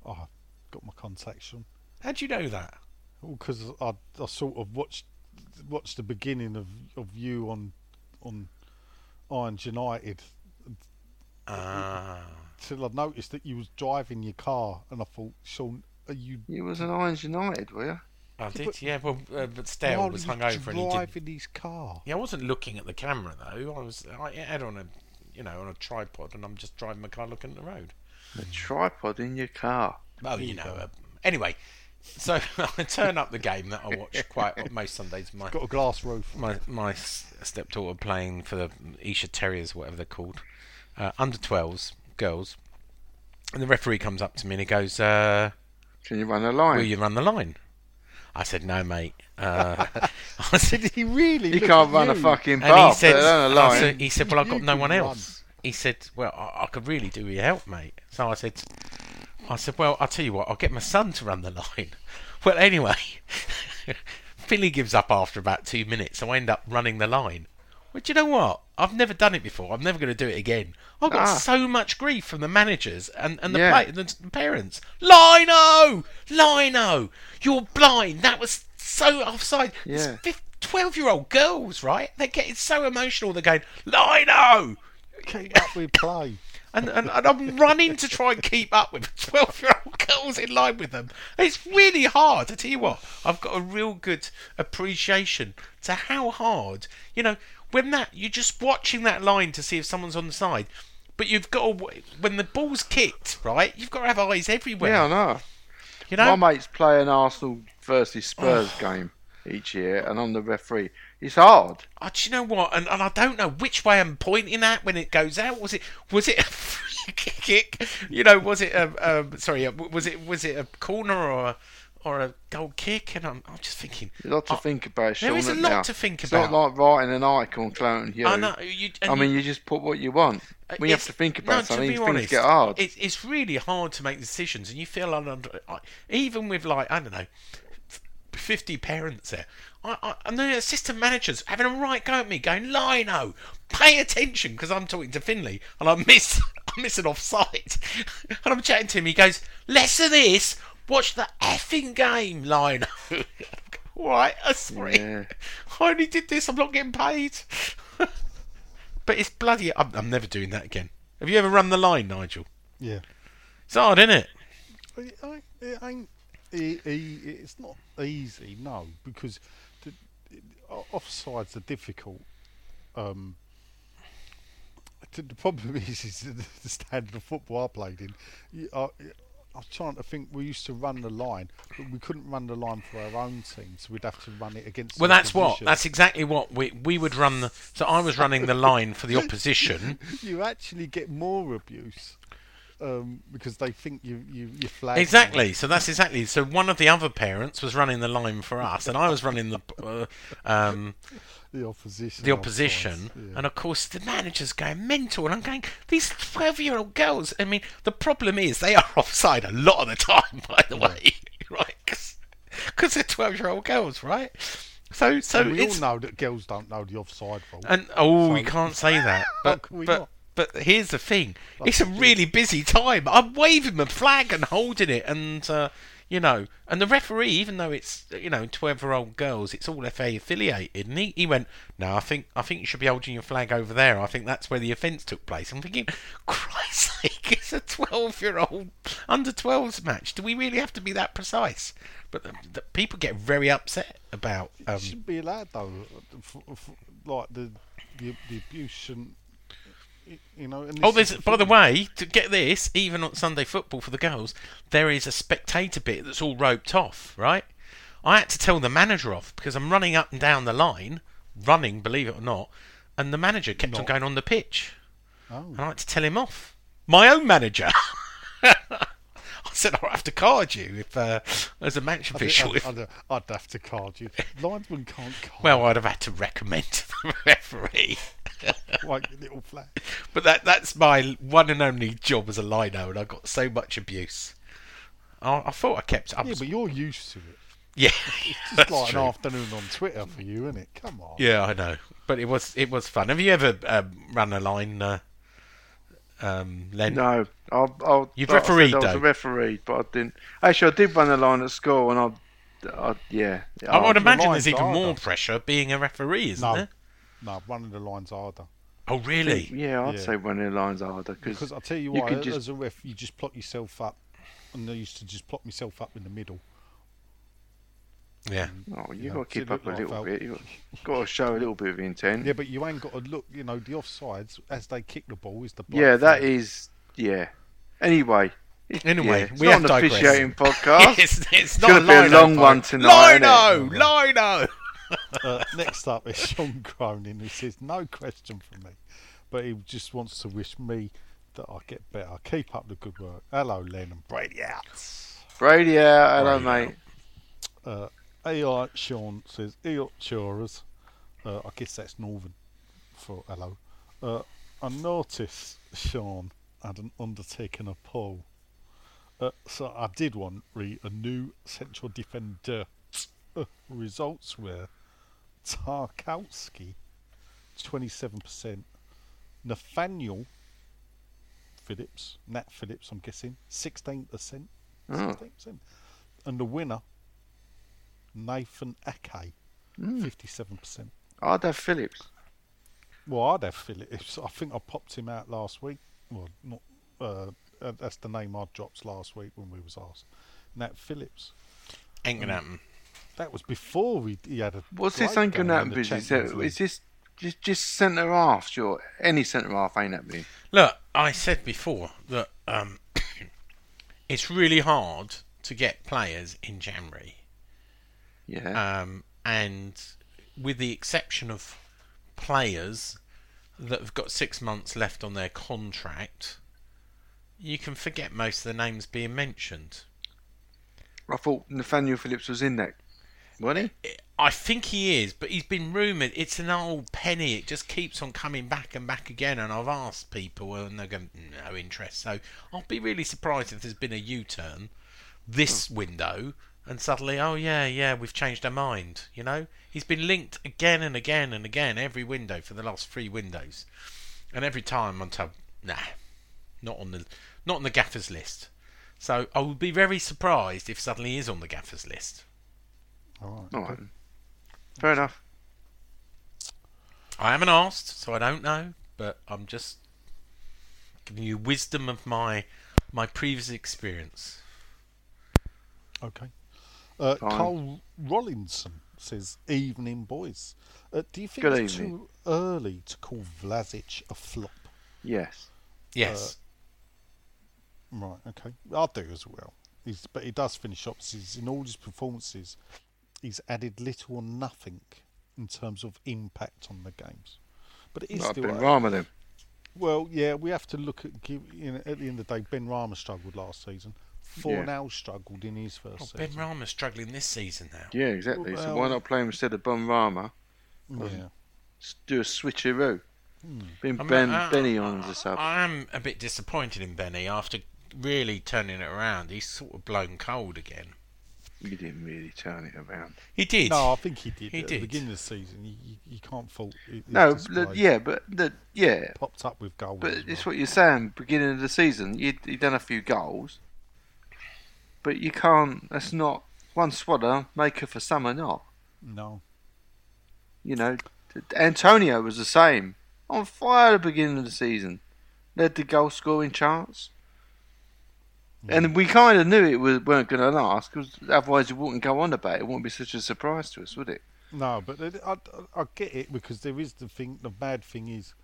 [SPEAKER 5] Oh, I've got my contacts from.
[SPEAKER 3] How'd you know that?
[SPEAKER 5] because I, I sort of watched watched the beginning of, of you on on Irons United
[SPEAKER 3] Ah,
[SPEAKER 5] till I noticed that you was driving your car and I thought, Sean, are you?
[SPEAKER 4] You was an Irons United, were you?
[SPEAKER 3] I
[SPEAKER 5] but-
[SPEAKER 3] did, yeah. Well, uh, but Stale
[SPEAKER 5] while
[SPEAKER 3] was
[SPEAKER 5] he
[SPEAKER 3] hungover and he didn't.
[SPEAKER 5] driving his car.
[SPEAKER 3] Yeah, I wasn't looking at the camera though. I was. I had on a, you know, on a tripod, and I'm just driving my car looking at the road.
[SPEAKER 4] A tripod in your car.
[SPEAKER 3] Well, you know. Uh, anyway, so I turn up the game that I watch quite most Sundays. My
[SPEAKER 5] Got a glass roof.
[SPEAKER 3] my my stepdaughter playing for the Isha Terriers, whatever they're called, uh, under 12s girls, and the referee comes up to me and he goes, uh,
[SPEAKER 4] Can you run the line?
[SPEAKER 3] "Will you run the line?" I said, "No, mate." Uh, I said,
[SPEAKER 5] he really?
[SPEAKER 4] you can't
[SPEAKER 5] at
[SPEAKER 4] run a
[SPEAKER 5] you?
[SPEAKER 4] fucking
[SPEAKER 3] and
[SPEAKER 4] bar,
[SPEAKER 3] he said,
[SPEAKER 4] let alone a
[SPEAKER 3] I
[SPEAKER 4] line.
[SPEAKER 3] said- "He said, well, I've got
[SPEAKER 5] You
[SPEAKER 3] no one
[SPEAKER 5] could
[SPEAKER 3] else." He said, "Well, I, I could really do with your help, mate." So I said, "I said, well, I'll tell you what, I'll get my son to run the line." Well, anyway, Philly gives up after about two minutes, so I end up running the line. Well, do you know what? I've never done it before. I'm never going to do it again. I got
[SPEAKER 4] Ah.
[SPEAKER 3] so much grief from the managers and, and the,
[SPEAKER 4] Yeah.
[SPEAKER 3] play, the parents. Lino! Lino! You're blind. That was so offside.
[SPEAKER 4] Yeah.
[SPEAKER 3] 12 year old girls, right? They're getting so emotional. They're going, Lino!
[SPEAKER 5] Keep up with play.
[SPEAKER 3] And, and, and I'm running to try and keep up with 12 year old girls in line with them. It's really hard. I tell you what, I've got a real good appreciation to how hard, you know, when that, you're just watching that line to see if someone's on the side. But you've got to, when the ball's kicked, right? You've got to have eyes everywhere.
[SPEAKER 4] Yeah, I know.
[SPEAKER 3] you know?
[SPEAKER 4] My mates play an Arsenal versus Spurs game each year, and I'm the referee. It's hard.
[SPEAKER 3] Oh, do you know what? And, and I don't know which way I'm pointing at when it goes out. Was it was it a free kick? You know, was it a um, sorry? a- Was it was it a corner or a, or a goal kick? And I'm, I'm just thinking.
[SPEAKER 4] There's a lot to
[SPEAKER 3] I-
[SPEAKER 4] think about.
[SPEAKER 3] There
[SPEAKER 4] Sean,
[SPEAKER 3] is a lot
[SPEAKER 4] there?
[SPEAKER 3] to think
[SPEAKER 4] it's
[SPEAKER 3] about.
[SPEAKER 4] not like writing an icon clown you.
[SPEAKER 3] I know. You, and
[SPEAKER 4] I mean,
[SPEAKER 3] you-
[SPEAKER 4] you just put what you want. Uh, when you have to think
[SPEAKER 3] no,
[SPEAKER 4] about
[SPEAKER 3] to
[SPEAKER 4] something,
[SPEAKER 3] be
[SPEAKER 4] things
[SPEAKER 3] honest,
[SPEAKER 4] get hard.
[SPEAKER 3] It, it's really hard to make decisions, and you feel under, even with like I don't know, fifty parents there. I, I, and the assistant managers having a right go at me, going, "Lino, pay attention," because I'm talking to Finley and I miss, I miss an offside, and I'm chatting to him. He goes, "Less of this. Watch the effing game, Lino." All right, I'm sorry.
[SPEAKER 4] Yeah.
[SPEAKER 3] I only did this. I'm not getting paid. but it's bloody. I'm, I'm never doing that again. Have you ever run the line, Nigel?
[SPEAKER 5] Yeah.
[SPEAKER 3] It's hard, isn't it?
[SPEAKER 5] It ain't. It ain't it's not easy, no, because the, offsides are difficult. Um, the, problem is, is the, the standard of football I played in. You, I, I was trying to think. We used to run the line, but we couldn't run the line for our own team, so we'd have to run it against.
[SPEAKER 3] Well, that's what. That's exactly what we we would run. The, so I was running the line for the opposition.
[SPEAKER 5] you actually get more abuse um, because they think you you you flag. them.
[SPEAKER 3] Exactly. So that's exactly. So one of the other parents was running the line for us, and I was running the uh, um,
[SPEAKER 5] the opposition.
[SPEAKER 3] the opposition,
[SPEAKER 5] yeah.
[SPEAKER 3] and of course the manager's going mental, and I'm going, these twelve-year-old girls. I mean, the problem is they are offside a lot of the time, by the way, right? Because they're twelve-year-old girls, right? So, so
[SPEAKER 5] And we all know that girls don't know the offside rule.
[SPEAKER 3] and oh, we can't say that. But but
[SPEAKER 5] not?
[SPEAKER 3] but here's the thing: it's a really busy time. I'm waving the flag and holding it, and uh, you know, and the referee, even though it's you know twelve-year-old girls, it's all FA affiliated, and he, he went, "No, I think I think you should be holding your flag over there. I think that's where the offence took place." I'm thinking, Christ's sake, it's a twelve-year-old under 12s match. Do we really have to be that precise? But the, the people get very upset about. Um,
[SPEAKER 5] it shouldn't be allowed though. F- f- like the the, the abuse shouldn't. You know. And
[SPEAKER 3] Oh, there's
[SPEAKER 5] is
[SPEAKER 3] by the way, to get this, even on Sunday football for the girls, there is a spectator bit that's all roped off, right? I had to tell the manager off because I'm running up and down the line, running, believe it or not, and the manager kept on going on the pitch.
[SPEAKER 5] Oh.
[SPEAKER 3] And I had to tell him off. My own manager. I said I'll have to card you if, uh, as a match
[SPEAKER 5] I'd,
[SPEAKER 3] official.
[SPEAKER 5] I'd, I'd, I'd have to card you. Linesman can't card.
[SPEAKER 3] well, I'd have had to recommend to the referee.
[SPEAKER 5] like your little flag.
[SPEAKER 3] But that that's my one and only job as a lino, and I got so much abuse. I, I thought I kept. I
[SPEAKER 5] Yeah, but you're used to it.
[SPEAKER 3] yeah,
[SPEAKER 5] It's
[SPEAKER 3] that's
[SPEAKER 5] like
[SPEAKER 3] true.
[SPEAKER 5] an afternoon on Twitter for you, isn't it? Come on.
[SPEAKER 3] Yeah, I know, but it was it was fun. Have you ever um, run a line, uh, um, Len?
[SPEAKER 4] No, I, I,
[SPEAKER 3] You've
[SPEAKER 4] like I said,
[SPEAKER 3] refereed,
[SPEAKER 4] I was
[SPEAKER 3] though.
[SPEAKER 4] a referee, but I didn't. Actually, I did run a line at school, and I, I yeah.
[SPEAKER 3] I would imagine there's even more pressure being a referee, isn't
[SPEAKER 5] No.
[SPEAKER 3] there?
[SPEAKER 5] No, one of the lines harder.
[SPEAKER 3] Oh, really?
[SPEAKER 4] Yeah, I'd
[SPEAKER 5] Yeah.
[SPEAKER 4] say running the lines harder
[SPEAKER 5] Because
[SPEAKER 4] because
[SPEAKER 5] I'll tell you
[SPEAKER 4] you
[SPEAKER 5] what,
[SPEAKER 4] can
[SPEAKER 5] as
[SPEAKER 4] just-
[SPEAKER 5] a ref, you just plot yourself up. And I used to just plot myself up in the middle.
[SPEAKER 3] Yeah.
[SPEAKER 4] oh, you
[SPEAKER 5] Yeah,
[SPEAKER 4] got to keep up a
[SPEAKER 5] like
[SPEAKER 4] little
[SPEAKER 5] foul.
[SPEAKER 4] bit. You got to show a little bit of intent.
[SPEAKER 5] Yeah, but you ain't got to look, you know, the offsides as they kick the ball is the block
[SPEAKER 4] Yeah, that
[SPEAKER 5] flag.
[SPEAKER 4] is yeah. Anyway,
[SPEAKER 3] Anyway,
[SPEAKER 4] Yeah, it's
[SPEAKER 3] we
[SPEAKER 4] not
[SPEAKER 3] have
[SPEAKER 4] an
[SPEAKER 3] digressed.
[SPEAKER 4] officiating podcast.
[SPEAKER 3] it's, it's
[SPEAKER 4] It's
[SPEAKER 3] not
[SPEAKER 4] gonna
[SPEAKER 3] a
[SPEAKER 4] be a long
[SPEAKER 3] pod.
[SPEAKER 4] one tonight,
[SPEAKER 3] Lino, lino.
[SPEAKER 5] Uh, next up is Sean Cronin, who says no question from me, but he just wants to wish me that I get better. Keep up the good work. Hello, Len and Brady out.
[SPEAKER 4] Brady out. Hello, mate.
[SPEAKER 5] Uh, AI Sean says Eot. Uh, I guess that's Northern for hello. Uh, I noticed Sean had an undertaken a poll. Uh, so I did want read a new central defender. Results were Tarkowski, 27%. Nathaniel Phillips, Nat Phillips, I'm guessing, 16%. 16%. And the winner, Nathan Ake, 57%.
[SPEAKER 4] I'd have Phillips.
[SPEAKER 5] Well, I'd have Phillips. I think I popped him out last week. Well, not. Uh, uh, that's the name I dropped last week when we was asked. Nat Phillips.
[SPEAKER 3] Ain't gonna happen.
[SPEAKER 5] That was before we he had a.
[SPEAKER 4] What's this
[SPEAKER 5] great
[SPEAKER 4] ain't gonna happen? Is, this,
[SPEAKER 5] Champions
[SPEAKER 4] is
[SPEAKER 5] League.
[SPEAKER 4] this just just centre half? Sure, any centre half ain't happening.
[SPEAKER 3] Look, I said before that um, it's really hard to get players in January,
[SPEAKER 4] Yeah.
[SPEAKER 3] um, and with the exception of players that have got six months left on their contract, you can forget most of the names being mentioned.
[SPEAKER 4] I thought Nathaniel Phillips was in that, wasn't he?
[SPEAKER 3] I think he is, but he's been rumoured. It's an old penny. It just keeps on coming back and back again. And I've asked people, and they're going, no interest. So I'll be really surprised if there's been a U-turn this hmm. window, and suddenly, oh yeah, yeah, we've changed our mind. You know, he's been linked again and again and again every window for the last three windows, and every time I'm told, nah, not on the not on the gaffers list. So I would be very surprised if suddenly he is on the gaffers list.
[SPEAKER 5] All right.
[SPEAKER 4] All right. Fair enough.
[SPEAKER 3] I haven't asked, so I don't know, but I'm just giving you wisdom of my my previous experience.
[SPEAKER 5] Okay. Uh,
[SPEAKER 4] Fine.
[SPEAKER 5] Cole Rollinson says, "Evening, boys. Uh, do you think
[SPEAKER 4] Good
[SPEAKER 5] it's
[SPEAKER 4] evening.
[SPEAKER 5] too early to call Vlasic a flop?"
[SPEAKER 4] Yes.
[SPEAKER 3] Yes,
[SPEAKER 5] Right. Okay. I do as well. He's, but he does finish up. He's, in all his performances, he's added little or nothing in terms of impact on the games. But it is
[SPEAKER 4] I've
[SPEAKER 5] still.
[SPEAKER 4] been Rama then.
[SPEAKER 5] Well, yeah, we have to look at. Give, you know, at the end of the day, Benrahma struggled last season. Fornals struggled in his first
[SPEAKER 3] oh,
[SPEAKER 5] season.
[SPEAKER 3] Ben Rama's struggling this season now.
[SPEAKER 4] Yeah, exactly. so why not play him instead of Ben Rama?
[SPEAKER 5] yeah.
[SPEAKER 4] S- Do a switcheroo. Hmm. Been
[SPEAKER 3] I'm-
[SPEAKER 4] Ben
[SPEAKER 3] I-
[SPEAKER 4] Benny on as a sub.
[SPEAKER 3] I am a bit disappointed in Benny after really turning it around. He's sort of blown cold again.
[SPEAKER 4] You didn't really turn it around.
[SPEAKER 3] He did.
[SPEAKER 5] No, I think he did.
[SPEAKER 3] He
[SPEAKER 5] at
[SPEAKER 3] did.
[SPEAKER 5] the beginning of the season, you, you, you can't fault.
[SPEAKER 4] No,
[SPEAKER 5] display.
[SPEAKER 4] look, yeah, but the, yeah,
[SPEAKER 5] popped up with goals.
[SPEAKER 4] but
[SPEAKER 5] as
[SPEAKER 4] it's
[SPEAKER 5] well.
[SPEAKER 4] what you're saying. Beginning of the season, you you done a few goals, but you can't. That's not one swadder maker for summer. Not
[SPEAKER 5] No,
[SPEAKER 4] you know. Antonio was the same. On fire at the beginning of the season, led the goal scoring charts. And we kind of knew it was, weren't going to last because otherwise it wouldn't go on about it. It wouldn't be such a surprise to us, would it?
[SPEAKER 5] no, but I, I, I get it because there is the thing. The bad thing is,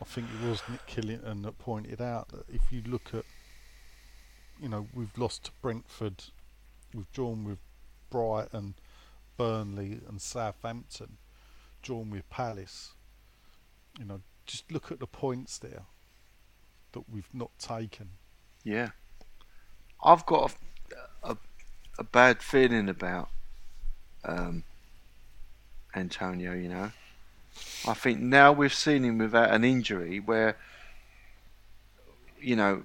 [SPEAKER 5] I think it was Nick Killington that pointed out that if you look at, you know, we've lost to Brentford, we've drawn with Brighton, Burnley, and Southampton, drawn with Palace. You know, just look at the points there that we've not taken.
[SPEAKER 4] Yeah. I've got a, a, a bad feeling about um, Antonio, you know. I think now we've seen him without an injury where, you know,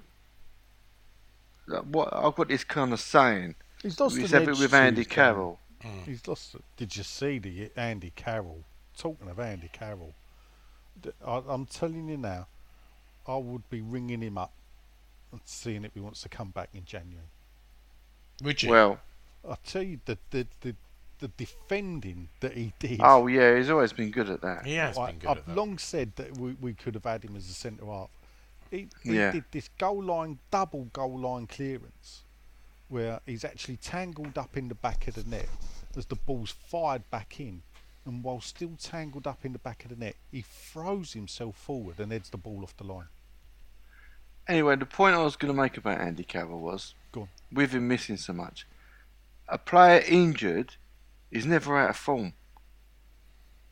[SPEAKER 4] like what I've got this kind of saying.
[SPEAKER 5] He's lost
[SPEAKER 4] We
[SPEAKER 5] an
[SPEAKER 4] said it
[SPEAKER 5] edge
[SPEAKER 4] with Andy
[SPEAKER 5] his game.
[SPEAKER 4] Carroll.
[SPEAKER 5] He's lost. it. Did you see the Andy Carroll? Talking of Andy Carroll, I, I'm telling you now, I would be ringing him up and seeing if he wants to come back in January.
[SPEAKER 3] Would you?
[SPEAKER 4] Well,
[SPEAKER 5] I tell you, the the the, the defending that he did.
[SPEAKER 4] oh yeah, he's always been good at that.
[SPEAKER 3] he has
[SPEAKER 5] I,
[SPEAKER 3] been good
[SPEAKER 5] I've
[SPEAKER 3] at that.
[SPEAKER 5] long said that we, we could have had him as a centre half. He, he
[SPEAKER 4] Yeah.
[SPEAKER 5] did this goal line, double goal line clearance, where he's actually tangled up in the back of the net as the ball's fired back in, and while still tangled up in the back of the net, he throws himself forward and heads the ball off the line.
[SPEAKER 4] Anyway, the point I was going to make about Andy Carroll was,
[SPEAKER 5] Go on.
[SPEAKER 4] with him missing so much, a player injured is never out of form.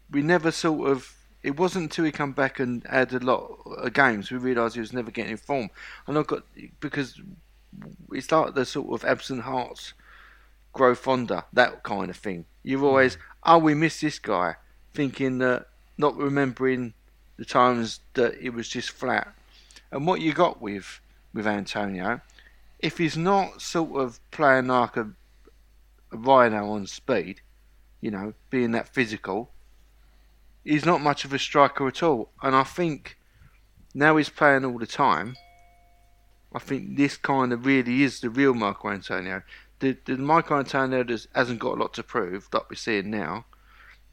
[SPEAKER 4] We never sort of. It wasn't until he come back and had a lot of games we realised he was never getting in form. And I got because it's like the sort of absent hearts grow fonder, that kind of thing. You're hmm. always, oh, we miss this guy, thinking that, not remembering the times that it was just flat. And what you got with with Antonio, if he's not sort of playing like a, a rhino on speed, you know, being that physical, he's not much of a striker at all. And I think now he's playing all the time. I think this kind of really is the real Marco Antonio. The, the Marco Antonio that hasn't got a lot to prove, like we're seeing now,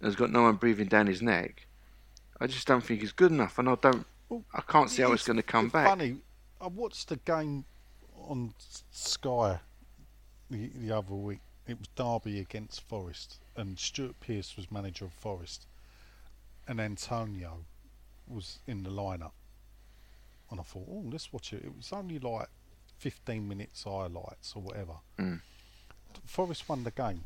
[SPEAKER 4] has got no one breathing down his neck. I just don't think he's good enough, and I don't. I can't see how it's going to come back.
[SPEAKER 5] Funny, I watched the game on Sky the, the other week. It was Derby against Forest, and Stuart Pearce was manager of Forest, and Antonio was in the lineup. And I thought, oh, let's watch it. It was only like 15 minutes highlights or whatever.
[SPEAKER 4] Mm.
[SPEAKER 5] Forest won the game.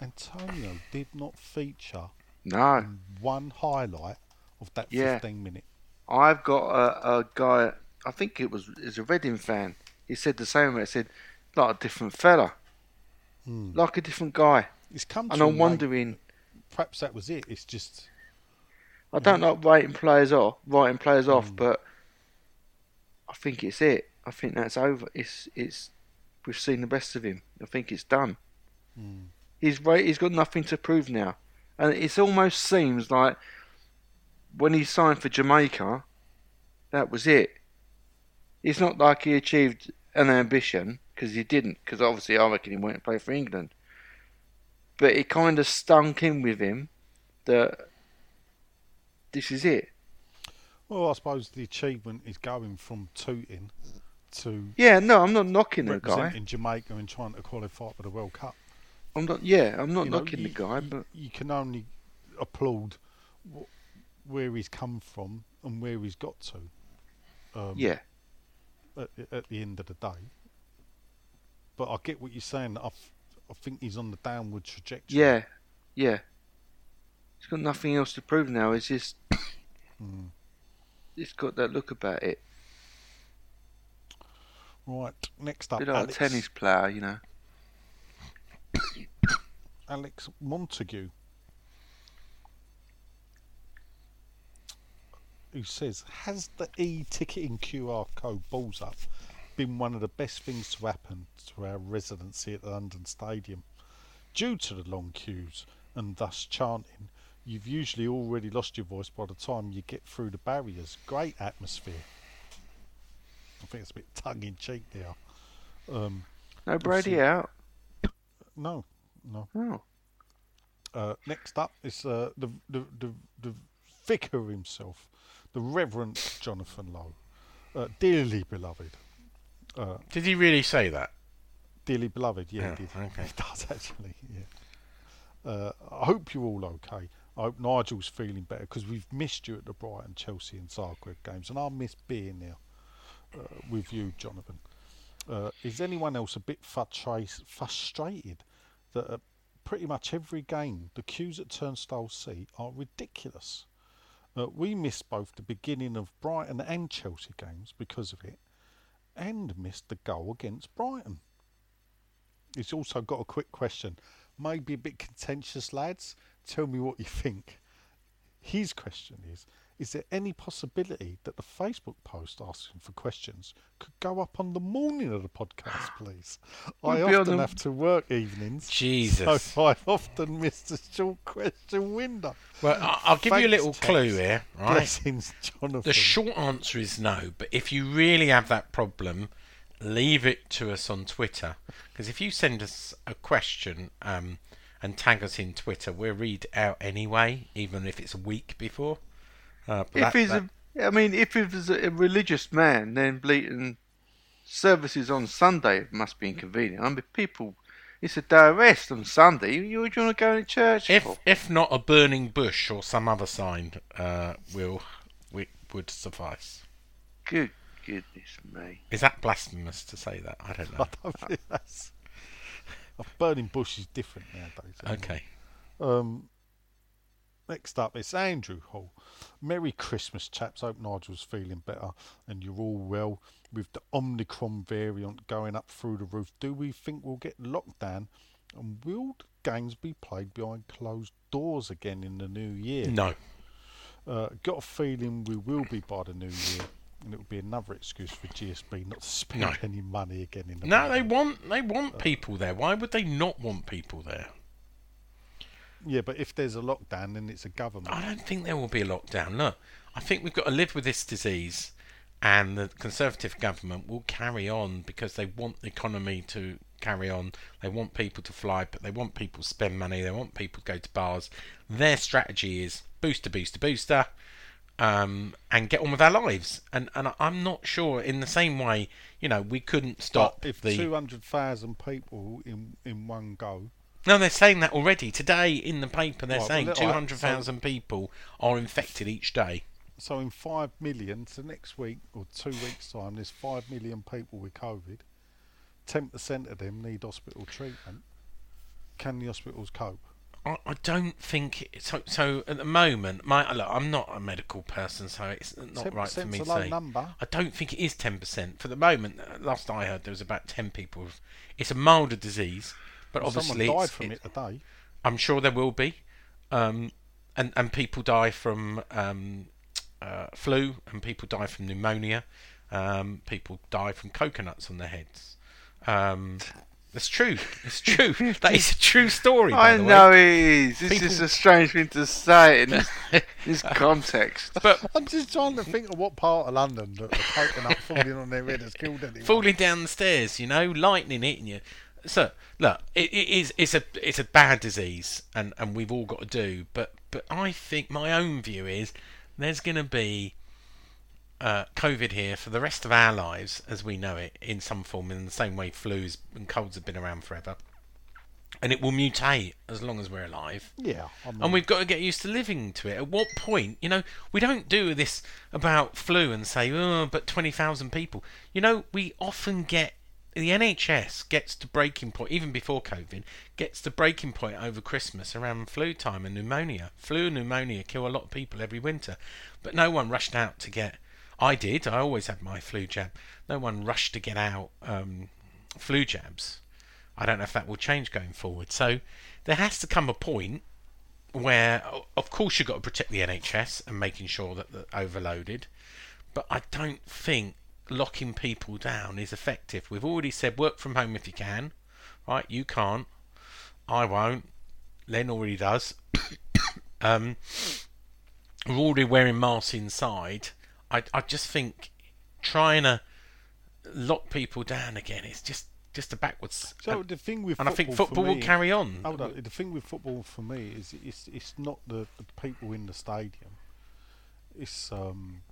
[SPEAKER 5] Antonio did not feature
[SPEAKER 4] No,
[SPEAKER 5] one highlight of that
[SPEAKER 4] Yeah.
[SPEAKER 5] 15 minute.
[SPEAKER 4] I've got a, a guy. I think it was is a Reading fan. He said the same. He said, like a different fella,
[SPEAKER 5] Hmm.
[SPEAKER 4] like a different guy.
[SPEAKER 5] It's come
[SPEAKER 4] And
[SPEAKER 5] to
[SPEAKER 4] I'm
[SPEAKER 5] him
[SPEAKER 4] wondering.
[SPEAKER 5] perhaps that was it. It's just
[SPEAKER 4] I don't like writing players off, writing players
[SPEAKER 5] Hmm.
[SPEAKER 4] off, but I think it's it. I think that's over. It's it's we've seen the best of him. I think it's done.
[SPEAKER 5] Hmm.
[SPEAKER 4] He's right. He's got nothing to prove now, and it almost seems like when he signed for Jamaica, that was it. It's not like he achieved an ambition because he didn't. Because obviously, I reckon he went to play for England. But it kind of stunk in with him that this is it.
[SPEAKER 5] well, I suppose the achievement is going from Tooting to
[SPEAKER 4] Yeah, no, I'm not knocking the guy.
[SPEAKER 5] representing Jamaica and trying to qualify for the World Cup.
[SPEAKER 4] I'm not. Yeah, I'm not
[SPEAKER 5] You know,
[SPEAKER 4] knocking
[SPEAKER 5] you-
[SPEAKER 4] the guy, but
[SPEAKER 5] you can only applaud where he's come from and where he's got to. Um,
[SPEAKER 4] yeah,
[SPEAKER 5] at, at the end of the day. But I get what you're saying. I, f- I think he's on the downward trajectory.
[SPEAKER 4] yeah, yeah. He's got nothing else to prove now. It's just.
[SPEAKER 5] Hmm.
[SPEAKER 4] It's got that look about it.
[SPEAKER 5] Right. Next up,
[SPEAKER 4] bit like
[SPEAKER 5] Alex,
[SPEAKER 4] a tennis player, you know.
[SPEAKER 5] Alex Montague, who says, "Has the e-ticketing QR code balls up been one of the best things to happen to our residency at the London Stadium? Due to the long queues and thus chanting, you've usually already lost your voice by the time you get through the barriers. Great atmosphere." I think it's a bit tongue in cheek there. Um,
[SPEAKER 4] No Brady
[SPEAKER 5] see.
[SPEAKER 4] out.
[SPEAKER 5] no, no.
[SPEAKER 4] Oh,
[SPEAKER 5] Uh, next up is uh, the, the the the vicar himself, the Reverend Jonathan Lowe, uh, dearly beloved, uh,
[SPEAKER 3] Did he really say that?
[SPEAKER 5] dearly beloved. Yeah,
[SPEAKER 3] Yeah,
[SPEAKER 5] he, did.
[SPEAKER 3] okay.
[SPEAKER 5] he does actually. Yeah. Uh, I hope you're all okay. I hope Nigel's feeling better because we've missed you at the Brighton, Chelsea, and Zagreb games, and I miss being there uh, with you, Jonathan. Uh, is anyone else a bit frustra- frustrated that at pretty much every game the queues at Turnstile C are ridiculous? Uh, we missed both the beginning of Brighton and Chelsea games because of it, and missed the goal against Brighton. He's also got a quick question, maybe a bit contentious, lads. Tell me what you think. His question is Is there any possibility that the Facebook post asking for questions could go up on the morning of the podcast, please? I often
[SPEAKER 4] the-
[SPEAKER 5] have to work evenings.
[SPEAKER 3] Jesus.
[SPEAKER 5] So I've often missed the short question window.
[SPEAKER 3] Well, I- I'll give you a little clue here, right?
[SPEAKER 5] Blessings, Jonathan.
[SPEAKER 3] The short answer is no, but if you really have that problem, leave it to us on Twitter. Because if you send us a question um, and tag us in Twitter, we'll read out anyway, even if it's a week before. Uh,
[SPEAKER 4] if
[SPEAKER 3] that-
[SPEAKER 4] he's
[SPEAKER 3] that-
[SPEAKER 4] a, I mean, if he was a religious man, then bleating services on Sunday must be inconvenient. I mean, people, it's a day of rest on Sunday. You, you want to go to church
[SPEAKER 3] if
[SPEAKER 4] for?
[SPEAKER 3] if not a burning bush or some other sign, uh, will we, would suffice.
[SPEAKER 4] Good Goodness me.
[SPEAKER 3] Is that blasphemous to say that? I don't
[SPEAKER 5] I
[SPEAKER 3] know.
[SPEAKER 5] don't think that's. A burning bush is different nowadays. anyway.
[SPEAKER 3] Okay.
[SPEAKER 5] Um, next up, it's Andrew Hall. Merry Christmas, chaps. Hope Nigel's feeling better and you're all well. With the Omicron variant going up through the roof, do we think we'll get locked down? And will the games be played behind closed doors again in the new year?
[SPEAKER 3] No.
[SPEAKER 5] Uh, got a feeling we will be by the new year, and it will be another excuse for GSB not to spend
[SPEAKER 3] No.
[SPEAKER 5] any money again in the
[SPEAKER 3] No, they
[SPEAKER 5] building.
[SPEAKER 3] want they want people there. Why would they not want people there?
[SPEAKER 5] Yeah, but if there's a lockdown, then it's a government.
[SPEAKER 3] I don't think there will be a lockdown. Look, I think we've got to live with this disease, and the Conservative government will carry on because they want the economy to carry on. They want people to fly, but they want people to spend money. They want people to go to bars. Their strategy is booster, booster, booster, um, and get on with our lives. And and I'm not sure. In the same way, you know, we couldn't stop
[SPEAKER 5] But if
[SPEAKER 3] the.
[SPEAKER 5] 200,000 people in in one go,
[SPEAKER 3] No, they're saying that already today in the paper. They're
[SPEAKER 5] Right, well,
[SPEAKER 3] saying
[SPEAKER 5] look,
[SPEAKER 3] two
[SPEAKER 5] right,
[SPEAKER 3] people are infected each day.
[SPEAKER 5] so in 5 million, so next week or two weeks' time, there's 5 million people with COVID. 10% of them need hospital treatment. Can the hospitals cope?
[SPEAKER 3] I, I don't think it, so. So at the moment, my look, I'm not a medical person, so it's not right for
[SPEAKER 5] 10%
[SPEAKER 3] me
[SPEAKER 5] is
[SPEAKER 3] to
[SPEAKER 5] low
[SPEAKER 3] say.
[SPEAKER 5] number.
[SPEAKER 3] I don't think it is ten percent for the moment. uh, Last I heard, there was about ten people. It's a milder disease, but
[SPEAKER 5] Well,
[SPEAKER 3] obviously,
[SPEAKER 5] Someone died from
[SPEAKER 3] it-
[SPEAKER 5] it today.
[SPEAKER 3] I'm sure there will be, um, and and people die from um, uh, flu, and people die from pneumonia. Um, people die from coconuts on their heads. Um, that's true. It's true. that is a true story. by
[SPEAKER 4] I
[SPEAKER 3] the way.
[SPEAKER 4] know it is. This is
[SPEAKER 3] People-
[SPEAKER 4] a strange thing to say in this, this context.
[SPEAKER 3] But
[SPEAKER 5] I'm just trying to think of what part of London that the coconut falling on their head has killed anyone.
[SPEAKER 3] falling down the stairs, you know, lightning hitting you. So look, it, it is it's a it's a bad disease, and and we've all got to do. But but I think my own view is there's going to be uh, COVID here for the rest of our lives as we know it in some form, in the same way flus and colds have been around forever, and it will mutate as long as we're alive.
[SPEAKER 5] Yeah, I mean,
[SPEAKER 3] And we've got to get used to living to it. At what point, you know, we don't do this about flu and say, oh, but 20,000 people. You know, we often get, the NHS gets to breaking point, even before COVID, gets to breaking point over Christmas around flu time and pneumonia. Flu and pneumonia kill a lot of people every winter. But no one rushed out to get, I did, I always had my flu jab. No one rushed to get out um, flu jabs. I don't know if that will change going forward. So there has to come a point where, of course, you've got to protect the NHS and making sure that they're overloaded. But I don't think locking people down is effective. We've already said work from home if you can, right? You can't. I won't. Len already does. um, we're already wearing masks inside. I, I just think trying to lock people down again is just just a backwards.
[SPEAKER 5] So the thing with
[SPEAKER 3] and I think
[SPEAKER 5] football for
[SPEAKER 3] will carry on.
[SPEAKER 5] Hold on. The thing with football for me is it's it's not the, the people in the stadium. It's um.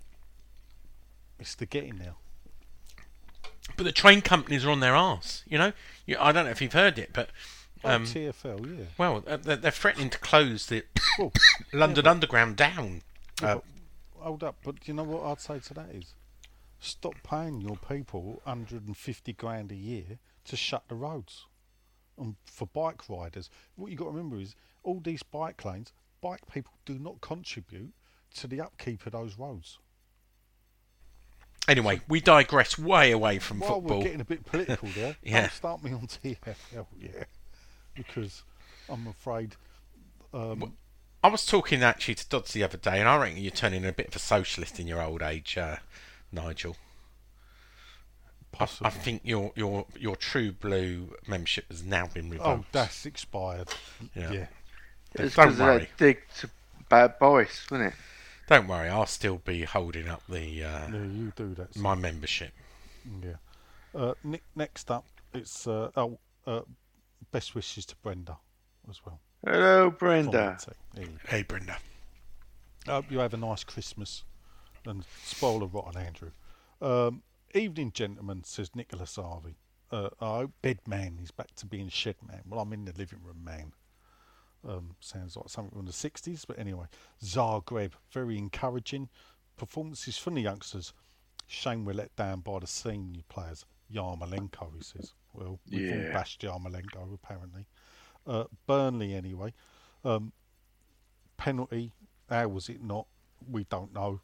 [SPEAKER 5] It's the getting there.
[SPEAKER 3] But the train companies are on their arse. You know, you, I don't know if you've heard it, but
[SPEAKER 5] Like
[SPEAKER 3] um,
[SPEAKER 5] TFL, yeah.
[SPEAKER 3] well, uh, they're, they're threatening to close the
[SPEAKER 5] Well,
[SPEAKER 3] London
[SPEAKER 5] but-
[SPEAKER 3] Underground down.
[SPEAKER 5] yeah,
[SPEAKER 3] Uh,
[SPEAKER 5] but hold up, but you know what I'd say to that is, stop paying your people 150 grand a year to shut the roads, and for bike riders. What you got to remember is all these bike lanes, bike people do not contribute to the upkeep of those roads.
[SPEAKER 3] Anyway, we digress way away from
[SPEAKER 5] While
[SPEAKER 3] football.
[SPEAKER 5] we're getting a bit political there,
[SPEAKER 3] Yeah.
[SPEAKER 5] don't start me on TFL, yeah, because I'm afraid. Um,
[SPEAKER 3] I was talking actually to Dodds the other day, and I reckon you're turning a bit of a socialist in your old age, uh, Nigel. I, I think your your your True Blue membership has now been revoked.
[SPEAKER 5] Oh, that's expired.
[SPEAKER 3] Yeah.
[SPEAKER 5] yeah.
[SPEAKER 4] It's
[SPEAKER 3] Don't
[SPEAKER 4] 'cause of
[SPEAKER 3] worry.
[SPEAKER 4] that dig to bad boys, wasn't it?
[SPEAKER 3] Don't worry, I'll still be holding up the uh,
[SPEAKER 5] Yeah, you do that.
[SPEAKER 3] my membership.
[SPEAKER 5] Yeah. Uh, ne- next up, it's uh, oh, uh, best wishes to Brenda as well.
[SPEAKER 4] Hello, Brenda.
[SPEAKER 5] that team. There you
[SPEAKER 3] Hey, Brenda.
[SPEAKER 5] go. hope you have a nice Christmas. And spoiler rotten, Andrew. Um, evening, gentlemen, says Nicholas Harvey. Uh, I hope bed man is back to being shed man. Well, I'm in the living room man. Um, sounds like something from the 60s, but anyway. Zagreb, very encouraging. Performances from the youngsters. Shame we're let down by the senior players. Yarmolenko, he says. Well, we've all
[SPEAKER 4] Yeah.
[SPEAKER 5] bashed Yarmolenko, apparently. Uh, Burnley, anyway. Um, penalty, how was it not? We don't know.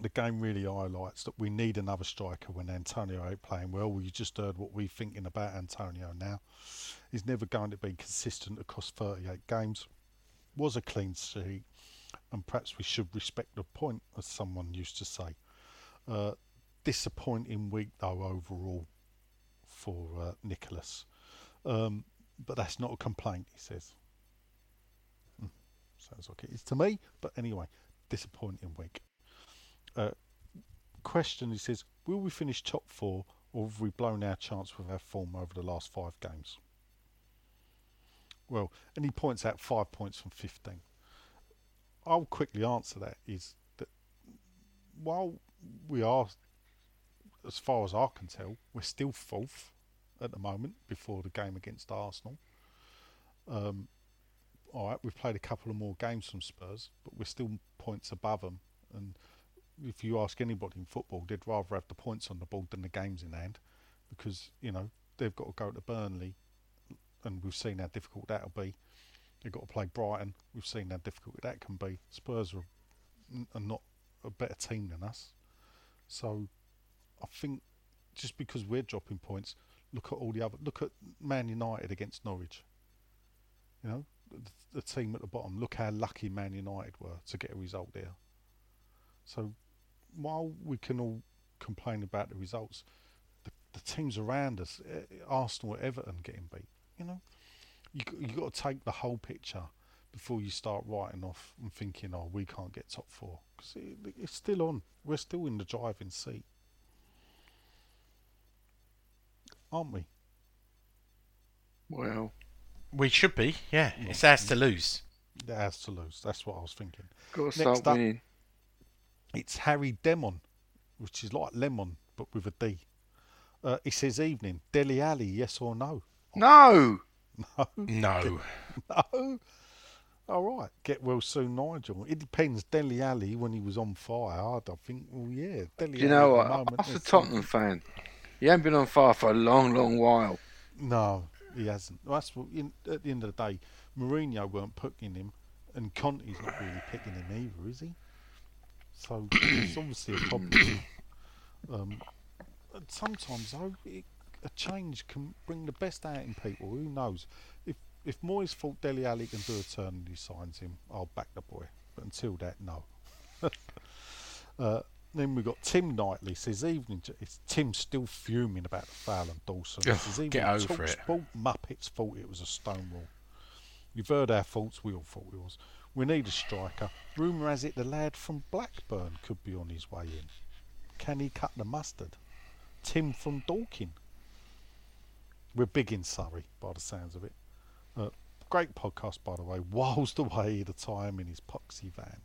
[SPEAKER 5] The game really highlights that we need another striker when Antonio ain't playing well. You just heard what we're thinking about Antonio now. He's never going to be consistent across 38 games. Was a clean sheet, and perhaps we should respect the point, as someone used to say. Uh, disappointing week though overall for uh, Nicholas, um, but that's not a complaint. He says. Hmm, Sounds like it is to me, but anyway, disappointing week. Uh, question: He says, will we finish top four, or have we blown our chance with our form over the last five games? Well, and he points out five points from fifteen. I'll quickly answer that is that while we are, as far as I can tell, we're still fourth at the moment before the game against Arsenal. Um, all right, we've played a couple of more games from Spurs, but we're still points above them. And if you ask anybody in football, they'd rather have the points on the board than the games in hand, because you know they've got to go to Burnley, and we've seen how difficult that'll be. They've got to play Brighton. We've seen how difficult that can be. Spurs are, are not a better team than us, so I think just because we're dropping points, look at all the other. Look at Man United against Norwich. You know, the, the team at the bottom. Look how lucky Man United were to get a result there. So while we can all complain about the results, the, the teams around us, eh, Arsenal, Everton getting beat, you know, you you got to take the whole picture before you start writing off and thinking, oh, we can't get top four because it, it's still on. We're still in the driving seat, aren't we?
[SPEAKER 4] Well,
[SPEAKER 3] We should be, yeah. It's ours to lose.
[SPEAKER 5] It has to lose. That's what I was thinking.
[SPEAKER 4] got to start
[SPEAKER 5] up-
[SPEAKER 4] winning.
[SPEAKER 5] It's Harry Demon, which is like lemon but with a D. Uh, it says evening. Dele Alli, yes or no?
[SPEAKER 4] No.
[SPEAKER 3] No.
[SPEAKER 5] No. no. All right. Get well soon, Nigel. It depends. Dele Alli, when he was on fire, I'd I think, well, yeah. Dele
[SPEAKER 4] Do you know what?
[SPEAKER 5] at the moment
[SPEAKER 4] I'm a
[SPEAKER 5] is-
[SPEAKER 4] Tottenham fan. He hasn't been on fire for a long, long while.
[SPEAKER 5] No, he hasn't. Well, That's what, in, at the end of the day, Mourinho weren't picking him, and Conte's not really picking him either, is he? So it's obviously a problem. Um, sometimes though, it, a change can bring the best out in people. Who knows? If if Moyes thought Dele Alli can do a turn and he signs him, I'll back the boy. But until that, no. uh, then we've got Tim Knightley says evening. It's Tim still fuming about the foul on Dawson.
[SPEAKER 3] Ugh,
[SPEAKER 5] says, evening,
[SPEAKER 3] get over it.
[SPEAKER 5] Muppets thought it was a stonewall. You've heard our faults. We all thought it was. We need a striker. Rumour has it the lad from Blackburn could be on his way in. Can he cut the mustard? Tim from Dorking. We're big in Surrey, by the sounds of it. Uh, great podcast, by the way. Whilst away the time in his poxy van.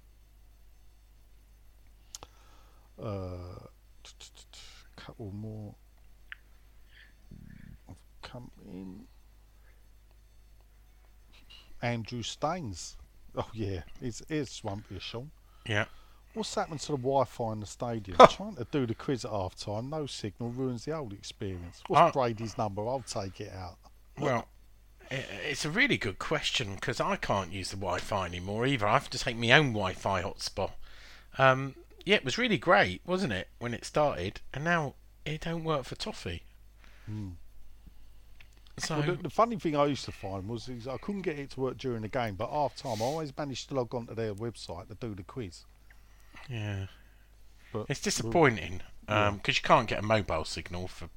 [SPEAKER 5] Uh, couple more. have come in. Andrew Staines. Oh yeah, it's it's Swampy Sean.
[SPEAKER 3] Yeah.
[SPEAKER 5] What's happened to the Wi-Fi in the stadium? Trying to do the quiz at half time, no signal ruins the old experience. What's. Brady's number? I'll take it out.
[SPEAKER 3] Well, it's a really good question because I can't use the Wi-Fi anymore either. I have to take my own Wi-Fi hotspot. Um, yeah, it was really great, wasn't it, when it started, and now it don't work for Toffee. So
[SPEAKER 5] Well, the, the funny thing I used to find was is I couldn't get it to work during the game, but half time I always managed to log on to their website to do the quiz.
[SPEAKER 3] yeah,
[SPEAKER 5] But
[SPEAKER 3] it's disappointing because um, you can't get a mobile signal for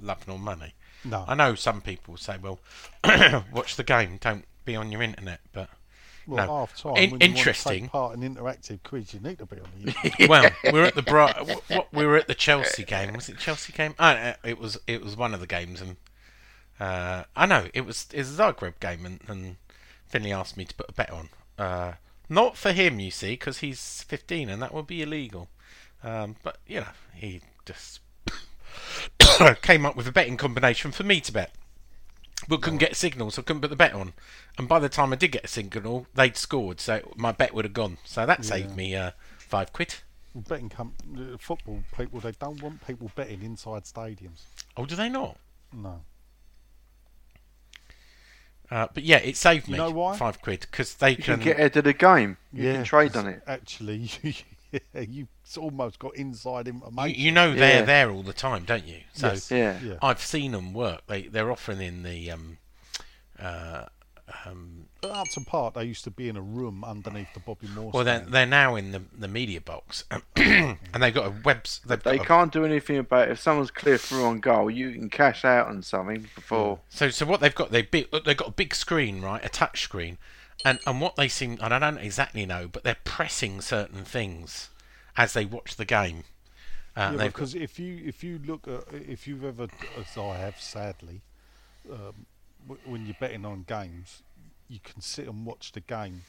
[SPEAKER 3] love nor money.
[SPEAKER 5] No,
[SPEAKER 3] I know some people say, "Well, watch the game, don't be on your internet," but
[SPEAKER 5] well,
[SPEAKER 3] no.
[SPEAKER 5] half time.
[SPEAKER 3] In-
[SPEAKER 5] when you want to
[SPEAKER 3] interesting.
[SPEAKER 5] take part in interactive quiz, you need to be on the. Internet.
[SPEAKER 3] well, we were at the Bri- what, we were at the Chelsea game. Was it Chelsea game? Oh, it was. It was one of the games, and uh, I know it was. It was a Zagreb game, and, and Finley asked me to put a bet on. Uh, not for him, you see, because he's 15, and that would be illegal. Um, but you know, he just came up with a betting combination for me to bet. But couldn't get a signal, so I couldn't put the bet on. And by the time I did get a signal, they'd scored, so my bet would have gone. So that saved me uh, five quid.
[SPEAKER 5] betting com- uh, football people they don't want people betting inside stadiums.
[SPEAKER 3] Oh, do they not?
[SPEAKER 5] No.
[SPEAKER 3] Uh, but yeah, it saved
[SPEAKER 5] You
[SPEAKER 3] me
[SPEAKER 5] know why?
[SPEAKER 3] five quid because they
[SPEAKER 4] You
[SPEAKER 3] can.
[SPEAKER 4] can get ahead of the game. You can trade
[SPEAKER 5] 'cause
[SPEAKER 4] on it.
[SPEAKER 5] Actually, yeah, you've almost got inside
[SPEAKER 3] you,
[SPEAKER 5] information.
[SPEAKER 3] you know they're
[SPEAKER 4] Yeah.
[SPEAKER 3] there all the time, don't you? So
[SPEAKER 5] Yes.
[SPEAKER 4] Yeah.
[SPEAKER 5] Yeah.
[SPEAKER 3] I've seen them work. They they're offering in the um, uh, um,
[SPEAKER 5] At Upton Park, they used to be in a room underneath the Bobby Moore.
[SPEAKER 3] well, they're
[SPEAKER 5] stand.
[SPEAKER 3] they're now in the the media box, and they've got a web. They've
[SPEAKER 4] They
[SPEAKER 3] got a-
[SPEAKER 4] can't do anything about it. If someone's clear through on goal, you can cash out on something before.
[SPEAKER 3] So, so what they've got, they big, they've got a big screen, right, a touch screen, and and what they seem, and I don't exactly know, but they're pressing certain things as they watch the game. Uh,
[SPEAKER 5] yeah,
[SPEAKER 3] they've
[SPEAKER 5] because if you if you look at if you've ever, as I have sadly, um, w- when you're betting on games, you can sit and watch the game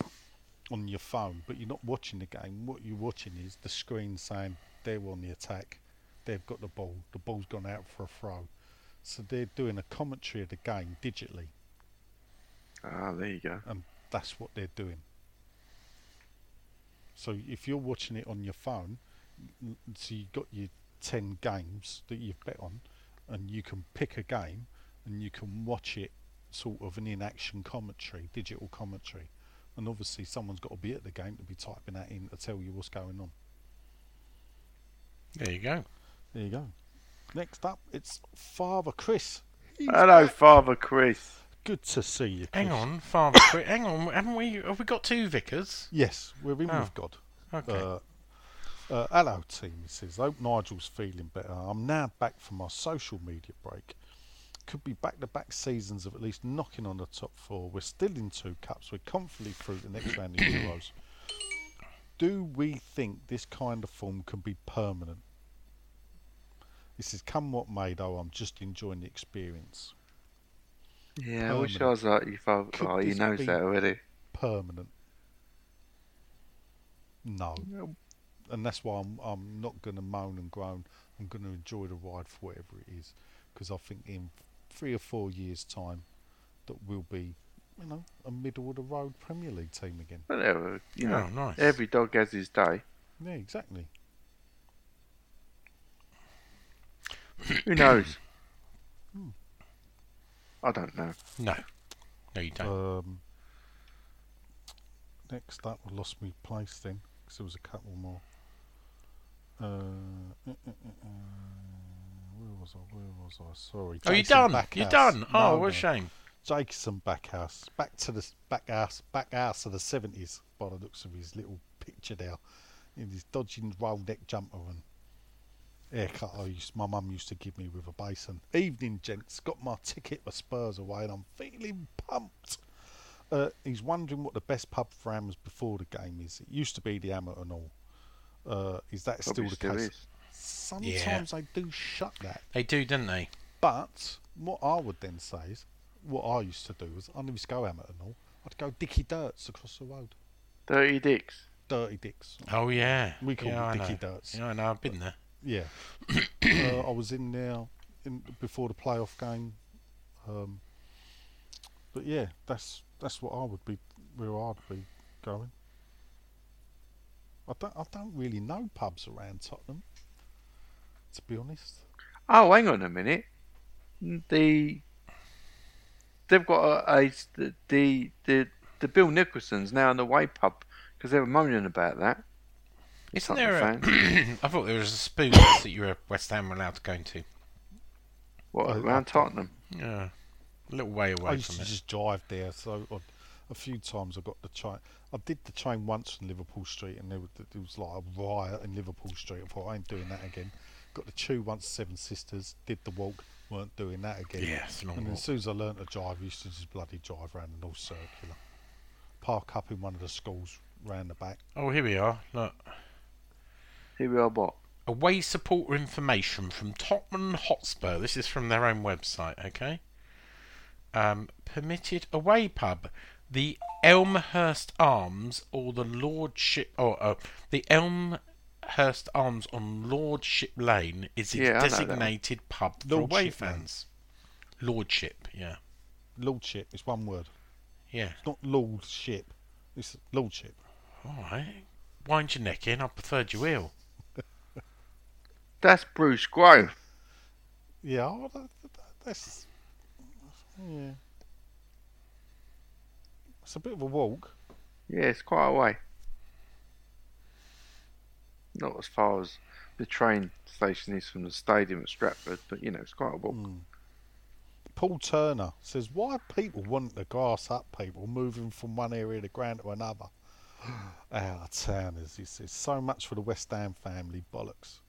[SPEAKER 5] on your phone, but you're not watching the game. What you're watching is the screen saying they're on the attack, they've got the ball, the ball's gone out for a throw, so they're doing a commentary of the game digitally,
[SPEAKER 4] Ah, there you go.
[SPEAKER 5] and that's what they're doing. So if you're watching it on your phone, so you've got your 10 games that you've bet on, and you can pick a game and you can watch it sort of an in action commentary, digital commentary. And obviously, someone's got to be at the game to be typing that in to tell you what's going on.
[SPEAKER 3] there you go.
[SPEAKER 5] There you go. Next up, it's Father Chris. He's
[SPEAKER 4] Hello,
[SPEAKER 5] back.
[SPEAKER 4] Father Chris.
[SPEAKER 5] Good to see you.
[SPEAKER 3] Hang on, Father. Chris, hang on, haven't we? Have we got two vicars?
[SPEAKER 5] Yes, we're in
[SPEAKER 3] Oh,
[SPEAKER 5] with God.
[SPEAKER 3] Okay.
[SPEAKER 5] Uh, uh, hello, team. He says, I hope Nigel's feeling better. I'm now back from my social media break. Could be back to back seasons of at least knocking on the top four. We're still in two cups. We're comfortably through the next round of Euros. Do we think this kind of form can be permanent? This is come what may, though. I'm just enjoying the experience.
[SPEAKER 4] Yeah, I wish I was like you.
[SPEAKER 5] Could
[SPEAKER 4] Oh, he
[SPEAKER 5] this
[SPEAKER 4] knows that already.
[SPEAKER 5] Permanent? No. and that's why I'm I'm not going to moan and groan. I'm going to enjoy the ride for whatever it is, because I think in three or four years' time, that we'll be, you know, a middle of the road Premier League team again.
[SPEAKER 4] Whatever. You know,
[SPEAKER 3] Oh, nice.
[SPEAKER 4] every dog has his day.
[SPEAKER 5] Yeah, exactly.
[SPEAKER 4] Who knows? I don't know.
[SPEAKER 3] No, no, you don't.
[SPEAKER 5] Um, next up, I lost my place then, because there was a couple more. Uh, uh, uh, uh, uh, where was I? Where was I? Sorry.
[SPEAKER 3] oh, you
[SPEAKER 5] Jason
[SPEAKER 3] done?
[SPEAKER 5] Backhouse.
[SPEAKER 3] You done? Oh,
[SPEAKER 5] No,
[SPEAKER 3] what a
[SPEAKER 5] no.
[SPEAKER 3] shame.
[SPEAKER 5] Jason Backhouse, back to the s- back house, back house of the seventies. By the looks of his little picture there, in his dodging roll neck jumper and haircut. I used, my mum used to give me with a basin. Evening, gents. Got my ticket for Spurs away, and I'm feeling pumped. Uh, he's wondering what the best pub for Hams before the game is. It used to be the Hammer and all. Uh, is that
[SPEAKER 4] Probably
[SPEAKER 5] still the
[SPEAKER 4] still
[SPEAKER 5] case?
[SPEAKER 4] is.
[SPEAKER 5] Sometimes they do shut that.
[SPEAKER 3] They do, don't they?
[SPEAKER 5] But what I would then say is, what I used to do was, I used to go Hammer and all. I'd go Dicky Dirts across the road.
[SPEAKER 4] Dirty dicks.
[SPEAKER 5] Dirty Dicks.
[SPEAKER 3] Oh yeah.
[SPEAKER 5] We call
[SPEAKER 3] yeah,
[SPEAKER 5] it
[SPEAKER 3] I
[SPEAKER 5] Dicky. Dirts.
[SPEAKER 3] Yeah, I know. I've been there.
[SPEAKER 5] Yeah. uh, I was in there in before the playoff game. Um, but yeah, that's that's what I would be where I'd be going. I don't I don't really know pubs around Tottenham. To be honest.
[SPEAKER 4] Oh, hang on a minute. The they've got a, a the the the, the Bill Nicholson's now in the way pub because they were moaning about that.
[SPEAKER 3] Isn't
[SPEAKER 4] Tottenham
[SPEAKER 3] there? A,
[SPEAKER 4] fans.
[SPEAKER 3] I thought there was a spoon that you were West Ham were allowed to go into.
[SPEAKER 4] What
[SPEAKER 5] I- I
[SPEAKER 4] around Tottenham?
[SPEAKER 3] Yeah, a little way away.
[SPEAKER 5] I
[SPEAKER 3] away
[SPEAKER 5] used
[SPEAKER 3] from
[SPEAKER 5] to
[SPEAKER 3] it.
[SPEAKER 5] just drive there, so I, a few times I got the train. I did the train once from Liverpool Street, and there was, there was like a riot in Liverpool Street. I thought I ain't doing that again. Got the tube once Seven Sisters. Did the walk, weren't doing that again.
[SPEAKER 3] Yeah, it's long
[SPEAKER 5] And
[SPEAKER 3] walk.
[SPEAKER 5] as soon as I learnt to drive, I used to just bloody drive around the North Circular. Park up in one of the schools round the back.
[SPEAKER 3] Oh, here we are. Look.
[SPEAKER 4] Here we are. What?
[SPEAKER 3] Away supporter information from Tottenham Hotspur. This is from their own website, okay? Um, permitted away pub, the Elmhurst Arms or the Lordship, or uh, the Elmhurst Arms on Lordship Lane is its
[SPEAKER 4] Yeah, I know that one.
[SPEAKER 3] designated pub for away
[SPEAKER 5] Lordship Lane.
[SPEAKER 3] Lordship, yeah,
[SPEAKER 5] Lordship is one word.
[SPEAKER 3] yeah.
[SPEAKER 5] It's not lordship. It's lordship.
[SPEAKER 3] All right. Wind your neck in. I preferred you ill.
[SPEAKER 4] That's Bruce Grove.
[SPEAKER 5] Yeah, oh, that, that, that's yeah. It's a bit of a walk.
[SPEAKER 4] Yeah, it's quite a way. Not as far as the train station is from the stadium at Stratford, but you know, it's quite a walk.
[SPEAKER 5] Paul Turner says, "Why people want the grass up people moving from one area of the ground to another?" Our towners, he says, so much for the West Ham family bollocks.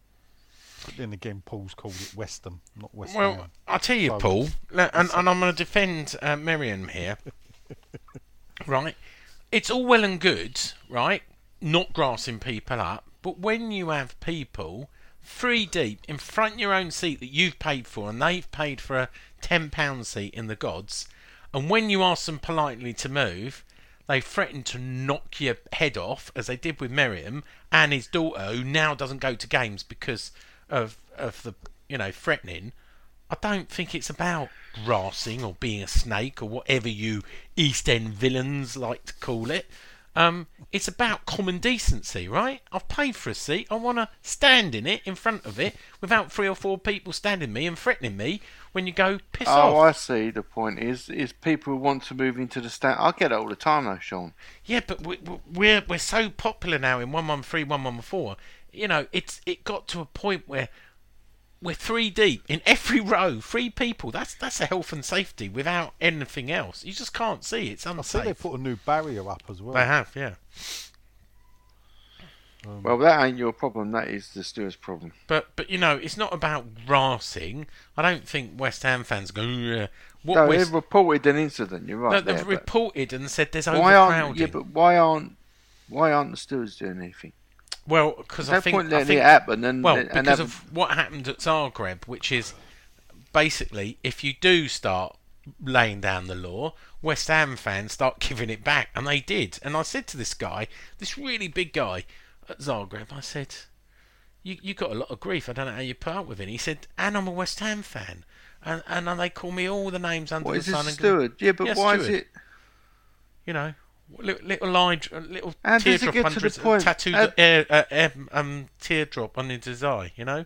[SPEAKER 5] But then again, Paul's called it West Ham, not West
[SPEAKER 3] Well,
[SPEAKER 5] Ham.
[SPEAKER 3] I'll tell you,
[SPEAKER 5] So-
[SPEAKER 3] Paul, and, and I'm going to defend uh, Miriam here. right? It's all well and good, right? Not grassing people up, but when you have people three deep in front of your own seat that you've paid for, and they've paid for a £10 seat in the gods, and when you ask them politely to move, they threaten to knock your head off, as they did with Miriam and his daughter, who now doesn't go to games because of of the you know threatening. I don't think it's about grassing or being a snake or whatever you East End villains like to call it. Um, it's about common decency, right? I've paid for a seat. I want to stand in it, in front of it, without three or four people standing me and threatening me when you go piss
[SPEAKER 4] Oh,
[SPEAKER 3] off.
[SPEAKER 4] Oh, I see. The point is, is people want to move into the stand. I get it all the time, though, Sean.
[SPEAKER 3] Yeah, but we, we- we're we're so popular now in one one three, one one four. You know, it's it got to a point where we're three deep in every row, three people. That's that's a health and safety without anything else. You just can't see. It's
[SPEAKER 5] I see they put a new barrier up as well.
[SPEAKER 3] They have, yeah.
[SPEAKER 4] Um, well, that ain't your problem. That is the steward's problem.
[SPEAKER 3] But but you know, it's not about grassing. I don't think West Ham fans go. "Ugh." What
[SPEAKER 4] no,
[SPEAKER 3] West,
[SPEAKER 4] they've reported an incident. You're
[SPEAKER 3] no,
[SPEAKER 4] right.
[SPEAKER 3] they've
[SPEAKER 4] there,
[SPEAKER 3] reported and said there's
[SPEAKER 4] why aren't? Yeah, but why aren't? Why aren't the stewards doing anything?
[SPEAKER 3] Well, because
[SPEAKER 4] No
[SPEAKER 3] I think
[SPEAKER 4] point
[SPEAKER 3] I
[SPEAKER 4] letting
[SPEAKER 3] think
[SPEAKER 4] it happen. And
[SPEAKER 3] Well,
[SPEAKER 4] and
[SPEAKER 3] because
[SPEAKER 4] have-
[SPEAKER 3] of what happened at Zagreb, which is basically if you do start laying down the law, West Ham fans start giving it back, and they did. And I said to this guy, this really big guy at Zagreb, I said, "You you got a lot of grief. I don't know how you put up with it." He said, "And I'm a West Ham fan." And, and they call me all the names under
[SPEAKER 4] what
[SPEAKER 3] the
[SPEAKER 4] is this
[SPEAKER 3] sun. and go-
[SPEAKER 4] steward? Yeah, but why is it?
[SPEAKER 3] You know, little, little line, little teardrop under his tattooed
[SPEAKER 4] how-
[SPEAKER 3] air, uh, um, teardrop on his eye. You know,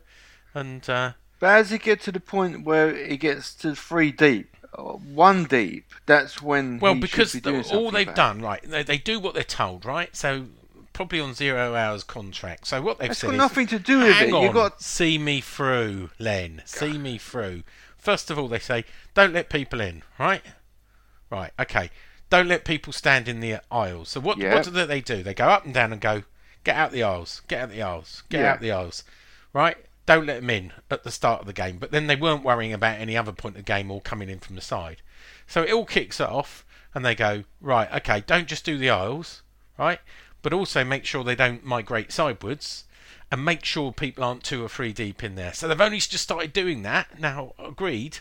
[SPEAKER 3] and. Uh,
[SPEAKER 4] But does it get to the point where it gets to three deep, one deep? That's when
[SPEAKER 3] Well, because
[SPEAKER 4] be
[SPEAKER 3] the, all they've
[SPEAKER 4] about
[SPEAKER 3] done, right? They, they do what they're told, right? So probably on zero hours contract. So what they've
[SPEAKER 4] That's
[SPEAKER 3] said
[SPEAKER 4] got
[SPEAKER 3] is,
[SPEAKER 4] nothing to do with it.
[SPEAKER 3] On,
[SPEAKER 4] You got
[SPEAKER 3] see me through, Len. See me through. First of all, they say don't let people in, right? Right. Okay. Don't let people stand in the aisles. So what what do they do? They go up and down and go, get out the aisles, get out the aisles, get
[SPEAKER 4] Yeah.
[SPEAKER 3] out the aisles, right? Don't let them in at the start of the game. But then they weren't worrying about any other point of the game or coming in from the side. So it all kicks off, and they go, right, okay, don't just do the aisles, right? But also make sure they don't migrate sidewards, and make sure people aren't two or three deep in there. So they've only just started doing that. Now, agreed,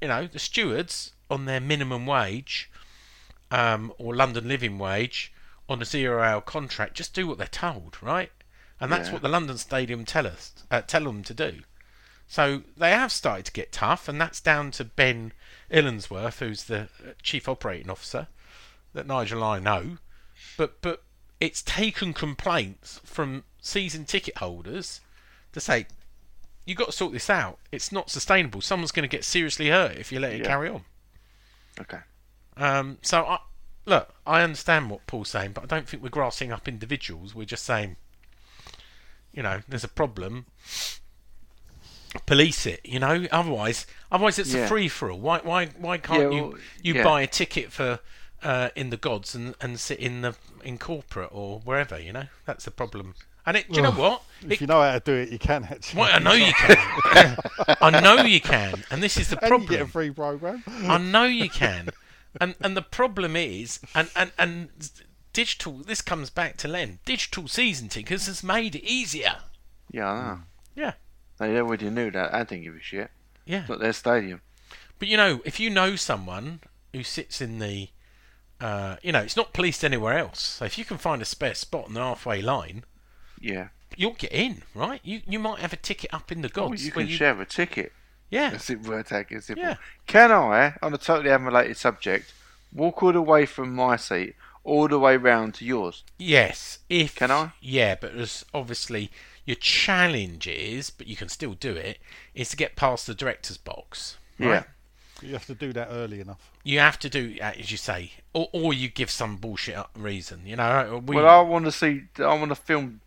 [SPEAKER 3] you know, the stewards on their minimum wage um, or London living wage on a zero hour contract just do what they're told, right? And that's
[SPEAKER 4] Yeah.
[SPEAKER 3] what the London Stadium tell us, uh, tell them to do. So they have started to get tough, and that's down to Ben Illensworth, who's the uh, chief operating officer that Nigel and I know. But but it's taken complaints from season ticket holders to say you've got to sort this out. It's not sustainable. Someone's going to get seriously hurt if you let it
[SPEAKER 4] Yeah.
[SPEAKER 3] carry on.
[SPEAKER 4] okay.
[SPEAKER 3] Um, so I, look, I understand what Paul's saying, but I don't think we're grassing up individuals. We're just saying, you know, there's a problem. Police it, you know. Otherwise, otherwise it's a free for all. Why, why, why can't
[SPEAKER 4] Yeah,
[SPEAKER 3] you
[SPEAKER 4] well,
[SPEAKER 3] you
[SPEAKER 4] yeah.
[SPEAKER 3] buy a ticket for uh, in the gods and, and sit in the in corporate or wherever? You know, that's the problem. And it, do you know what?
[SPEAKER 5] If
[SPEAKER 3] It-
[SPEAKER 5] you know how to do it, you can actually.
[SPEAKER 3] well, I know you can. I know you can, and this is the
[SPEAKER 5] and
[SPEAKER 3] problem.
[SPEAKER 5] you get a free program.
[SPEAKER 3] I know you can. And and the problem is and, and, and digital this comes back to Len. Digital season tickets has made it easier.
[SPEAKER 4] Yeah, I know.
[SPEAKER 3] Yeah.
[SPEAKER 4] They already knew that. I didn't give a shit.
[SPEAKER 3] Yeah.
[SPEAKER 4] It's not their stadium.
[SPEAKER 3] But you know, if you know someone who sits in the uh, you know, it's not policed anywhere else. So if you can find a spare spot on the halfway line,
[SPEAKER 4] Yeah.
[SPEAKER 3] you'll get in, right? You you might have a ticket up in the
[SPEAKER 4] Oh,
[SPEAKER 3] gods.
[SPEAKER 4] you
[SPEAKER 3] where
[SPEAKER 4] can share a ticket.
[SPEAKER 3] Yeah.
[SPEAKER 4] That's it. Word tag is simple.
[SPEAKER 3] Yeah.
[SPEAKER 4] Can I, on a totally unrelated subject, walk all the way from my seat all the way round to yours?
[SPEAKER 3] Yes, if
[SPEAKER 4] Can I?
[SPEAKER 3] Yeah, but there's obviously Your challenge is, but you can still do it, is to get past the director's box.
[SPEAKER 4] Yeah.
[SPEAKER 5] You have to do that early enough.
[SPEAKER 3] You have to do, uh, as you say, or, or you give some bullshit reason. You know, we,
[SPEAKER 4] Well, I want to see. I want to film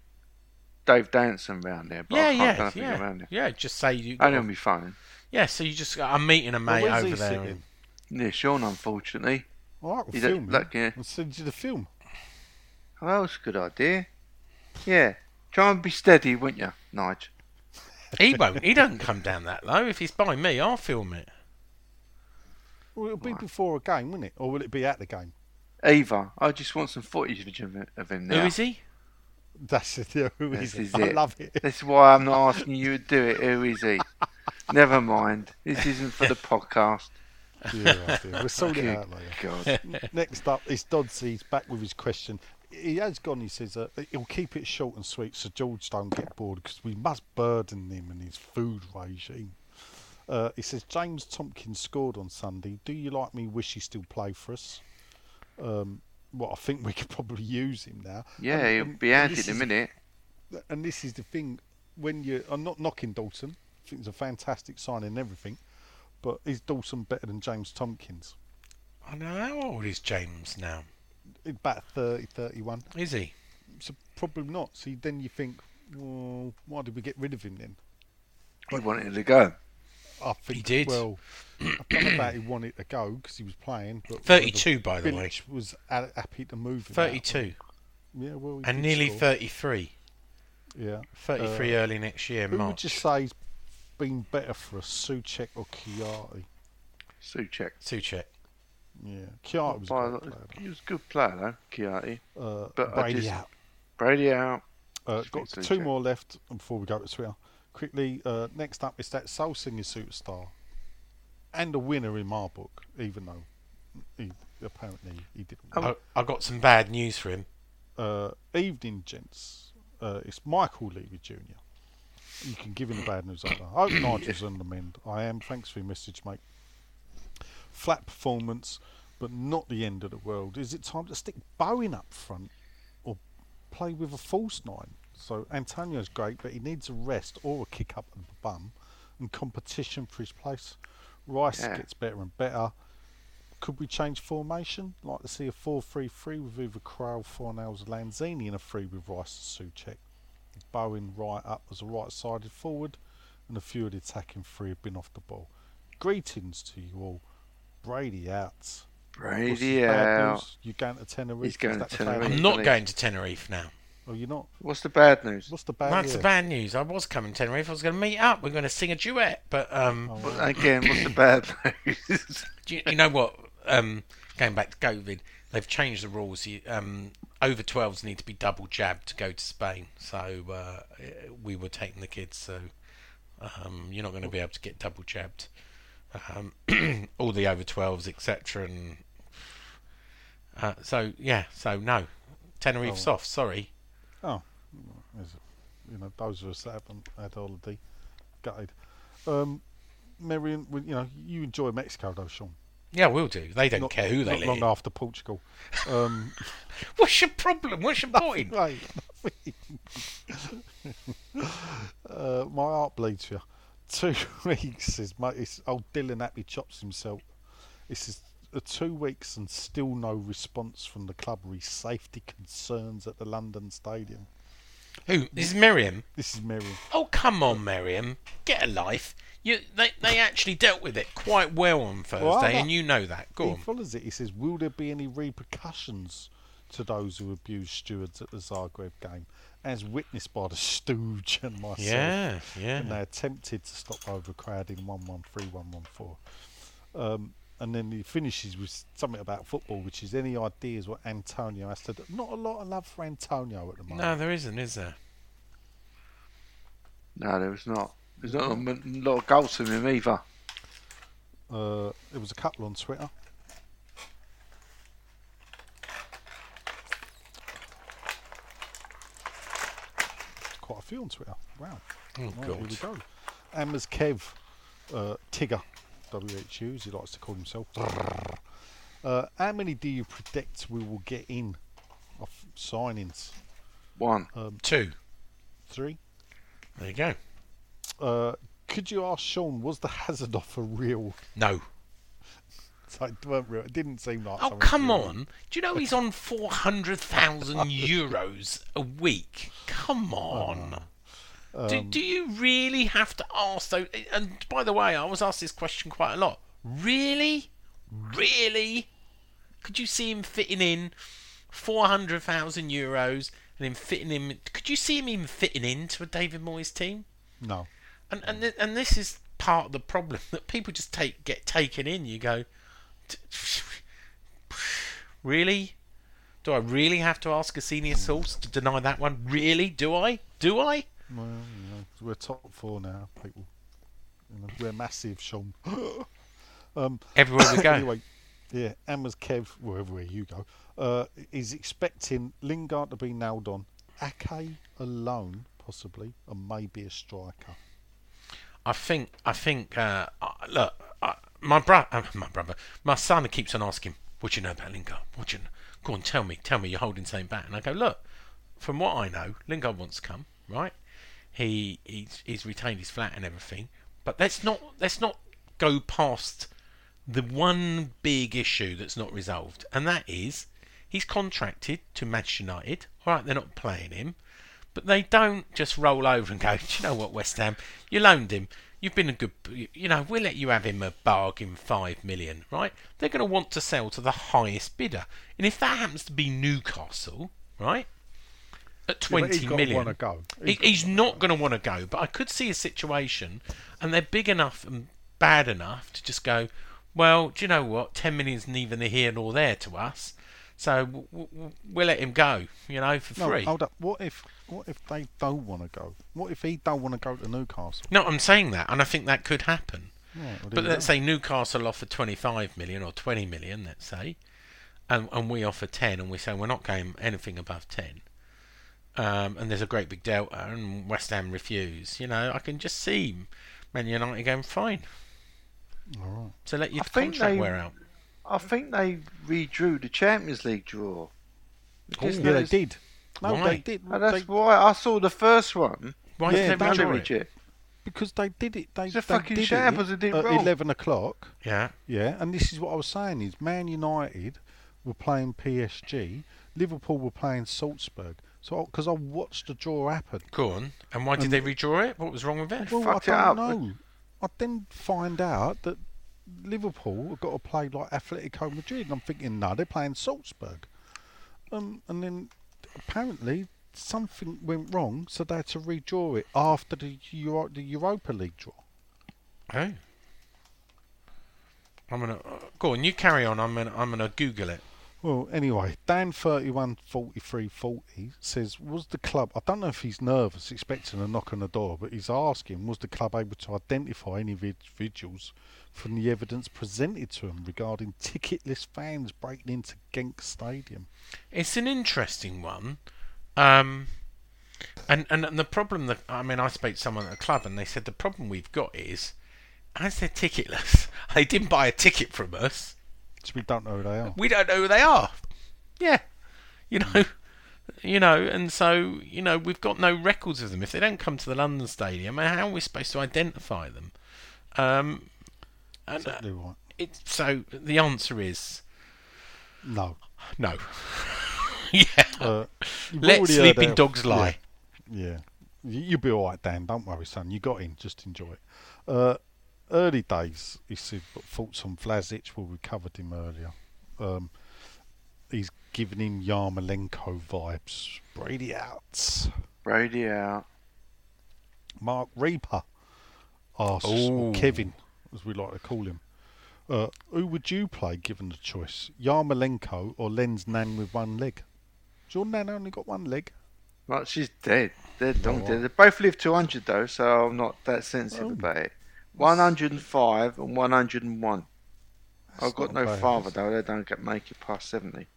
[SPEAKER 4] Dave dancing around there, but
[SPEAKER 3] yeah,
[SPEAKER 4] I can't
[SPEAKER 3] yeah,
[SPEAKER 4] go nothing
[SPEAKER 3] yeah,
[SPEAKER 4] around there.
[SPEAKER 3] yeah. Just say you.
[SPEAKER 4] Only gonna be fun.
[SPEAKER 3] Yeah, so you just I'm meeting a mate
[SPEAKER 5] where's
[SPEAKER 3] over
[SPEAKER 5] he
[SPEAKER 3] there.
[SPEAKER 5] sitting?
[SPEAKER 4] Yeah, Sean, unfortunately.
[SPEAKER 5] All right, we'll
[SPEAKER 4] You don't
[SPEAKER 5] film
[SPEAKER 4] look, yeah.
[SPEAKER 5] I'll send you the film.
[SPEAKER 4] Oh, that was a good idea. Yeah. Try and be steady, won't you, Nigel?
[SPEAKER 3] He won't. He doesn't come down that low. If he's by me, I'll film it.
[SPEAKER 5] Well, it'll be before a game, won't it? Or will it be at the game?
[SPEAKER 4] Eva, I just want some footage of him, of him now.
[SPEAKER 3] Who is he?
[SPEAKER 5] That's it. Yeah, who
[SPEAKER 4] This
[SPEAKER 5] is
[SPEAKER 4] is
[SPEAKER 5] it? I
[SPEAKER 4] it.
[SPEAKER 5] love it.
[SPEAKER 4] This is why I'm not asking you to do it. Who is he? Never mind. This isn't for the podcast.
[SPEAKER 5] Yeah, right, yeah. We'll sort it out later.
[SPEAKER 4] God.
[SPEAKER 5] Next up is Doddsy. He's back with his question. He has gone, he says, uh, he'll keep it short and sweet so George don't get bored because we must burden him and his food regime. Uh, he says, James Tomkins scored on Sunday. Do you like me? Wish he still play for us? Um, well, I think we could probably use him now.
[SPEAKER 4] Yeah,
[SPEAKER 5] And-
[SPEAKER 4] he'll be out in a minute.
[SPEAKER 5] and this is the thing when you I'm not knocking Dawson I think it's a fantastic sign and everything but is Dawson better than James Tomkins
[SPEAKER 3] I know. How old is James now?
[SPEAKER 5] about 30 31
[SPEAKER 3] Is he?
[SPEAKER 5] so probably not see then you think well why did we get rid of him then
[SPEAKER 4] He wanted to go.
[SPEAKER 5] I think
[SPEAKER 3] did.
[SPEAKER 5] well I don't know about he wanted to go because he was playing but
[SPEAKER 3] 32, by the way.
[SPEAKER 5] Village was happy to move him out.
[SPEAKER 3] 32.
[SPEAKER 5] yeah well he
[SPEAKER 3] And nearly
[SPEAKER 5] score.
[SPEAKER 3] 33.
[SPEAKER 5] yeah
[SPEAKER 3] 33
[SPEAKER 5] Uh,
[SPEAKER 3] early next year,
[SPEAKER 5] who would
[SPEAKER 3] March.
[SPEAKER 5] you say's been better for us Soucek or Chiari
[SPEAKER 4] Soucek.
[SPEAKER 3] Soucek.
[SPEAKER 5] yeah Chiari was a
[SPEAKER 4] By
[SPEAKER 5] great
[SPEAKER 4] the-
[SPEAKER 5] player though.
[SPEAKER 4] He was a good player, though, Chiati.
[SPEAKER 5] Uh,
[SPEAKER 4] But
[SPEAKER 5] Brady
[SPEAKER 4] just-
[SPEAKER 5] out.
[SPEAKER 4] Brady out.
[SPEAKER 5] Uh, got
[SPEAKER 4] to
[SPEAKER 5] two more left before we go to Twitter. Quickly, uh, next up is that Soul Singer Superstar, and a winner in my book, even though he apparently he didn't.
[SPEAKER 4] Oh.
[SPEAKER 5] win.
[SPEAKER 3] I, I got some bad news for him.
[SPEAKER 5] Uh, evening, gents. Uh, it's Michael Levy Jr. You can give him the bad news later. I hope Nigel's on the mend. I am. Thanks for your message, mate. Flat performance, but not the end of the world. Is it time to stick Bowen up front or play with a false nine? So Antonio's great, but he needs a rest or a kick up the bum and competition for his place. Rice
[SPEAKER 4] Yeah.
[SPEAKER 5] gets better and better. Could we change formation? Like to see a 4 3 3 with either Crowell, Fornals, Lanzini and a 3 with Rice and Soucek. Bowen right up as a right sided forward, and a few of the attacking three have been off the ball. Greetings to you all. Brady out. What's
[SPEAKER 4] Brady out.
[SPEAKER 5] news? You going to Tenerife?
[SPEAKER 4] He's going to Tenerife.
[SPEAKER 3] I'm not going to Tenerife now.
[SPEAKER 5] Oh, you're not.
[SPEAKER 4] What's the bad news?
[SPEAKER 5] What's the bad?
[SPEAKER 3] That's
[SPEAKER 5] yeah.
[SPEAKER 3] the bad news. I was coming to Tenerife. I was going to meet up. We're going to sing a duet. But um,
[SPEAKER 5] Oh,
[SPEAKER 4] Well, Again, what's the bad news?
[SPEAKER 3] do you, you know what? Um, going back to COVID, they've changed the rules. You, um, over 12s need to be double jabbed to go to Spain. So uh, we were taking the kids. So um, you're not going to be able to get double jabbed. Um, all the over 12s, etc. And uh, so yeah. So no, Tenerife's off. Sorry.
[SPEAKER 5] Oh, you know, those of us that haven't had holiday, gutted. Um, Marion, you know, you enjoy Mexico though, Sean.
[SPEAKER 3] Yeah, we'll do. They don't
[SPEAKER 5] Not-
[SPEAKER 3] care who they
[SPEAKER 5] not
[SPEAKER 3] live.
[SPEAKER 5] long after Portugal. Um,
[SPEAKER 3] What's your problem? What's your point?
[SPEAKER 5] right. uh, my heart bleeds for you. Two weeks is my it's old Dylan Happy chops himself. This is uh, two weeks and still no response from the club re safety concerns at the London Stadium.
[SPEAKER 3] Who? This is Miriam.
[SPEAKER 5] This is Miriam.
[SPEAKER 3] Oh, come on, Miriam. Get a life. You, they, they actually dealt with it quite well on Thursday,
[SPEAKER 5] Well,
[SPEAKER 3] and you know that. Go
[SPEAKER 5] he
[SPEAKER 3] on.
[SPEAKER 5] follows it. He says, "Will there be any repercussions to those who abuse stewards at the Zagreb game, as witnessed by the Stooge and myself?"
[SPEAKER 3] Yeah, yeah.
[SPEAKER 5] And they attempted to stop overcrowding one one three one one four. Um, and then he finishes with something about football, which is any ideas what Antonio has to do. Not a lot of love for Antonio at the moment.
[SPEAKER 3] No, there isn't, is there?
[SPEAKER 4] no, there was not. There's not a lot of goals from him either.
[SPEAKER 5] Uh, there was a couple on Twitter. Quite a few on Twitter. Wow.
[SPEAKER 3] Oh,
[SPEAKER 5] Right, here we go. Ammers Kev, uh, Tigger, WHU as he likes to call himself. Uh, how many do you predict we will get in of signings?
[SPEAKER 4] One.
[SPEAKER 3] Two.
[SPEAKER 5] Three?
[SPEAKER 3] There you go.
[SPEAKER 5] Uh, could you ask Sean, was the Hazard offer real?
[SPEAKER 3] No.
[SPEAKER 5] It weren't real. It didn't seem like.
[SPEAKER 3] Oh come
[SPEAKER 5] real.
[SPEAKER 3] on! Do you know he's on four hundred thousand euros a week? Come on. do,
[SPEAKER 5] Um,
[SPEAKER 3] do you really have to ask though? And by the way, I was asked this question quite a lot. Really, really? Could you see him fitting in four hundred thousand euros and him fitting in? Could you see him even fitting into a David Moyes team?
[SPEAKER 5] No.
[SPEAKER 3] And and thi- and this is part of the problem that people just take get taken in. You go, really? Do I really have to ask a senior source to deny that one? Really? Do I? Do I?
[SPEAKER 5] Well, you know, we're top four now, people. You know, we're massive, Sean. um,
[SPEAKER 3] Everywhere we go.
[SPEAKER 5] anyway, yeah, Ammers Kev, wherever you go, uh, is expecting Lingard to be nailed on. Ake alone, possibly, and maybe a striker.
[SPEAKER 3] I think I think uh, look, uh, my brother, uh, my brother, my son keeps on asking, "What do you know about Lingard? What do you know? Go on, tell me, tell me. You're holding something back." And I go, "Look, from what I know, Lingard wants to come, right? He he's, he's retained his flat and everything, but let's not let's not go past the one big issue that's not resolved, and that is he's contracted to Manchester United. All right, they're not playing him. But they don't just roll over and go, Do you know what, West Ham? You loaned him. You've been a good, you know, we'll let you have him a bargain five million, right? They're going to want to sell to the highest bidder. And if that happens to be Newcastle, right, at
[SPEAKER 5] Yeah,
[SPEAKER 3] twenty
[SPEAKER 5] he's
[SPEAKER 3] million,
[SPEAKER 5] wanna go.
[SPEAKER 3] he-
[SPEAKER 5] He's
[SPEAKER 3] he's not going to want to go. But I could see a situation, and they're big enough and bad enough to just go, well, do you know what? Ten million's neither the here nor there to us. So we'll let him go, you know, for
[SPEAKER 5] No,
[SPEAKER 3] free.
[SPEAKER 5] hold up. What if what if they don't want to go? What if he don't want to go to Newcastle?
[SPEAKER 3] No, I'm saying that, and I think that could happen.
[SPEAKER 5] Right, well,
[SPEAKER 3] But let's
[SPEAKER 5] go.
[SPEAKER 3] say Newcastle offer 25 million or 20 million, let's say, and, and we offer 10, and we say we're not going anything above 10. Um, and there's a great big delta, and West Ham refuse. You know, I can just see Man United going fine.
[SPEAKER 5] All right.
[SPEAKER 3] So let your
[SPEAKER 4] I think
[SPEAKER 3] contract
[SPEAKER 4] they-
[SPEAKER 3] wear out.
[SPEAKER 4] I think they redrew the Champions League draw. Because
[SPEAKER 5] Yeah, they did. No,
[SPEAKER 3] Why?
[SPEAKER 5] they did.
[SPEAKER 4] Oh, that's
[SPEAKER 5] they,
[SPEAKER 4] why I saw the first one.
[SPEAKER 3] Why
[SPEAKER 5] Yeah,
[SPEAKER 3] did they
[SPEAKER 5] that's
[SPEAKER 3] it?
[SPEAKER 5] Because they did it. They,
[SPEAKER 4] It's a
[SPEAKER 5] they
[SPEAKER 4] fucking
[SPEAKER 5] did
[SPEAKER 4] shambles,
[SPEAKER 5] it
[SPEAKER 4] they did
[SPEAKER 5] at
[SPEAKER 4] wrong.
[SPEAKER 5] eleven o'clock.
[SPEAKER 3] Yeah.
[SPEAKER 5] Yeah, and this is what I was saying: is Man United were playing PSG, Liverpool were playing Salzburg. So because I watched the draw happen.
[SPEAKER 3] Go on. And why did
[SPEAKER 5] And-
[SPEAKER 3] they redraw it? What was wrong with it?
[SPEAKER 5] Well,
[SPEAKER 4] fucked
[SPEAKER 5] I
[SPEAKER 4] up.
[SPEAKER 5] don't know. I then find out that Liverpool have got to play like Atletico Madrid, and I'm thinking, no, they're playing Salzburg. Um, and then apparently something went wrong, so they had to redraw it after the Euro- the Europa League draw.
[SPEAKER 3] Oh. I'm gonna uh, go on. You carry on. I'm gonna I'm gonna Google it.
[SPEAKER 5] Well, anyway, Dan thirty one forty three forty says, was the club? I don't know if he's nervous, expecting a knock on the door, but he's asking, was the club able to identify any individuals from the evidence presented to him regarding ticketless fans breaking into Genk Stadium?
[SPEAKER 3] It's an interesting one. Um, and, and and the problem that I mean, I spoke to someone at the club, and they said the problem we've got is, as they're ticketless, they didn't buy a ticket from us.
[SPEAKER 5] So we don't know who they are.
[SPEAKER 3] We don't know who they are. Yeah, you know, you know, and so you know we've got no records of them. If they don't come to the London Stadium, how are we supposed to identify them? Um,
[SPEAKER 5] Exactly right.
[SPEAKER 3] it, so the answer is
[SPEAKER 5] No.
[SPEAKER 3] no. yeah.
[SPEAKER 5] Uh,
[SPEAKER 3] Let sleeping
[SPEAKER 5] our-
[SPEAKER 3] dogs lie.
[SPEAKER 5] Yeah. yeah. You- You'll be alright, Dan. Don't worry, son. You got in. Just enjoy it. Uh, early days, he said, but thoughts on Vlasic. Well, we covered him earlier. Um, he's giving him Yarmolenko vibes. Brady out.
[SPEAKER 4] Brady out.
[SPEAKER 5] Mark Reaper asks,
[SPEAKER 3] Ooh.
[SPEAKER 5] or Kevin, as we like to call him, uh, who would you play given the choice? Yarmolenko or Len's Nan with one leg? Has your Nan only got one leg?
[SPEAKER 4] Well, she's dead. They're long
[SPEAKER 5] Oh.
[SPEAKER 4] dead. They both live 200 though, so I'm not that sensitive
[SPEAKER 5] Oh.
[SPEAKER 4] about it. 105 and 101. I've got no
[SPEAKER 5] bad.
[SPEAKER 4] father though. They don't get make it past 70.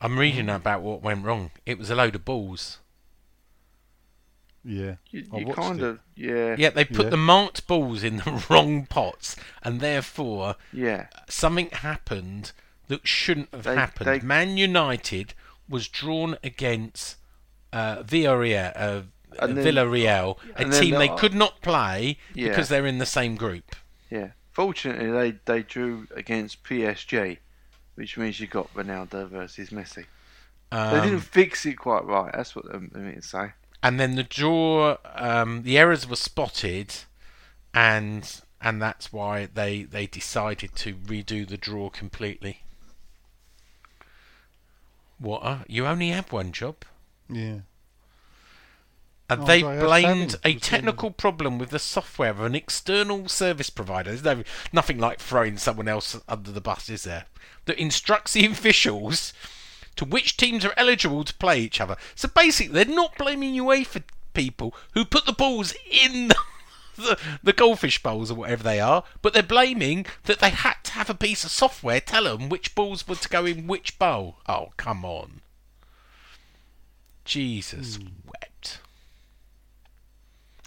[SPEAKER 3] I'm reading about what went wrong. It was a load of balls.
[SPEAKER 5] Yeah.
[SPEAKER 4] You, you kind
[SPEAKER 5] it.
[SPEAKER 4] of, yeah,
[SPEAKER 3] Yeah, they put
[SPEAKER 5] Yeah.
[SPEAKER 3] the marked balls in the wrong pots, and therefore
[SPEAKER 4] yeah.
[SPEAKER 3] something happened that shouldn't have
[SPEAKER 4] They-
[SPEAKER 3] happened.
[SPEAKER 4] they-
[SPEAKER 3] Man United was drawn against uh, Villarreal, uh,
[SPEAKER 4] then-
[SPEAKER 3] Villarreal, a team they could not play
[SPEAKER 4] Yeah.
[SPEAKER 3] because they're in the same group.
[SPEAKER 4] Yeah. Fortunately, they they drew against PSG, which means you got Ronaldo versus Messi. They
[SPEAKER 3] Um,
[SPEAKER 4] didn't fix it quite right. That's what I mean to say.
[SPEAKER 3] And then the draw, um, the errors were spotted, and and that's why they they decided to redo the draw completely. What? Uh, you only have one job.
[SPEAKER 5] Yeah.
[SPEAKER 3] And
[SPEAKER 5] Oh,
[SPEAKER 3] they
[SPEAKER 5] sorry,
[SPEAKER 3] blamed a technical problem with the software of an external service provider. There's no, nothing like throwing someone else under the bus, is there? That instructs the officials to which teams are eligible to play each other. So basically, they're not blaming UEFA people who put the balls in the, the, the goldfish bowls or whatever they are, but they're blaming that they had to have a piece of software tell them which balls were to go in which bowl. Oh, come on. Jesus wept.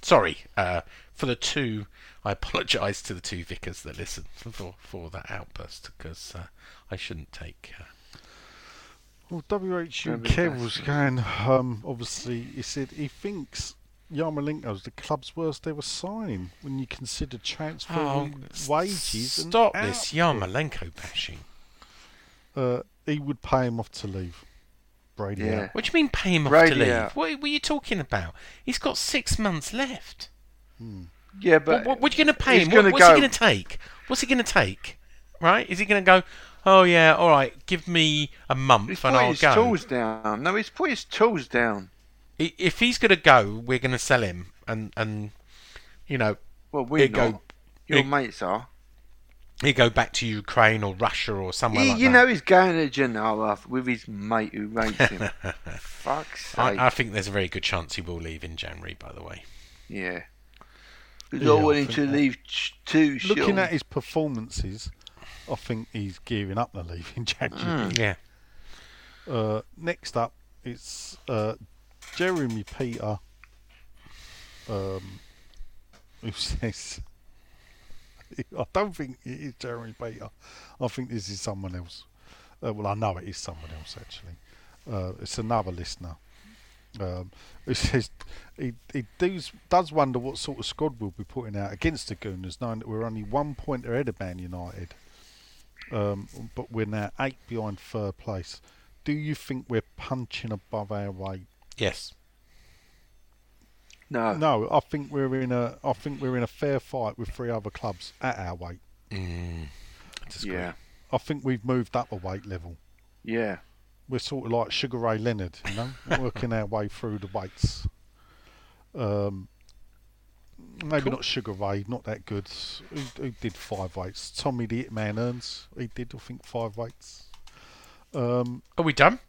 [SPEAKER 3] Sorry uh, for the two. I apologise to the two vicars that listened for for that outburst because uh, I shouldn't take. Uh,
[SPEAKER 5] Well, WHU
[SPEAKER 4] Don't be
[SPEAKER 5] Kev was going, um, obviously, he said he thinks Yarmolenko's the club's worst ever signing when you consider transfer
[SPEAKER 3] oh, s-
[SPEAKER 5] wages. and
[SPEAKER 3] stop this
[SPEAKER 5] output.
[SPEAKER 3] Yarmolenko bashing.
[SPEAKER 5] Uh, he would pay him off to leave. Brady
[SPEAKER 4] Yeah.
[SPEAKER 5] out.
[SPEAKER 3] What do you mean pay him off
[SPEAKER 4] Brady
[SPEAKER 3] to leave?
[SPEAKER 4] out.
[SPEAKER 3] What, what are you talking about? He's got six months left.
[SPEAKER 4] Yeah, but
[SPEAKER 3] What, what, what are you going to pay him? What,
[SPEAKER 4] gonna
[SPEAKER 3] what's he going to take? What's he going to take? Right? Is he going to go? Oh yeah, all right. Give me a month
[SPEAKER 4] he's
[SPEAKER 3] and I'll
[SPEAKER 4] his
[SPEAKER 3] go.
[SPEAKER 4] tools down. No, he's put his tools down.
[SPEAKER 3] I- If he's going to go, we're going to sell him, and and you know
[SPEAKER 4] Well, we
[SPEAKER 3] He'd
[SPEAKER 4] not.
[SPEAKER 3] go-
[SPEAKER 4] Your
[SPEAKER 3] he'd-
[SPEAKER 4] mates are.
[SPEAKER 3] he go back to Ukraine or Russia or somewhere
[SPEAKER 4] He,
[SPEAKER 3] like
[SPEAKER 4] you
[SPEAKER 3] that.
[SPEAKER 4] know he's going to Genoa with his mate who rates him. Fuck's sake.
[SPEAKER 3] I, I think there's a very good chance he will leave in January. By the way,
[SPEAKER 4] Yeah. Because
[SPEAKER 5] Yeah,
[SPEAKER 4] I
[SPEAKER 5] I
[SPEAKER 4] want
[SPEAKER 5] think
[SPEAKER 4] to
[SPEAKER 5] that-
[SPEAKER 4] leave ch- too
[SPEAKER 5] Looking
[SPEAKER 4] short.
[SPEAKER 5] at his performances, I think he's gearing up to leave in January.
[SPEAKER 3] yeah.
[SPEAKER 5] Uh, next up, it's uh, Jeremy Peter, um, who says, I don't think it is Jeremy Peter. I think this is someone else. Uh, well, I know it is someone else actually. Uh, it's another listener. Um, who says he, he does, does wonder what sort of squad we'll be putting out against the Gooners, knowing that we're only one point ahead of Man United. Um, but we're now eight behind third place. Do you think we're punching above our weight?
[SPEAKER 3] Yes.
[SPEAKER 4] no.
[SPEAKER 5] No, I think we're in a. I think we're in a fair fight with three other clubs at our weight.
[SPEAKER 3] Mm, I.
[SPEAKER 4] Yeah.
[SPEAKER 5] I think we've moved up a weight level.
[SPEAKER 4] Yeah.
[SPEAKER 5] We're sort of like Sugar Ray Leonard, you know, working our way through the weights. Um, maybe
[SPEAKER 3] Cool.
[SPEAKER 5] not Sugar Ray, not that good. Who, who did five weights? Tommy the Hitman Hearns, he did, I think, five weights. Um,
[SPEAKER 3] Are we done?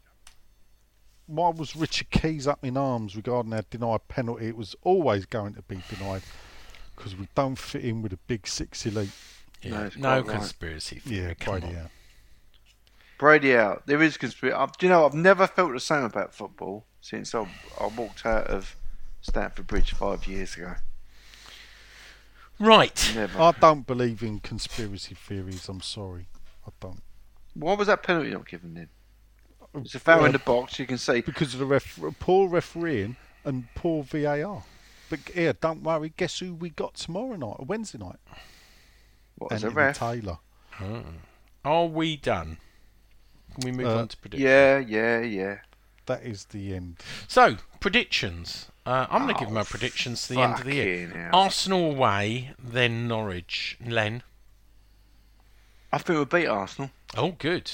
[SPEAKER 5] why was Richard Keys up in arms regarding our denied penalty? It was always going to be denied because we don't fit in with a big six elite.
[SPEAKER 4] No,
[SPEAKER 3] Yeah.
[SPEAKER 4] it's
[SPEAKER 3] No,
[SPEAKER 4] quite right.
[SPEAKER 3] conspiracy.
[SPEAKER 5] Yeah.
[SPEAKER 3] Come
[SPEAKER 5] Brady
[SPEAKER 3] on.
[SPEAKER 5] out.
[SPEAKER 4] Brady out. There is conspiracy. Do you know, I've never felt the same about football since I, I walked out of Stamford Bridge five years ago.
[SPEAKER 3] Right.
[SPEAKER 4] Never.
[SPEAKER 5] I don't believe in conspiracy theories. I'm sorry, I don't.
[SPEAKER 4] Why was that penalty not given then? It's a foul in the box. You can see.
[SPEAKER 5] because of the ref- poor refereeing and poor VAR. But here, don't worry. Guess who we got tomorrow night, or Wednesday night?
[SPEAKER 4] What is a
[SPEAKER 5] Anthony
[SPEAKER 4] ref?
[SPEAKER 5] Taylor.
[SPEAKER 3] Are we done? Can we move
[SPEAKER 5] Uh,
[SPEAKER 3] on to predictions?
[SPEAKER 4] Yeah, yeah, yeah.
[SPEAKER 5] That is the end.
[SPEAKER 3] So predictions. Uh, I'm going to give
[SPEAKER 4] Oh,
[SPEAKER 3] my predictions to the end of the year.
[SPEAKER 4] hell.
[SPEAKER 3] Arsenal away, then Norwich. Len.
[SPEAKER 4] I think we'll beat Arsenal
[SPEAKER 3] Oh, good.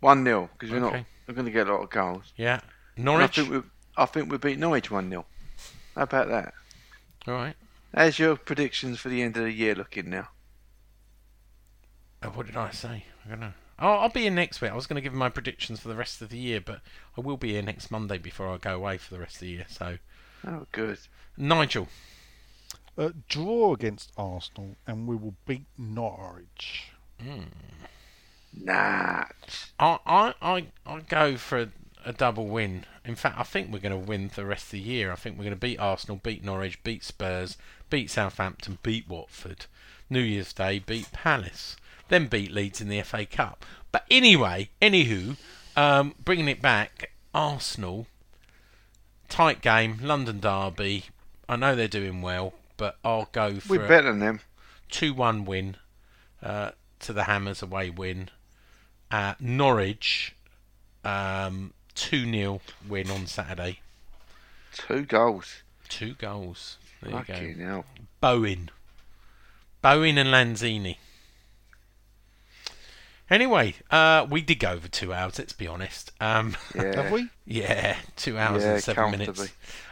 [SPEAKER 4] one 0 because we're not we're going to get a lot of goals.
[SPEAKER 3] Yeah.
[SPEAKER 4] And I think we I think we beat Norwich one 0 How about that?
[SPEAKER 3] All right.
[SPEAKER 4] How's your predictions for the end of the year looking now?
[SPEAKER 3] Uh, what did I say? I don't know. Oh, I'll be here next week. I was going to give my predictions for the rest of the year, but I will be here next Monday before I go away for the rest of the year. So,
[SPEAKER 4] Oh, good.
[SPEAKER 3] Nigel.
[SPEAKER 5] Uh, draw against Arsenal, and we will beat Norwich.
[SPEAKER 4] Nah.
[SPEAKER 3] I I I I go for a, a double win. In fact, I think we're going to win for the rest of the year. I think we're going to beat Arsenal, beat Norwich, beat Spurs, beat Southampton, beat Watford. New Year's Day, beat Palace, then beat Leeds in the FA Cup. But anyway, anywho, um, bringing it back, Arsenal. tight game, London Derby. I know they're doing well, but I'll go for
[SPEAKER 4] We're better than them.
[SPEAKER 3] 2-1 win uh, to the Hammers away win. Uh, Norwich, um, 2-0 win on Saturday.
[SPEAKER 4] Two goals.
[SPEAKER 3] Two goals. There you go.
[SPEAKER 4] Hell.
[SPEAKER 3] Bowen. Bowen and Lanzini. Anyway, uh, we did go over two hours, let's be honest. Um,
[SPEAKER 4] Yeah.
[SPEAKER 5] Have we?
[SPEAKER 3] yeah, two hours
[SPEAKER 4] Yeah,
[SPEAKER 3] and seven minutes.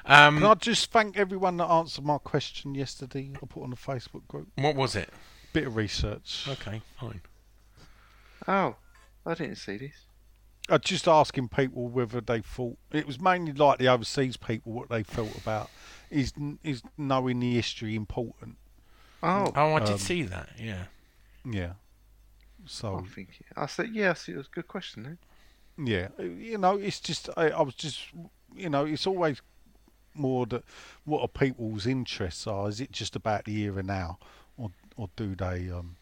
[SPEAKER 3] Um,
[SPEAKER 5] Can I just thank everyone that answered my question yesterday? I put on the Facebook group.
[SPEAKER 3] what was it?
[SPEAKER 5] Bit of research.
[SPEAKER 3] Okay, fine.
[SPEAKER 4] Oh, I didn't see this.
[SPEAKER 5] I just asking people whether they thought it was mainly like the overseas people what they felt about is is knowing the history important.
[SPEAKER 4] Oh,
[SPEAKER 3] Oh, I did
[SPEAKER 5] Um,
[SPEAKER 3] see that, yeah.
[SPEAKER 5] Yeah. So
[SPEAKER 4] I think I said yes. It was a good question. Then.
[SPEAKER 5] Yeah, you know, it's just I, I was just, you know, it's always more that what are people's interests are. Is it just about the here and now, or or do they um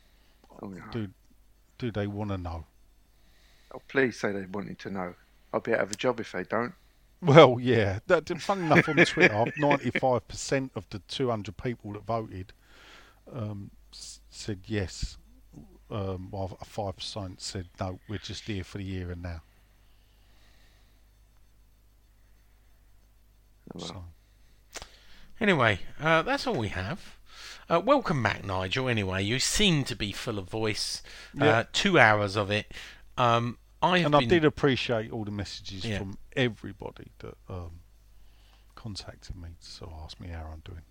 [SPEAKER 4] Oh, no.
[SPEAKER 5] do do they want to know?
[SPEAKER 4] oh, please say they wanted to know. I'll be out of a job if they don't.
[SPEAKER 5] Well, yeah. That, fun enough on Twitter, ninety-five percent of the two hundred people that voted um, said yes. Um, while five percent said no. We're just here for the year and now.
[SPEAKER 4] Well,
[SPEAKER 5] So.
[SPEAKER 3] Anyway, uh, that's all we have. Uh, welcome back, Nigel. Anyway, you seem to be full of voice. Uh,
[SPEAKER 5] Yeah.
[SPEAKER 3] two hours of it. Um, I have
[SPEAKER 5] and I
[SPEAKER 3] been.
[SPEAKER 5] did appreciate all the messages
[SPEAKER 3] Yeah.
[SPEAKER 5] from everybody that um, contacted me to ask me how I'm doing.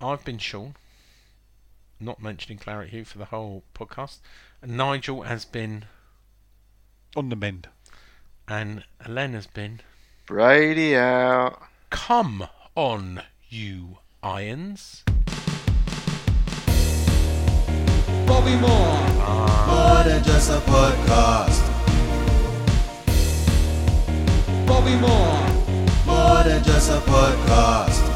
[SPEAKER 3] I've been Sean. Not mentioning Claret Hugh for the whole podcast. And Nigel has been,
[SPEAKER 5] On the mend.
[SPEAKER 3] and Len has been.
[SPEAKER 4] Brady out.
[SPEAKER 3] Come on, you irons.
[SPEAKER 2] Bobby Moore. Ah. More than just a podcast. Bobby Moore. More than just a podcast.